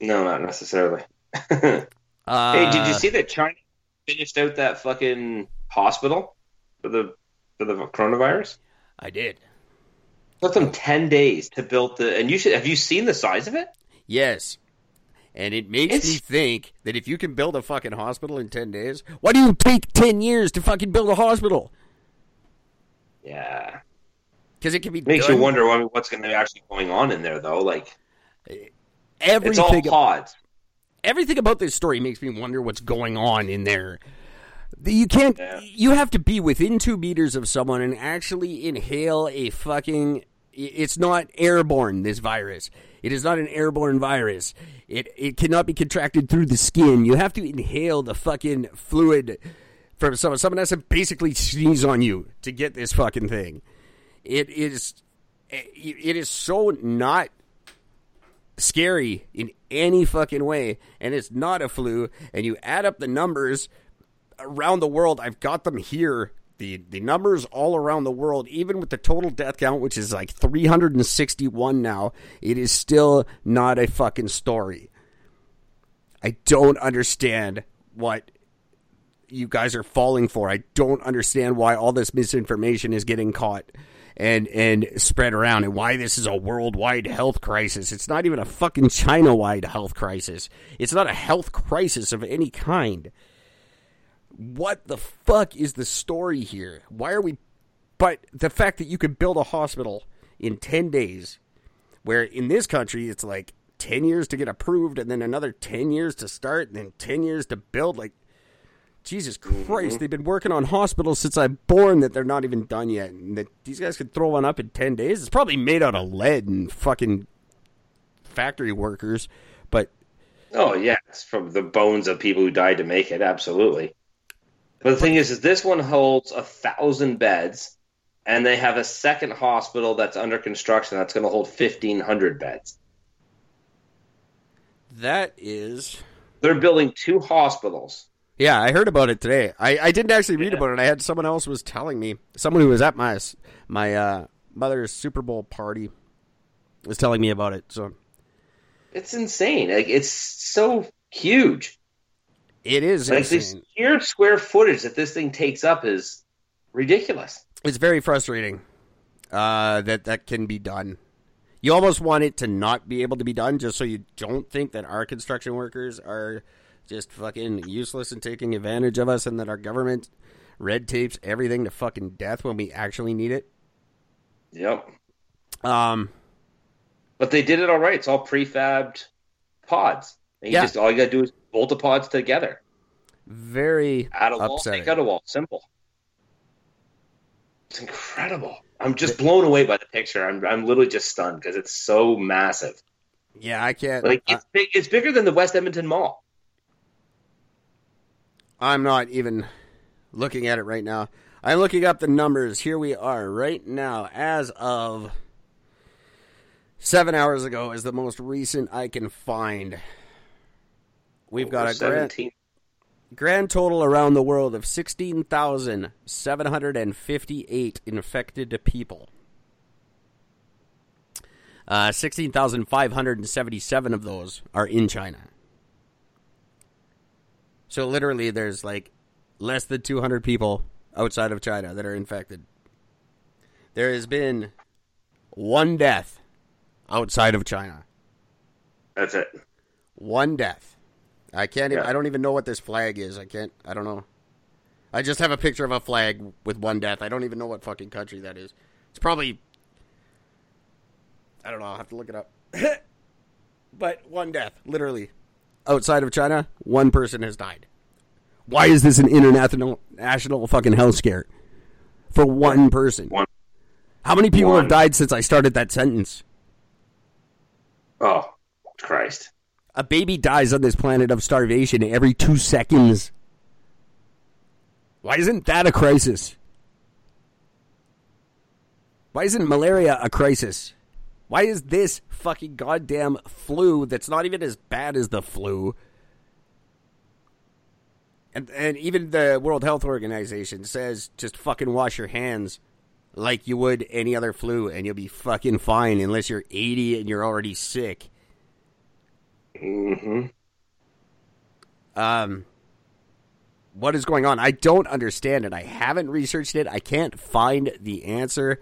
No, not necessarily. [LAUGHS] uh, hey, did you see that China finished out that fucking hospital for the for the coronavirus? I did. It took them ten days to build the. And you should have you seen the size of it? Yes. And it makes it's... me think that if you can build a fucking hospital in ten days, why do you take ten years to fucking build a hospital? Yeah. Because it can be makes done. you wonder what's going to be actually going on in there, though. Like, everything. It's all pods. Everything about this story makes me wonder what's going on in there. You can't. Yeah. You have to be within two meters of someone and actually inhale a fucking. It's not airborne. This virus. It is not an airborne virus. It it cannot be contracted through the skin. You have to inhale the fucking fluid from someone. Someone has to basically sneeze on you to get this fucking thing. It is. It is so not scary in any fucking way, and it's not a flu, and you add up the numbers around the world, I've got them here. The, the numbers all around the world, even with the total death count, which is like 361 now, it is still not a fucking story. I don't understand what you guys are falling for. I don't understand why all this misinformation is getting caught and and spread around and why this is a worldwide health crisis. It's not even a fucking China-wide health crisis. It's not a health crisis of any kind. what the fuck is the story here? Why are we? But the fact that you could build a hospital in ten days, where in this country it's like ten years to get approved, and then another ten years to start, and then ten years to build. Like, Jesus Christ, mm-hmm. they've been working on hospitals since I'm born that they're not even done yet, and that these guys could throw one up in ten days. It's probably made out of lead and fucking factory workers, but Oh yeah, it's from the bones of people who died to make it. Absolutely. But the thing is, is this one holds a thousand beds, and they have a second hospital that's under construction that's going to hold fifteen hundred beds. that is. They're building two hospitals. Yeah, I heard about it today. I, I didn't actually read Yeah. about it. I had someone else was telling me. Someone who was at my my uh, mother's Super Bowl party was telling me about it. So It's insane. Like it's so huge. it is Like the insane. sheer square footage that this thing takes up is ridiculous. It's very frustrating uh, that that can be done. You almost want it to not be able to be done, just so you don't think that our construction workers are just fucking useless and taking advantage of us, and that our government red tapes everything to fucking death when we actually need it. Yep. Um, But they did it all right. It's all prefabbed pods. And you Yeah. just all you gotta do is bolt the pods together. very Add a wall, out a wall. Simple. It's incredible. I'm just blown away by the picture. I'm I'm literally just stunned because it's so massive. Yeah, I can't. Like I, it's big. It's bigger than the West Edmonton Mall. I'm not even looking at it right now. I'm looking up the numbers. Here we are right now, as of seven hours ago, is the most recent I can find. We've got Over a grand, grand total around the world of 16,758 infected people. Uh, 16,577 of those are in China. So literally, there's like less than 200 people outside of China that are infected. There has been one death outside of China. That's it. One death. I can't. Even, Yeah. I don't even know what this flag is. I can't. I don't know. I just have a picture of a flag with one death. I don't even know what fucking country that is. It's probably. I don't know. I'll have to look it up. [COUGHS] but one death, literally, outside of China, one person has died. Why is this an international national fucking health scare for one person? One. How many people One. have died since I started that sentence? Oh Christ. A baby dies on this planet of starvation every two seconds. Why isn't that a crisis? Why isn't malaria a crisis? Why is this fucking goddamn flu that's not even as bad as the flu? And and even the World Health Organization says just fucking wash your hands like you would any other flu and you'll be fucking fine unless you're 80 and you're already sick. hmm um what is going on? I don't understand it. I haven't researched it. I can't find the answer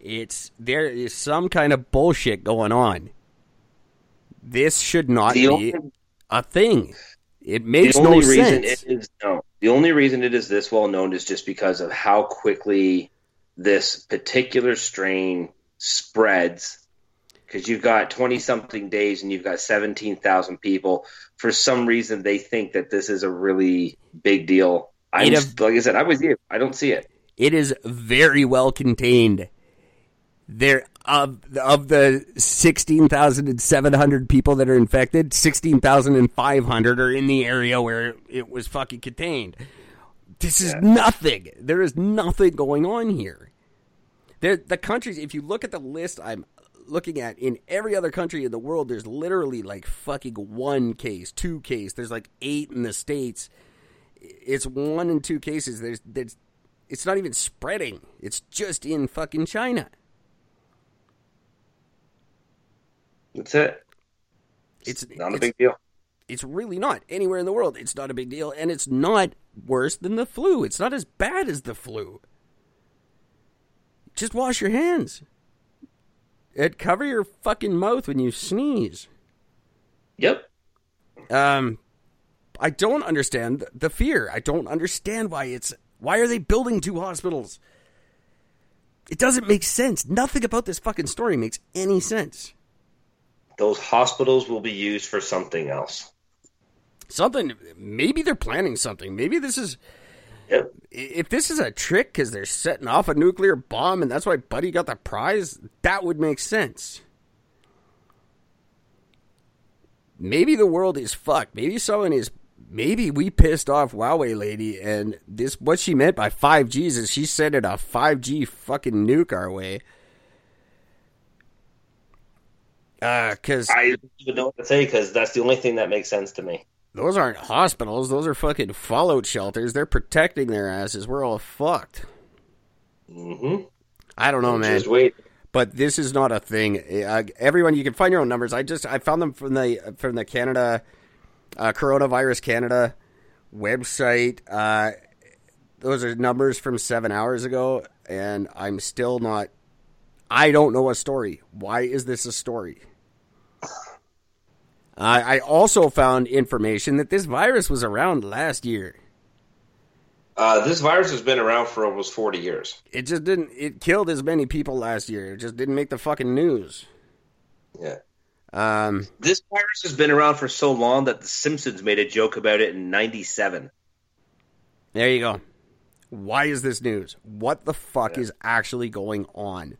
it's there is some kind of bullshit going on this should not The be only, a thing it makes the no only reason sense it is no. The only reason it is this well known is just because of how quickly this particular strain spreads. Because you've got twenty something days and you've got seventeen thousand people. For some reason, they think that this is a really big deal. Just- like I said, I was you. I don't see it. it is very well contained there of of the 16,700 people that are infected 16,500 are in the area where it was fucking contained this is Yeah. nothing there is nothing going on here there the countries if you look at the list I'm looking at in every other country in the world there's literally like fucking one case two case there's like eight in the states it's one and two cases there's there's it's not even spreading. It's just in fucking China. That's it. It's Not a it's, big deal. It's really not anywhere in the world. It's not a big deal, and it's not worse than the flu. It's not as bad as the flu. Just wash your hands and cover your fucking mouth when you sneeze. Yep. Um, I don't understand the fear. I don't understand why it's why are they building two hospitals? It doesn't make sense. Nothing about this fucking story makes any sense. Those hospitals will be used for something else. Something maybe they're planning something. Maybe this is Yep. if this is a trick because they're setting off a nuclear bomb and that's why Buddy got the prize, that would make sense. Maybe the world is fucked. Maybe someone is. Maybe we pissed off Huawei lady, and this what she meant by five Gs is she sent it a five G fucking nuke our way. Uh, cause I don't even know what to say because that's the only thing that makes sense to me. those aren't hospitals; those are fucking fallout shelters. They're protecting their asses. We're all fucked. Mm-hmm. I don't know, man. Just wait. but this is not a thing. Uh, everyone, you can find your own numbers. I just I found them from the from the Canada uh, coronavirus Canada website. Uh, those are numbers from seven hours ago, and I'm still not. I don't know a story. Why is this a story? Uh, I also found information that this virus was around last year. Uh, this virus has been around for almost 40 years. It just didn't. It killed as many people last year. It just didn't make the fucking news. Yeah. Um, This virus has been around for so long that The Simpsons made a joke about it in '97. There you go. Why is this news? What the fuck is actually going on?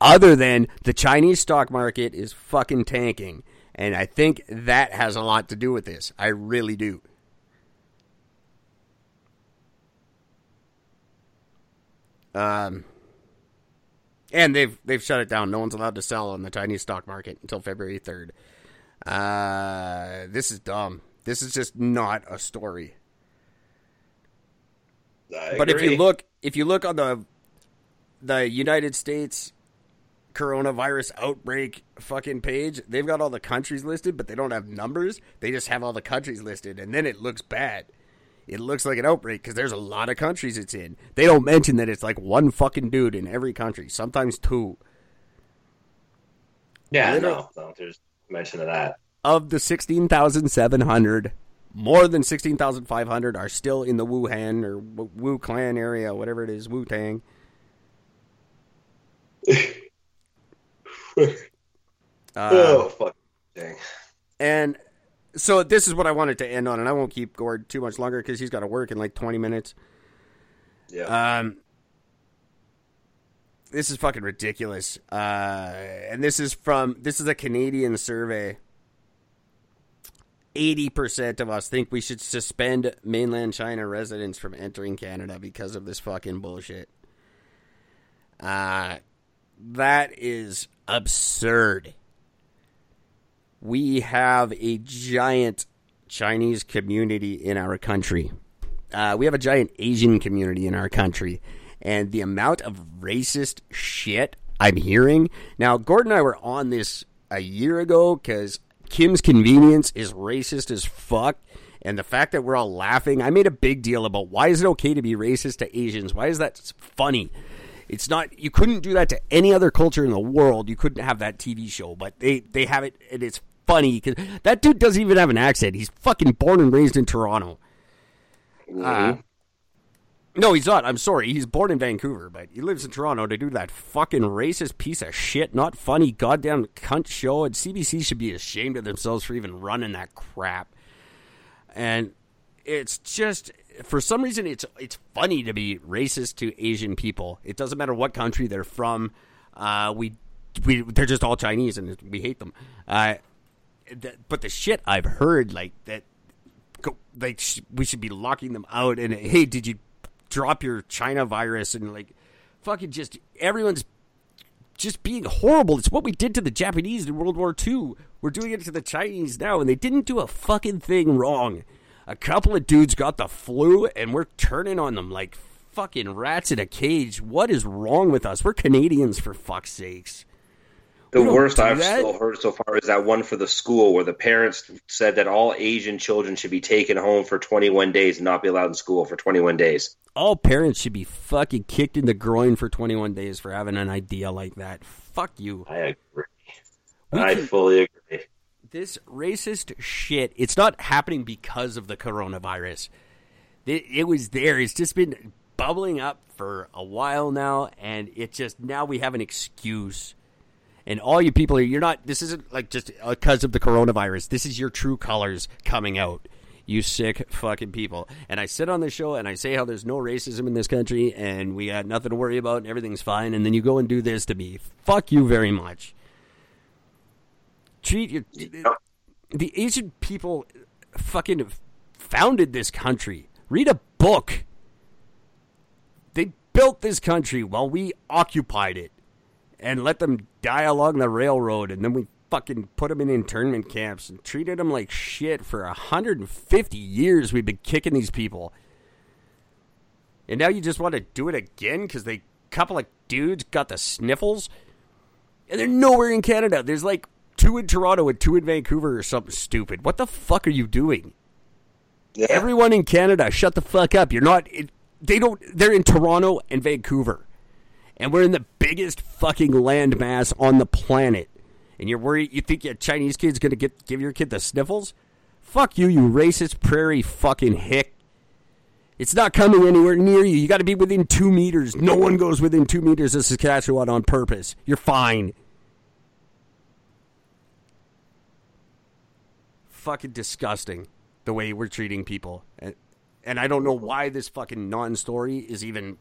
Other than the Chinese stock market is fucking tanking. And I think that has a lot to do with this. I really do. Um, and they've they've shut it down. No one's allowed to sell on the Chinese stock market until February third. Uh, this is dumb. This is just not a story. But if you look, if you look on the the United States coronavirus outbreak fucking page, they've got all the countries listed, but they don't have numbers. They just have all the countries listed, and then it looks bad. It looks like an outbreak because there's a lot of countries it's in. They don't mention that it's like one fucking dude in every country, sometimes two. yeah, literally- no, no, there's mention of that. Of the 16,700, more than 16,500 are still in the Wuhan or Wu Wu Clan area, whatever it is, Wu Tang. [LAUGHS] Uh, oh, fuck. Dang. And so this is what I wanted to end on, and I won't keep Gord too much longer because he's got to work in like 20 minutes. Yeah. Um, this is fucking ridiculous. Uh, and this is from this is a Canadian survey. Eighty percent of us think we should suspend mainland China residents from entering Canada because of this fucking bullshit. Uh, that is absurd. We have a giant Chinese community in our country. Uh, we have a giant Asian community in our country, and the amount of racist shit I'm hearing now. Gordon and I were on this a year ago because Kim's Convenience is racist as fuck, and the fact that we're all laughing. I made a big deal about why is it okay to be racist to Asians? Why is that funny? It's not. You couldn't do that to any other culture in the world. You couldn't have that TV show, but they they have it, and it's funny because that dude doesn't even have an accent. He's fucking born and raised in Toronto. Uh, no, he's not. I'm sorry. He's born in Vancouver, but he lives in Toronto to do that fucking racist piece of shit, not funny, goddamn cunt show. And CBC should be ashamed of themselves for even running that crap. And it's just for some reason it's it's funny to be racist to Asian people. It doesn't matter what country they're from. Uh, we we they're just all Chinese and we hate them. Uh, th- but the shit I've heard like that go, like sh- we should be locking them out and hey did you drop your china virus and like fucking just everyone's just being horrible it's what we did to the japanese in world war ii we're doing it to the chinese now and they didn't do a fucking thing wrong a couple of dudes got the flu and we're turning on them like fucking rats in a cage what is wrong with us we're canadians for fuck's sakes The worst I've that. still heard so far is that one for the school where the parents said that all Asian children should be taken home for 21 days and not be allowed in school for 21 days. all parents should be fucking kicked in the groin for 21 days for having an idea like that. Fuck you. I agree. We I can- fully agree. This racist shit, it's not happening because of the coronavirus. It, it was there. It's just been bubbling up for a while now, and it just now we have an excuse. And all you people, you're not. This isn't like just because of the coronavirus. This is your true colors coming out. You sick fucking people. And I sit on the show and I say how there's no racism in this country and we got nothing to worry about and everything's fine. And then you go and do this to me. Fuck you very much. Treat your. The Asian people fucking founded this country. Read a book. They built this country while we occupied it and let them die along the railroad. And then we fucking put them in internment camps and treated them like shit for 150 years. We've been kicking these people. And now you just want to do it again because they couple of dudes got the sniffles and they're nowhere in Canada. There's like two in Toronto and two in Vancouver or something stupid. What the fuck are you doing? Yeah. Everyone in Canada, shut the fuck up. You're not. It, they don't. They're in Toronto and Vancouver, and we're in the biggest fucking landmass on the planet. And you're worried. You think your Chinese kid's gonna get give your kid the sniffles? Fuck you, you racist prairie fucking hick. It's not coming anywhere near you. You got to be within two meters. No one goes within two meters of Saskatchewan on purpose. You're fine. Fucking disgusting the way we're treating people. And, and I don't know why this fucking non story is even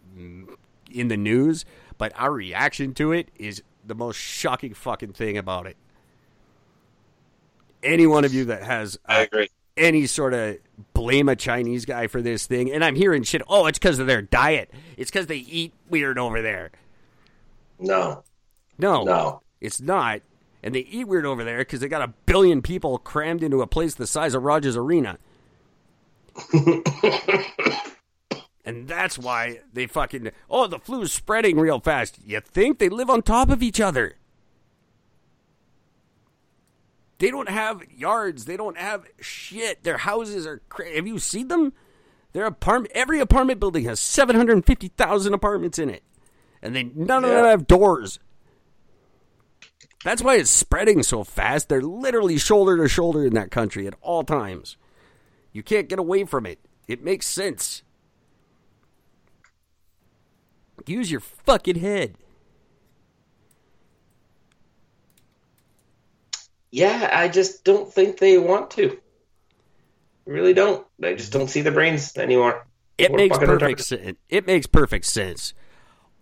in the news, but our reaction to it is the most shocking fucking thing about it. Any one of you that has I uh, agree. any sort of blame a Chinese guy for this thing, and I'm hearing shit. Oh, it's because of their diet. It's because they eat weird over there. No, No, no. it's not. And they eat weird over there because they got a billion people crammed into a place the size of Rogers Arena. [LAUGHS] and that's why they fucking. Oh, the flu's spreading real fast. You think they live on top of each other? They don't have yards. They don't have shit. Their houses are. Cra- have you seen them? Their apartment. Every apartment building has seven hundred fifty thousand apartments in it, and they none of them have doors. That's why it's spreading so fast. They're literally shoulder to shoulder in that country at all times. You can't get away from it. It makes sense. Use your fucking head. Yeah, I just don't think they want to. I really don't. I just don't see the brains anymore. It We're makes perfect sense. It makes perfect sense.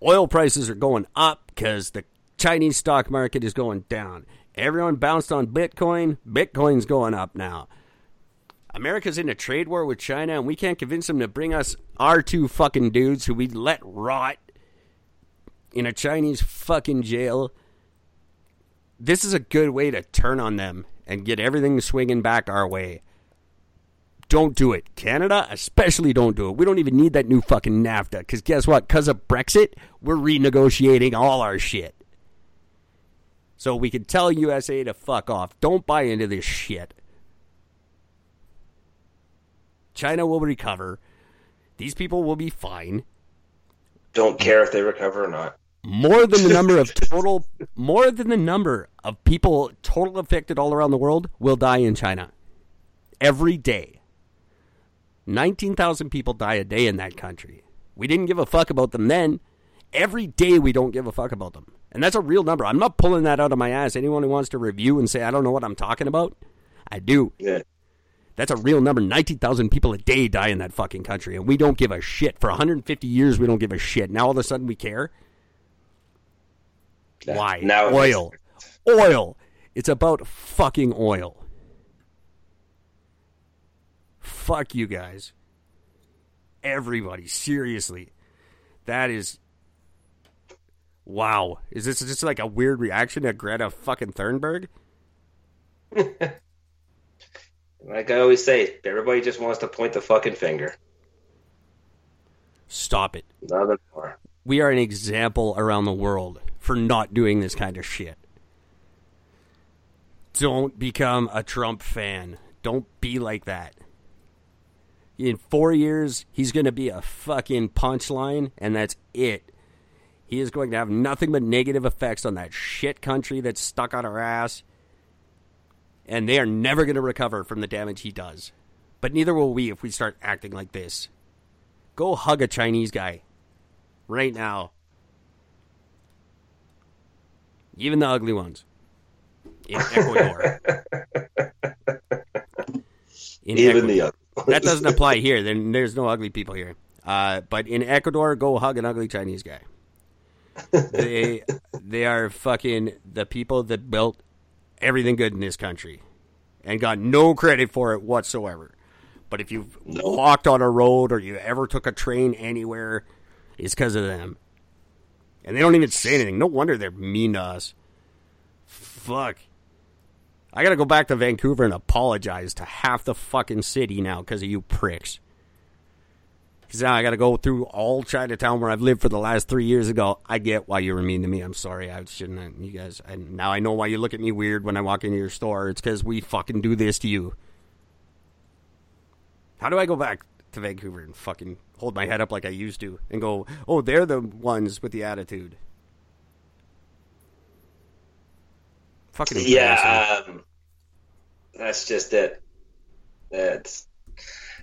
Oil prices are going up because the Chinese stock market is going down. Everyone bounced on Bitcoin. Bitcoin's going up now. America's in a trade war with China, and we can't convince them to bring us our two fucking dudes who we let rot in a Chinese fucking jail. This is a good way to turn on them and get everything swinging back our way. Don't do it. Canada, especially don't do it. We don't even need that new fucking NAFTA. Because guess what? Because of Brexit, we're renegotiating all our shit. So we can tell USA to fuck off. Don't buy into this shit. China will recover. These people will be fine. Don't care if they recover or not. More than the [LAUGHS] number of total, more than the number of people total affected all around the world will die in China. Every day. 19,000 people die a day in that country. We didn't give a fuck about them then. Every day we don't give a fuck about them. And that's a real number. I'm not pulling that out of my ass. Anyone who wants to review and say, I don't know what I'm talking about, I do. Yeah. That's a real number. 19,000 people a day die in that fucking country. And we don't give a shit. For 150 years, we don't give a shit. Now all of a sudden we care? Why? Now oil. Oil. It's about fucking oil. Fuck you guys. Everybody, seriously. That is Wow. Is this just like a weird reaction to Greta fucking Thunberg? [LAUGHS] Like I always say, everybody just wants to point the fucking finger. Stop it. Nothing more. We are an example around the world for not doing this kind of shit. Don't become a Trump fan. Don't be like that. In four years, he's going to be a fucking punchline, and that's it. He is going to have nothing but negative effects on that shit country that's stuck on our ass. and they are never going to recover from the damage he does. But neither will we if we start acting like this. Go hug a Chinese guy right now. Even the ugly ones. In [LAUGHS] Ecuador. In Even Ecuador. the other. that doesn't apply here. Then there's no ugly people here. Uh, but in Ecuador, go hug an ugly Chinese guy. They they are fucking the people that built everything good in this country and got no credit for it whatsoever. But if you've No. walked on a road or you ever took a train anywhere, it's because of them. And they don't even say anything. No wonder they're mean to us. Fuck. I gotta go back to Vancouver and apologize to half the fucking city now because of you pricks. Because now I gotta go through all Chinatown where I've lived for the last three years ago. I get why you were mean to me. I'm sorry. I shouldn't. Have, you guys. I, now I know why you look at me weird when I walk into your store. It's because we fucking do this to you. How do I go back to Vancouver and fucking hold my head up like I used to and go, oh, they're the ones with the attitude? Fucking. Yeah, um, that's just it. That's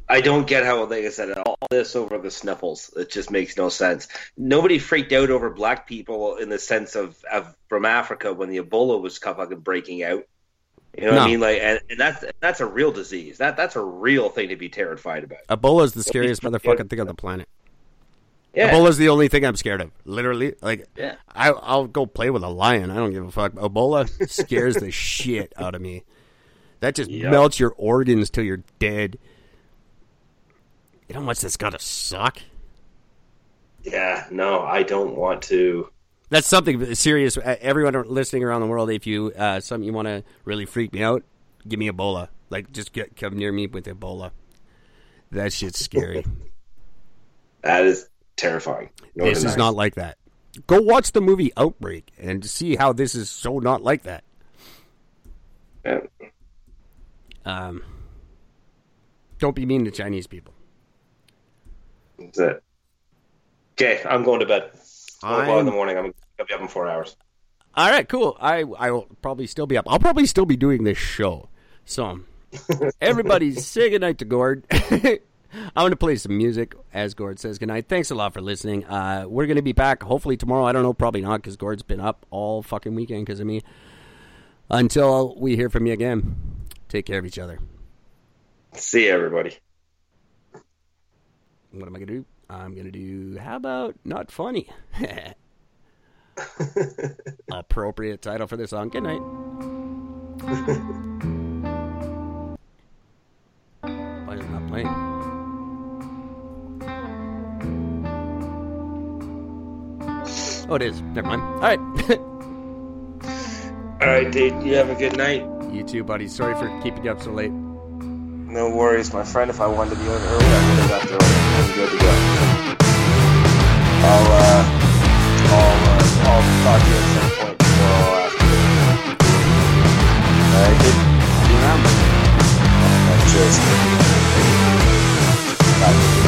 I don't get how, like I said, all this over the sniffles. It just makes no sense. Nobody freaked out over black people in the sense of, of from Africa when the Ebola was fucking breaking out. You know what I mean? Like, and, and that's that's a real disease. That that's a real thing to be terrified about. Ebola's the scariest motherfucking thing on the planet. Yeah, Ebola's the only thing I'm scared of. Literally, like yeah. I, I'll go play with a lion. I don't give a fuck. Ebola scares the [LAUGHS] shit out of me. That just Yep. melts your organs till you're dead. You know how much that's gotta suck. yeah. No, I don't want to. That's something serious. Everyone listening around the world, if you uh, something you want to really freak me out, give me Ebola. Like just get come near me with Ebola. That shit's scary. [LAUGHS] That is terrifying. No, this is not like that. Go watch the movie Outbreak and see how this is so not like that. Yeah. Um, don't be mean to Chinese people. That's it. Okay, I'm going to bed. O'clock in the morning. I'm gonna be up in four hours. All right, cool. I I will probably still be up. I'll probably still be doing this show. So [LAUGHS] everybody say goodnight to Gord. [LAUGHS] I'm going to play some music as Gord says goodnight. Thanks a lot for listening. Uh, we're going to be back hopefully tomorrow. I don't know, probably not because Gord's been up all fucking weekend because of me. Until we hear from you again, take care of each other. See you, everybody. What am I going to do? I'm going to do, how about not funny? [LAUGHS] Appropriate title for this song. Good night. Why is it not playing? Oh, it is. Never mind. All right. [LAUGHS] All right, dude. You have a good night. you too, buddy. Sorry for keeping you up so late. No worries, my friend. If I wanted to be on early, I would have left early. I'm good to go. I'll, uh, I'll, uh, I'll talk to you at some point tomorrow after. Alright, good. See you around. Cheers. Bye.